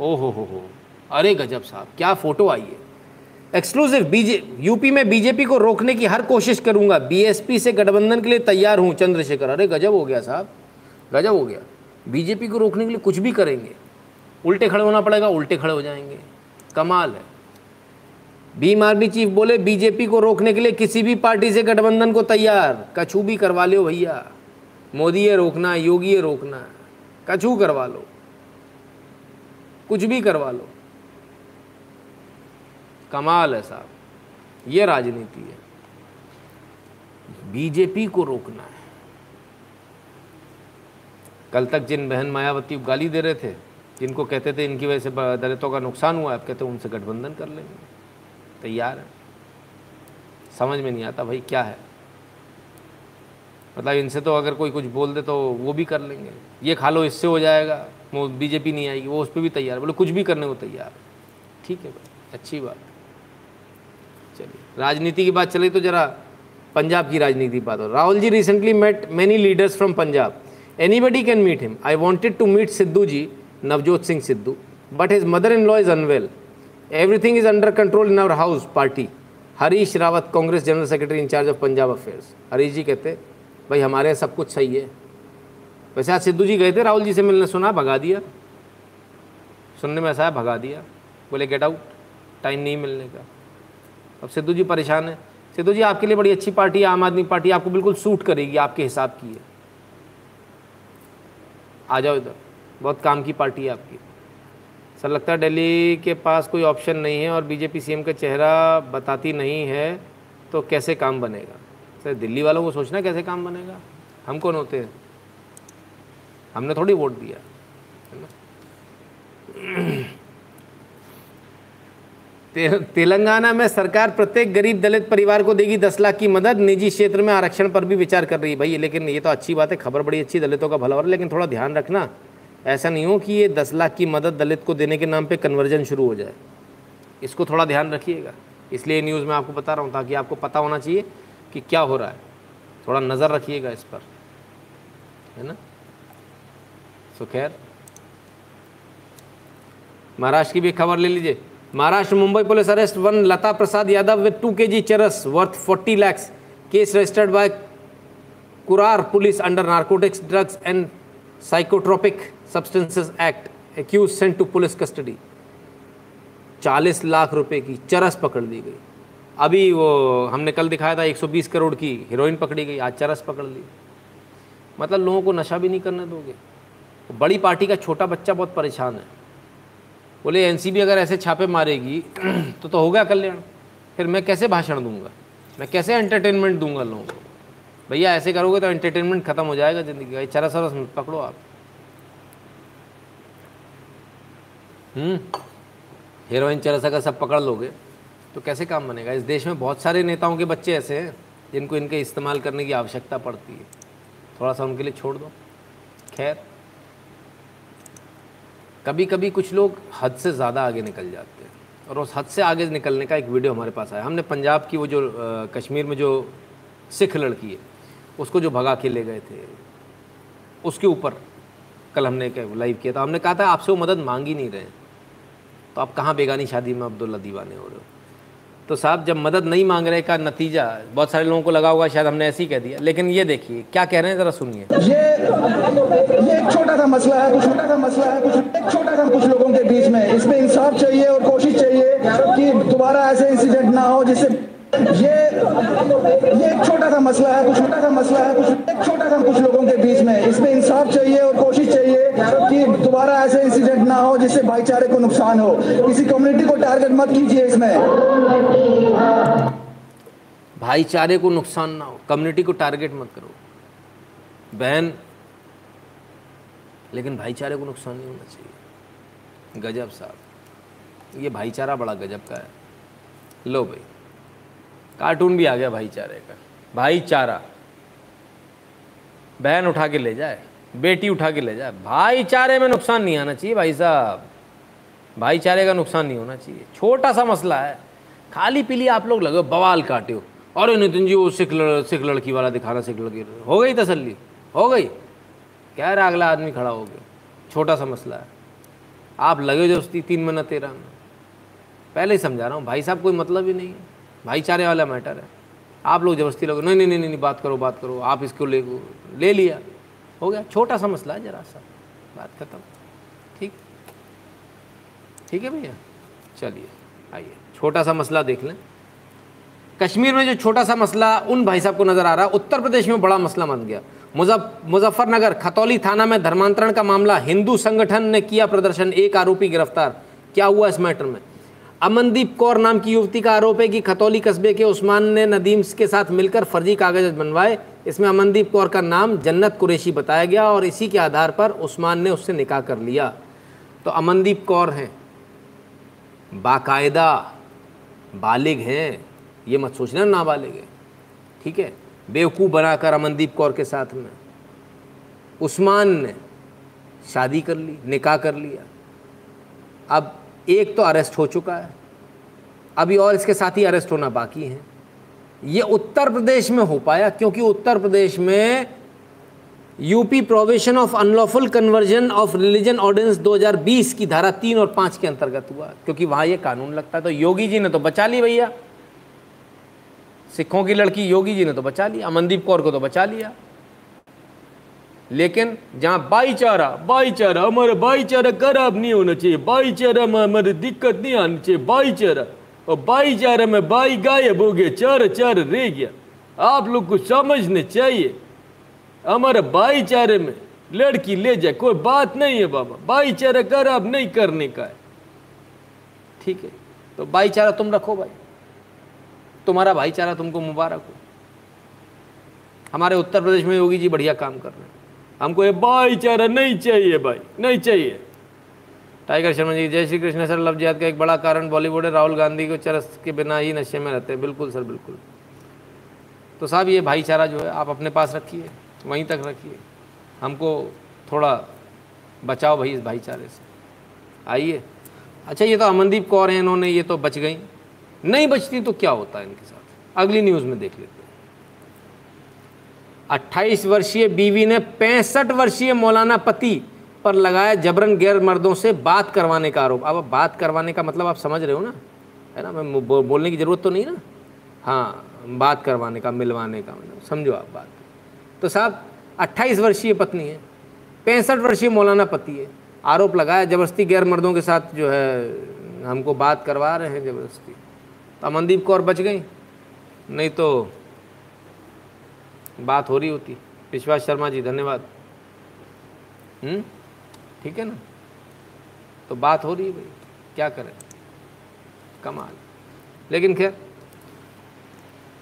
ओ हो हो। हो अरे गजब साहब, क्या फ़ोटो आई है? एक्सक्लूसिव बीजे यूपी में बीजेपी को रोकने की हर कोशिश करूँगा। बीएसपी से गठबंधन के लिए तैयार हूँ, चंद्रशेखर। अरे गजब हो गया साहब, गजब हो गया। बीजेपी को रोकने के लिए कुछ भी करेंगे। उल्टे खड़े होना पड़ेगा, उल्टे खड़े हो जाएँगे। कमाल है। भीम आर्मी चीफ बोले, बीजेपी को रोकने के लिए किसी भी पार्टी से गठबंधन को तैयार। कछू भी करवा लो भैया। मोदी ये रोकना है योगी रोकना है कछू करवा लो। कुछ भी करवा लो। कमाल है साहब, ये राजनीति है। बीजेपी को रोकना है। कल तक जिन बहन मायावती गाली दे रहे थे, जिनको कहते थे इनकी वजह से दलितों का नुकसान हुआ अब कहते उनसे गठबंधन कर लेंगे। तैयार है। समझ में नहीं आता भाई क्या है। मतलब इनसे तो अगर कोई कुछ बोल दे तो वो भी कर लेंगे। ये खा लो, इससे हो जाएगा। वो बीजेपी नहीं आएगी, वो उस पर भी तैयार। है। बोले, कुछ भी करने को तैयार है। ठीक है भाई, अच्छी बात। चलिए, राजनीति की बात चली तो जरा पंजाब की राजनीति बात हो Rahul ji recently met many leaders from Punjab. Anybody can meet him I wanted to meet Sidhu ji, Navjot Singh Sidhu. But his mother in law is unwell everything is under control in our house party Harish Rawat, Congress general secretary in charge of Punjab affairs Harish ji कहते भाई हमारे सब कुछ सही है। वैसे आज सिद्धू जी गए थे, राहुल जी से मिलने, सुना, भगा दिया। सुनने में ऐसा है, भगा दिया। बोले गेट आउट टाइम नहीं मिलने का। अब सिद्धू जी परेशान है। सिद्धू जी, आपके लिए बड़ी अच्छी पार्टी है, आम आदमी पार्टी, आपको बिल्कुल सूट करेगी, आपके हिसाब की है। आ जाओ इधर। बहुत काम की पार्टी है आपकी। सर, लगता है दिल्ली के पास कोई ऑप्शन नहीं है और बीजेपी सीएम का चेहरा बताती नहीं है तो कैसे काम बनेगा? सर दिल्ली वालों को सोचना कैसे काम बनेगा? हम कौन होते हैं। हमने थोड़ी वोट दिया [CLEARS THROAT] ते, तेलंगाना में सरकार प्रत्येक गरीब दलित परिवार को देगी दस लाख की मदद निजी क्षेत्र में आरक्षण पर भी विचार कर रही है भाई। लेकिन ये तो अच्छी बात है खबर बड़ी अच्छी दलितों का भला हो रहा है लेकिन थोड़ा ध्यान रखना ऐसा नहीं हो कि ये दस लाख की मदद दलित को देने के नाम पे कन्वर्जन शुरू हो जाए। इसको थोड़ा ध्यान रखिएगा। इसलिए न्यूज़ में आपको बता रहा हूँ ताकि आपको पता होना चाहिए कि क्या हो रहा है? थोड़ा नज़र रखिएगा इस पर। है ना? सो खैर, महाराष्ट्र की भी खबर ले लीजिए। Maharashtra Mumbai police arrest, one Lata Prasad Yadav with two K G charas worth 40 lakhs case registered by Kurar police under narcotics drugs and psychotropic substances act accused sent to police custody 40 lakh रुपए की चरस पकड़ ली गई। अभी वो हमने कल दिखाया था 120 करोड़ की हीरोइन पकड़ी गई, आज चरस पकड़ ली। मतलब लोगों को नशा भी नहीं करने दोगे। बड़ी पार्टी का छोटा बच्चा बहुत परेशान है। बोले, एनसीबी अगर ऐसे छापे मारेगी [CLEARS THROAT] तो तो होगा कल्याण। फिर मैं कैसे भाषण दूँगा? मैं कैसे एंटरटेनमेंट दूँगा लोगों को? भैया, ऐसे करोगे तो एंटरटेनमेंट खत्म हो जाएगा ज़िंदगी का। चरस वरस पकड़ो आप। हम्म हीरोइन चरस अगर सब पकड़ लोगे तो कैसे काम बनेगा? इस देश में बहुत सारे नेताओं के बच्चे ऐसे हैं जिनको इनके इस्तेमाल करने की आवश्यकता पड़ती है। थोड़ा सा उनके लिए छोड़ दो। खैर कभी कभी कुछ लोग हद से ज़्यादा आगे निकल जाते हैं। और उस हद से आगे निकलने का एक वीडियो हमारे पास आया। हमने पंजाब की वो जो अ, कश्मीर में जो सिख लड़की है उसको जो भगा के ले गए थे उसके ऊपर कल हमने लाइव किया था। हमने कहा था आपसे वो मदद मांग ही नहीं रहे। तो आप कहाँ बेगानी शादी में अब्दुल्ला दीवाने हो रहे हो? तो साहब जब मदद नहीं मांग रहे का नतीजा, बहुत सारे लोगों को लगा होगा शायद हमने ऐसे ही कह दिया। लेकिन ये देखिए, क्या कह रहे हैं, ज़रा सुनिए। ये ये एक छोटा सा मसला है कुछ छोटा सा मसला है, कुछ, एक छोटा सा कुछ लोगों के बीच में। इसमें इंसाफ चाहिए और कोशिश चाहिए कि दोबारा ऐसे इंसिडेंट ना हो जिससे ये ये एक छोटा सा मसला है, कुछ छोटा सा मसला है, कुछ, एक छोटा सा कुछ लोगों के बीच में। इसमें इंसाफ चाहिए और कोशिश चाहिए कि दोबारा ऐसे इंसिडेंट ना हो जिससे भाईचारे को नुकसान हो। किसी कम्युनिटी को टारगेट मत कीजिए इसमें। भाईचारे को नुकसान ना हो। कम्युनिटी को टारगेट मत करो। बहन, लेकिन भाईचारे को नुकसान नहीं होना चाहिए। गजब साहब। ये भाईचारा बड़ा गजब का है। लो भाई। कार्टून भी आ गया भाईचारे का। भाईचारा। बहन उठा के ले जाए बेटी उठा के ले जाए। भाईचारे में नुकसान नहीं आना चाहिए भाई साहब। भाईचारे का नुकसान नहीं होना चाहिए। छोटा सा मसला है। खाली पीली आप लोग लगे बवाल काटे हो। अरे नितिन जी वो सिख लड़, सिख लड़की वाला दिखाना सिख लड़की। हो गई तसल्ली? हो गई? क्या रहा अगला आदमी खड़ा हो गया। छोटा सा मसला है। आप लगे जो उसकी तीन महीना तेरह पहले ही समझा रहा हूँ भाई साहब कोई मतलब ही नहीं है। भाईचारे वाला मैटर है। आप लोग ज़बरदस्ती लोग, नहीं नहीं नहीं नहीं, बात करो बात करो, आप इसको ले ले लिया। हो गया। छोटा सा मसला है जरा सा। बात खत्म। ठीक? ठीक है भैया? चलिए, आइए। छोटा सा मसला देख लें। कश्मीर में जो छोटा सा मसला उन भाई साहब को नज़र आ रहा है, उत्तर प्रदेश में बड़ा मसला बन गया। मुजफ्फरनगर, खतौली थाना में धर्मांतरण का मामला, हिंदू संगठन ने किया प्रदर्शन, एक आरोपी गिरफ़्तार। क्या हुआ इस मैटर में? अमनदीप कौर नाम की युवती का आरोप है कि खतौली कस्बे के उस्मान ने नदीम के साथ मिलकर फर्जी कागज़ बनवाए। इसमें अमनदीप कौर का नाम जन्नत कुरेशी बताया गया और इसी के आधार पर उस्मान ने उससे निकाह कर लिया। तो अमनदीप कौर हैं। बाकायदा बालिग हैं। ये मत सोचना नाबालिग है। ठीक है? बेवकूफ़ बनाकर अमनदीप कौर के साथ में। उस्मान ने शादी कर ली, निकाह कर लिया। अब एक तो अरेस्ट हो चुका है। अभी और इसके साथ ही अरेस्ट होना बाकी है। ये उत्तर प्रदेश में हो पाया, क्योंकि उत्तर प्रदेश में UP provision of unlawful conversion of religion ordinance 2020 की धारा तीन और पाँच के अंतर्गत हुआ, क्योंकि वहाँ ये कानून लगता है। तो योगी जी ने तो बचा ली भैया। सिखों की लड़की योगी जी ने तो बचा लिया अमनदीप कौर को तो बचा लिया। लेकिन जहाँ भाईचारा भाईचारा, हमारा भाईचारा खराब नहीं होना चाहिए, भाईचारा में हमारी दिक्कत नहीं आनी चाहिए, भाईचारा। और भाईचारा में भाई गायब हो गया, चार चार रह गया। आप लोग को समझने चाहिए, हमारे भाईचारे में लड़की ले जाए, कोई बात नहीं है बाबा, भाईचारा खराब नहीं करने का है। ठीक है तो भाईचारा तुम रखो भाई, तुम्हारा भाईचारा तुमको मुबारक हो। हमारे उत्तर प्रदेश में योगी जी बढ़िया काम कर रहे हैं। हमको ये भाईचारा नहीं चाहिए भाई, नहीं चाहिए। टाइगर शर्मा जी, जय श्री कृष्ण सर, लव जिहाद का एक बड़ा कारण बॉलीवुड है, राहुल गांधी को चरस के बिना ही नशे में रहते हैं। बिल्कुल सर, बिल्कुल। तो साहब, ये भाईचारा जो है, आप अपने पास रखिए, वहीं तक रखिए। हमको थोड़ा बचाओ भाई इस भाईचारे से। आइए। अच्छा ये तो अमनदीप कौर हैं, इन्होंने ये तो बच गई। नहीं बचती तो क्या होता है इनके साथ? अगली न्यूज़ में देख लेते 28 वर्षीय बीवी ने पैंसठ वर्षीय मौलाना पति पर लगाया जबरन गैर मर्दों से बात करवाने का आरोप। अब बात करवाने का मतलब आप समझ रहे हो ना? है ना? मैं बोलने की ज़रूरत तो नहीं ना? हाँ बात करवाने का, मिलवाने का मतलब समझो आप बात। तो साहब 28 वर्षीय पत्नी है, पैंसठ वर्षीय मौलाना पति है। आरोप लगाया, ज़बरदस्ती गैर मर्दों के साथ जो है, हमको बात करवा रहे हैं ज़बरदस्ती। तो अमनदीप कौर बच गई, नहीं तो बात हो रही होती। विश्वास शर्मा जी, धन्यवाद। हम्म? ठीक है ना? तो बात हो रही है भाई। क्या करें? कमाल। लेकिन खैर,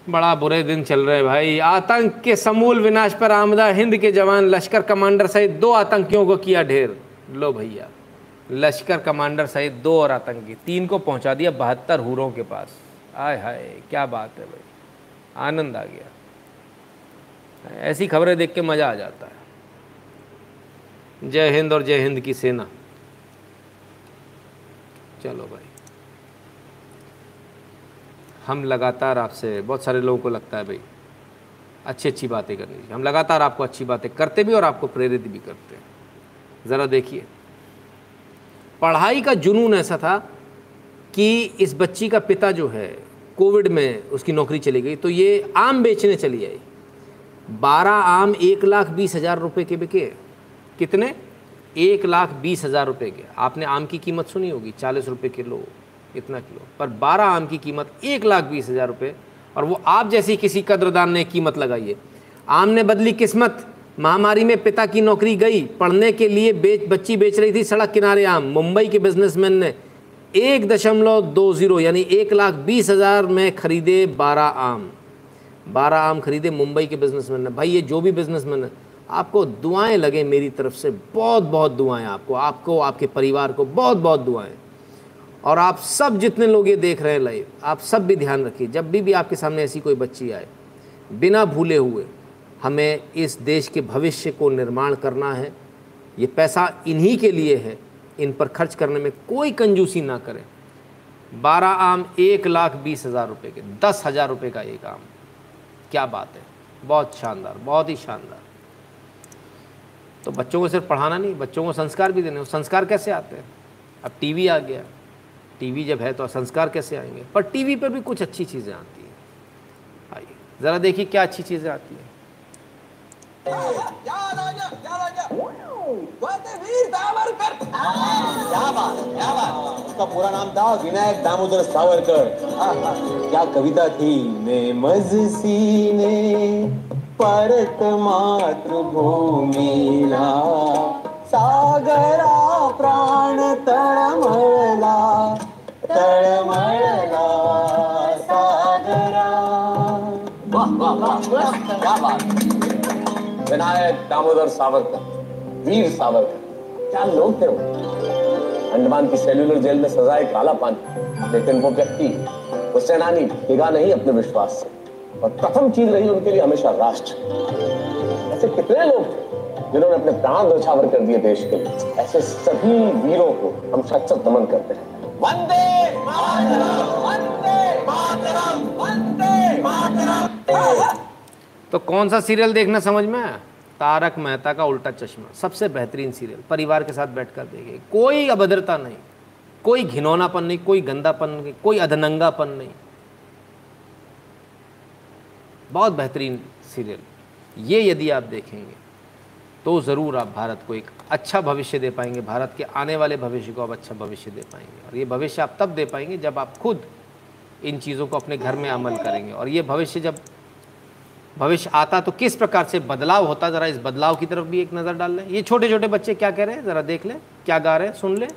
बड़ा बुरे दिन चल रहे भाई। आतंक के समूल विनाश पर आमदा हिंद के जवान लश्कर कमांडर सहित दो आतंकियों को किया ढेर। लो भैया, लश्कर कमांडर सहित दो और आतंकी। तीन को पहुँचा दिया बहत्तर हुरों के पास। आय हाय, क्या बात है भाई। आनंद आ गया। ऐसी खबरें देख के मज़ा आ जाता है। जय हिंद और जय हिंद की सेना। चलो भाई। हम लगातार आपसे, बहुत सारे लोगों को लगता है भाई अच्छी अच्छी बातें करनी चाहिए। हम लगातार आपको अच्छी बातें करते भी और आपको प्रेरित भी करते हैं। ज़रा देखिए। पढ़ाई का जुनून ऐसा था कि इस बच्ची का पिता जो है, कोविड में उसकी नौकरी चली गई तो ये आम बेचने चली आई। बारह आम एक लाख बीस हज़ार रुपये के बिके। कितने? एक लाख बीस हज़ार रुपये के। आपने आम की कीमत सुनी होगी, चालीस रुपये किलो, इतना किलो। पर बारह आम की कीमत एक लाख बीस हज़ार रुपये और वो आप जैसी किसी कद्रदान ने कीमत लगाई है। आम ने बदली किस्मत। महामारी में पिता की नौकरी गई। पढ़ने के लिए बेच, बच्ची बेच रही थी सड़क किनारे आम। मुंबई के बिजनेसमैन ने एक दशमलव दो ज़ीरो, यानी एक लाख बीस हज़ार में खरीदे बारह आम। बारह आम खरीदे मुंबई के बिजनेसमैन ने। भाई, ये जो भी बिजनेसमैन है, आपको दुआएँ लगे मेरी तरफ़ से। बहुत बहुत दुआएँ आपको। आपको, आपके परिवार को बहुत बहुत दुआएँ। और आप सब जितने लोग ये देख रहे हैं लाइव आप सब भी ध्यान रखिए, जब भी भी आपके सामने ऐसी कोई बच्ची आए, बिना भूले हुए, हमें इस देश के भविष्य को निर्माण करना है। ये पैसा इन्हीं के लिए है, इन पर खर्च करने में कोई कंजूसी ना करें। बारह आम एक लाख बीस हज़ार रुपये के, दस हज़ार रुपये का एक आम। क्या बात है? बहुत शानदार, बहुत ही शानदार। तो बच्चों को सिर्फ़ पढ़ाना नहीं, बच्चों को संस्कार भी देने संस्कार कैसे आते हैं? अब टीवी आ गया। टीवी जब है तो संस्कार कैसे आएँगे? पर टीवी पर भी कुछ अच्छी चीज़ें आती हैं। आइए, ज़रा देखिए क्या अच्छी चीज़ें आती हैं। उसका पूरा नाम था विनायक दामोदर सावरकर क्या कविता थी मैं मज सीने परत मातृभूमीला सागरा प्राण तळमळला तळमळला सागरा वाह वाह वाह क्या बात. विनायक दामोदर सावरकर, वीर सावरकर, क्या लोग थे वो? अंडमान की सेल्यूलर जेल में सजाए काला पानी लेकिन वो व्यक्ति वो सेनानी डिगा नहीं अपने विश्वास से। और प्रथम चीज़ रही उनके लिए हमेशा राष्ट्र। ऐसे कितने लोग थे जिन्होंने अपने प्राण न्यौछावर कर दिए देश के लिए? ऐसे सभी वीरों को हम सच सच नमन करते हैं। वंदे मातरम वंदे मातरम वंदे मातरम। तो कौन सा सीरियल देखना समझ में आया? तारक मेहता का उल्टा चश्मा, सबसे बेहतरीन सीरियल, परिवार के साथ बैठकर देखे कोई अभद्रता नहीं, कोई घिनौनापन नहीं, कोई गंदापन नहीं, कोई अधनंगापन नहीं। बहुत बेहतरीन सीरियल। ये यदि आप देखेंगे तो ज़रूर आप भारत को एक अच्छा भविष्य दे पाएँगे। भारत के आने वाले भविष्य को आप अच्छा भविष्य दे पाएँगे। और ये भविष्य आप तब दे पाएँगे जब आप खुद इन चीज़ों को अपने घर में अमल करेंगे। और ये भविष्य जब भविष्य आता तो किस प्रकार से बदलाव होता, ज़रा इस बदलाव की तरफ़ भी एक नज़र डाल लें। ये छोटे छोटे बच्चे क्या कह रहे हैं? ज़रा देख लें, क्या गा रहे हैं, सुन लें।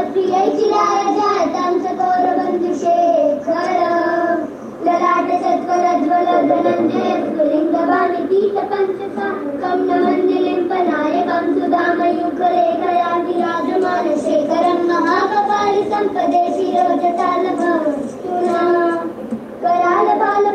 प्रकस्त्रियै शिलाय जायतां चकोरबन्धुशेखर ललाट सत्वरज्वल धनञ्जय स्फुलिङ्गवाणि पीत पञ्चसा कं नमञ्जलिम्पनायकं सुधामयुगलेखया विराजमान शेखरं महाकपालि सम्पदे शिरोजटालभस्तुना कराल बाल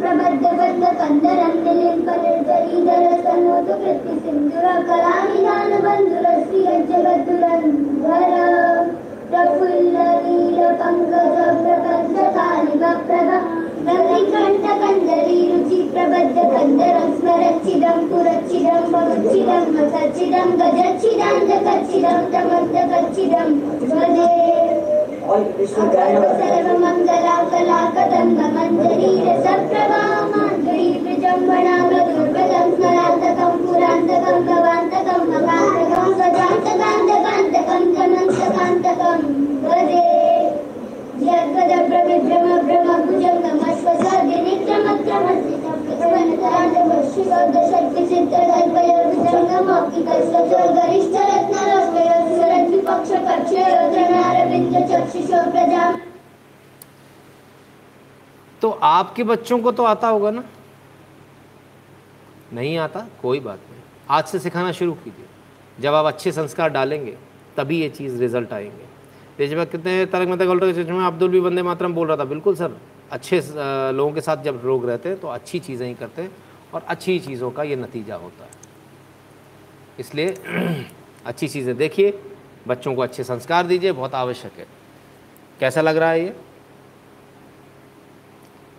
ಪ್ರಬದ್ಧ ಬಂದ ಕಂದರಂತೆ ಲಿಂಪರೆದರಿ ದರಸನೋದು ಕೃತಿಸಿಂಹ आपके बच्चों को तो आता होगा ना? नहीं आता, कोई बात नहीं। आज से सिखाना शुरू कीजिए। जब आप अच्छे संस्कार डालेंगे, तभी ये चीज़ रिज़ल्ट आएँगे। जैसे मैं कितने तरक मेहता गोल्टर में अब्दुल भी बंदे मातरम बोल रहा था, बिल्कुल सर। अच्छे लोगों के साथ जब लोग रहते हैं तो अच्छी चीज़ें ही करते हैं और अच्छी चीज़ों का ये नतीजा होता है। इसलिए [CLEARS THROAT] अच्छी चीज़ें देखिए, बच्चों को अच्छे संस्कार दीजिए, बहुत आवश्यक है। कैसा लग रहा है ये?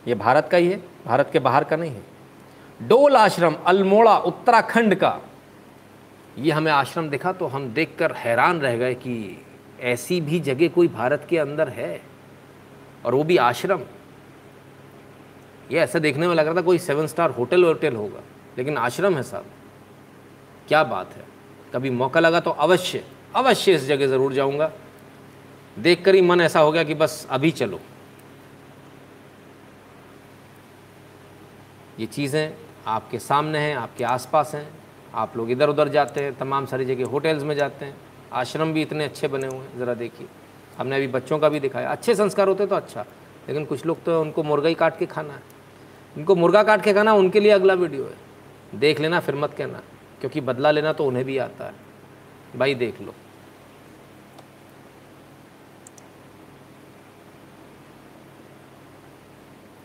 ये भारत का ही है, भारत के बाहर का नहीं है। डोल आश्रम, अल्मोड़ा, उत्तराखंड का, ये हमें आश्रम दिखा तो हम देखकर हैरान रह गए कि ऐसी भी जगह कोई भारत के अंदर है और वो भी आश्रम। ये ऐसा देखने में लग रहा था कोई सेवन स्टार होटल वोटल होगा, लेकिन आश्रम है साहब। क्या बात है। कभी मौका लगा तो अवश्य अवश्य इस जगह ज़रूर जाऊँगा। देखकर ही मन ऐसा हो गया कि बस अभी चलो। ये चीज़ें आपके सामने हैं, आपके आसपास हैं। आप लोग इधर उधर जाते हैं, तमाम सारी जगह होटल्स में जाते हैं। आश्रम भी इतने अच्छे बने हुए हैं, ज़रा देखिए। हमने अभी बच्चों का भी दिखाया। अच्छे संस्कार होते तो अच्छा लेकिन कुछ लोग तो उनको मुर्गा ही काट के खाना है। उनको मुर्गा काट के खाना उनके लिए अगला वीडियो है। देख लेना, फिर मत कहना, क्योंकि बदला लेना तो उन्हें भी आता है। भाई देख लो।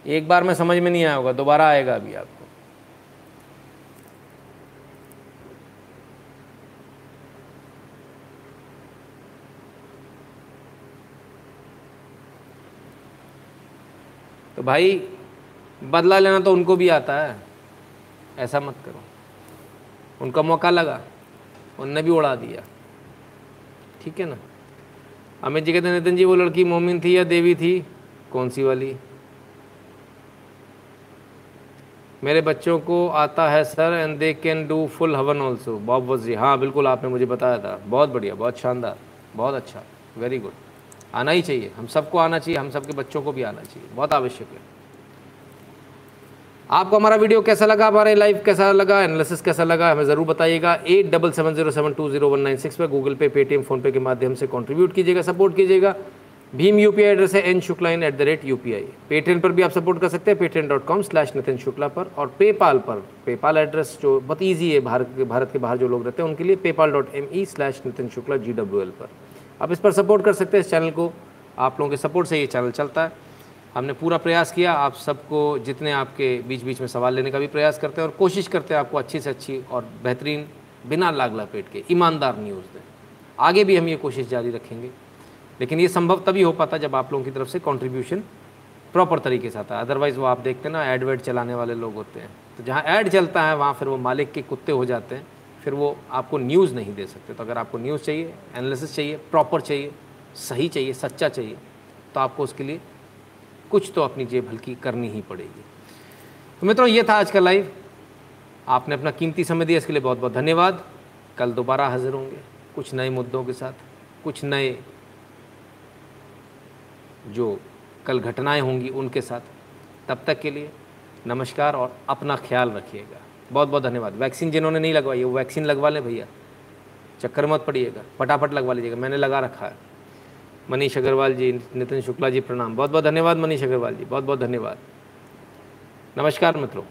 एक बार में समझ में नहीं आया होगा, दोबारा आएगा अभी आपको। तो भाई, बदला लेना तो उनको भी आता है। ऐसा मत करो। उनका मौका लगा, उनने भी उड़ा दिया। ठीक है ना? अमित जी कहते नितिन जी, वो लड़की मोमिन थी या देवी थी? कौन सी वाली? मेरे बच्चों को आता है sir and they can do full havan also Bob वजी हाँ बिल्कुल आपने मुझे बताया था। बहुत बढ़िया, बहुत शानदार, बहुत अच्छा वेरी गुड आना ही चाहिए। हम सबको आना चाहिए, हम सबके बच्चों को भी आना चाहिए। बहुत आवश्यक है। आपको हमारा वीडियो कैसा लगा? हमारे लाइव कैसा लगा? एनालिसिस कैसा लगा? हमें ज़रूर बताइएगा। At double seven zero seven two zero one nine six पर गूगल पे पेटीएम फ़ोनपे के माध्यम से कंट्रीब्यूट कीजिएगा सपोर्ट कीजिएगा। भीम यू पी एड्रेस है N Shukla in at the rate U Paytm पर भी आप सपोर्ट कर सकते हैं Paytm dot com slash Nitin Shukla पर और पेपाल पर। पेपाल एड्रेस जो बहुत ईजी है, भारत के भारत के बाहर जो लोग रहते हैं, उनके लिए PayPal dot M E slash Nitin Shukla G W L पर। आप इस पर सपोर्ट कर सकते हैं इस चैनल को। आप लोगों के सपोर्ट से ये चैनल चलता है। हमने पूरा प्रयास किया, आप सबको जितने आपके बीच बीच में सवाल लेने का भी प्रयास करते हैं और कोशिश करते हैं आपको अच्छी से अच्छी और बेहतरीन बिना लाग लपेट के ईमानदार न्यूज़ दें। आगे भी हम ये कोशिश जारी रखेंगे। लेकिन ये संभव तभी हो पाता जब आप लोगों की तरफ़ से कॉन्ट्रीब्यूशन प्रॉपर तरीके से आता है। अदरवाइज़ वो आप देखते हैं ना एड वेड चलाने वाले लोग होते हैं। तो जहाँ ऐड चलता है, वहाँ फिर वो मालिक के कुत्ते हो जाते हैं। फिर वो आपको न्यूज़ नहीं दे सकते। तो अगर आपको न्यूज़ चाहिए एनालिसिस चाहिए प्रॉपर चाहिए, सही चाहिए, सच्चा चाहिए तो आपको उसके लिए कुछ तो अपनी जेब हल्की करनी ही पड़ेगी। तो मित्रों, ये था आज का लाइव आपने अपना कीमती समय दिया, इसके लिए बहुत बहुत धन्यवाद। कल दोबारा हाजिर होंगे। कुछ नए मुद्दों के साथ, कुछ नए जो कल घटनाएँ होंगी उनके साथ। तब तक के लिए नमस्कार और अपना ख्याल रखिएगा। बहुत बहुत धन्यवाद। वैक्सीन जिन्होंने नहीं लगवाई वो वैक्सीन लगवा लें भैया। चक्कर मत पड़िएगा। फटाफट लगवा लीजिएगा। मैंने लगा रखा है। मनीष अग्रवाल जी, नितिन शुक्ला जी, प्रणाम। बहुत बहुत धन्यवाद मनीष अग्रवाल जी। बहुत बहुत धन्यवाद। नमस्कार मित्रों।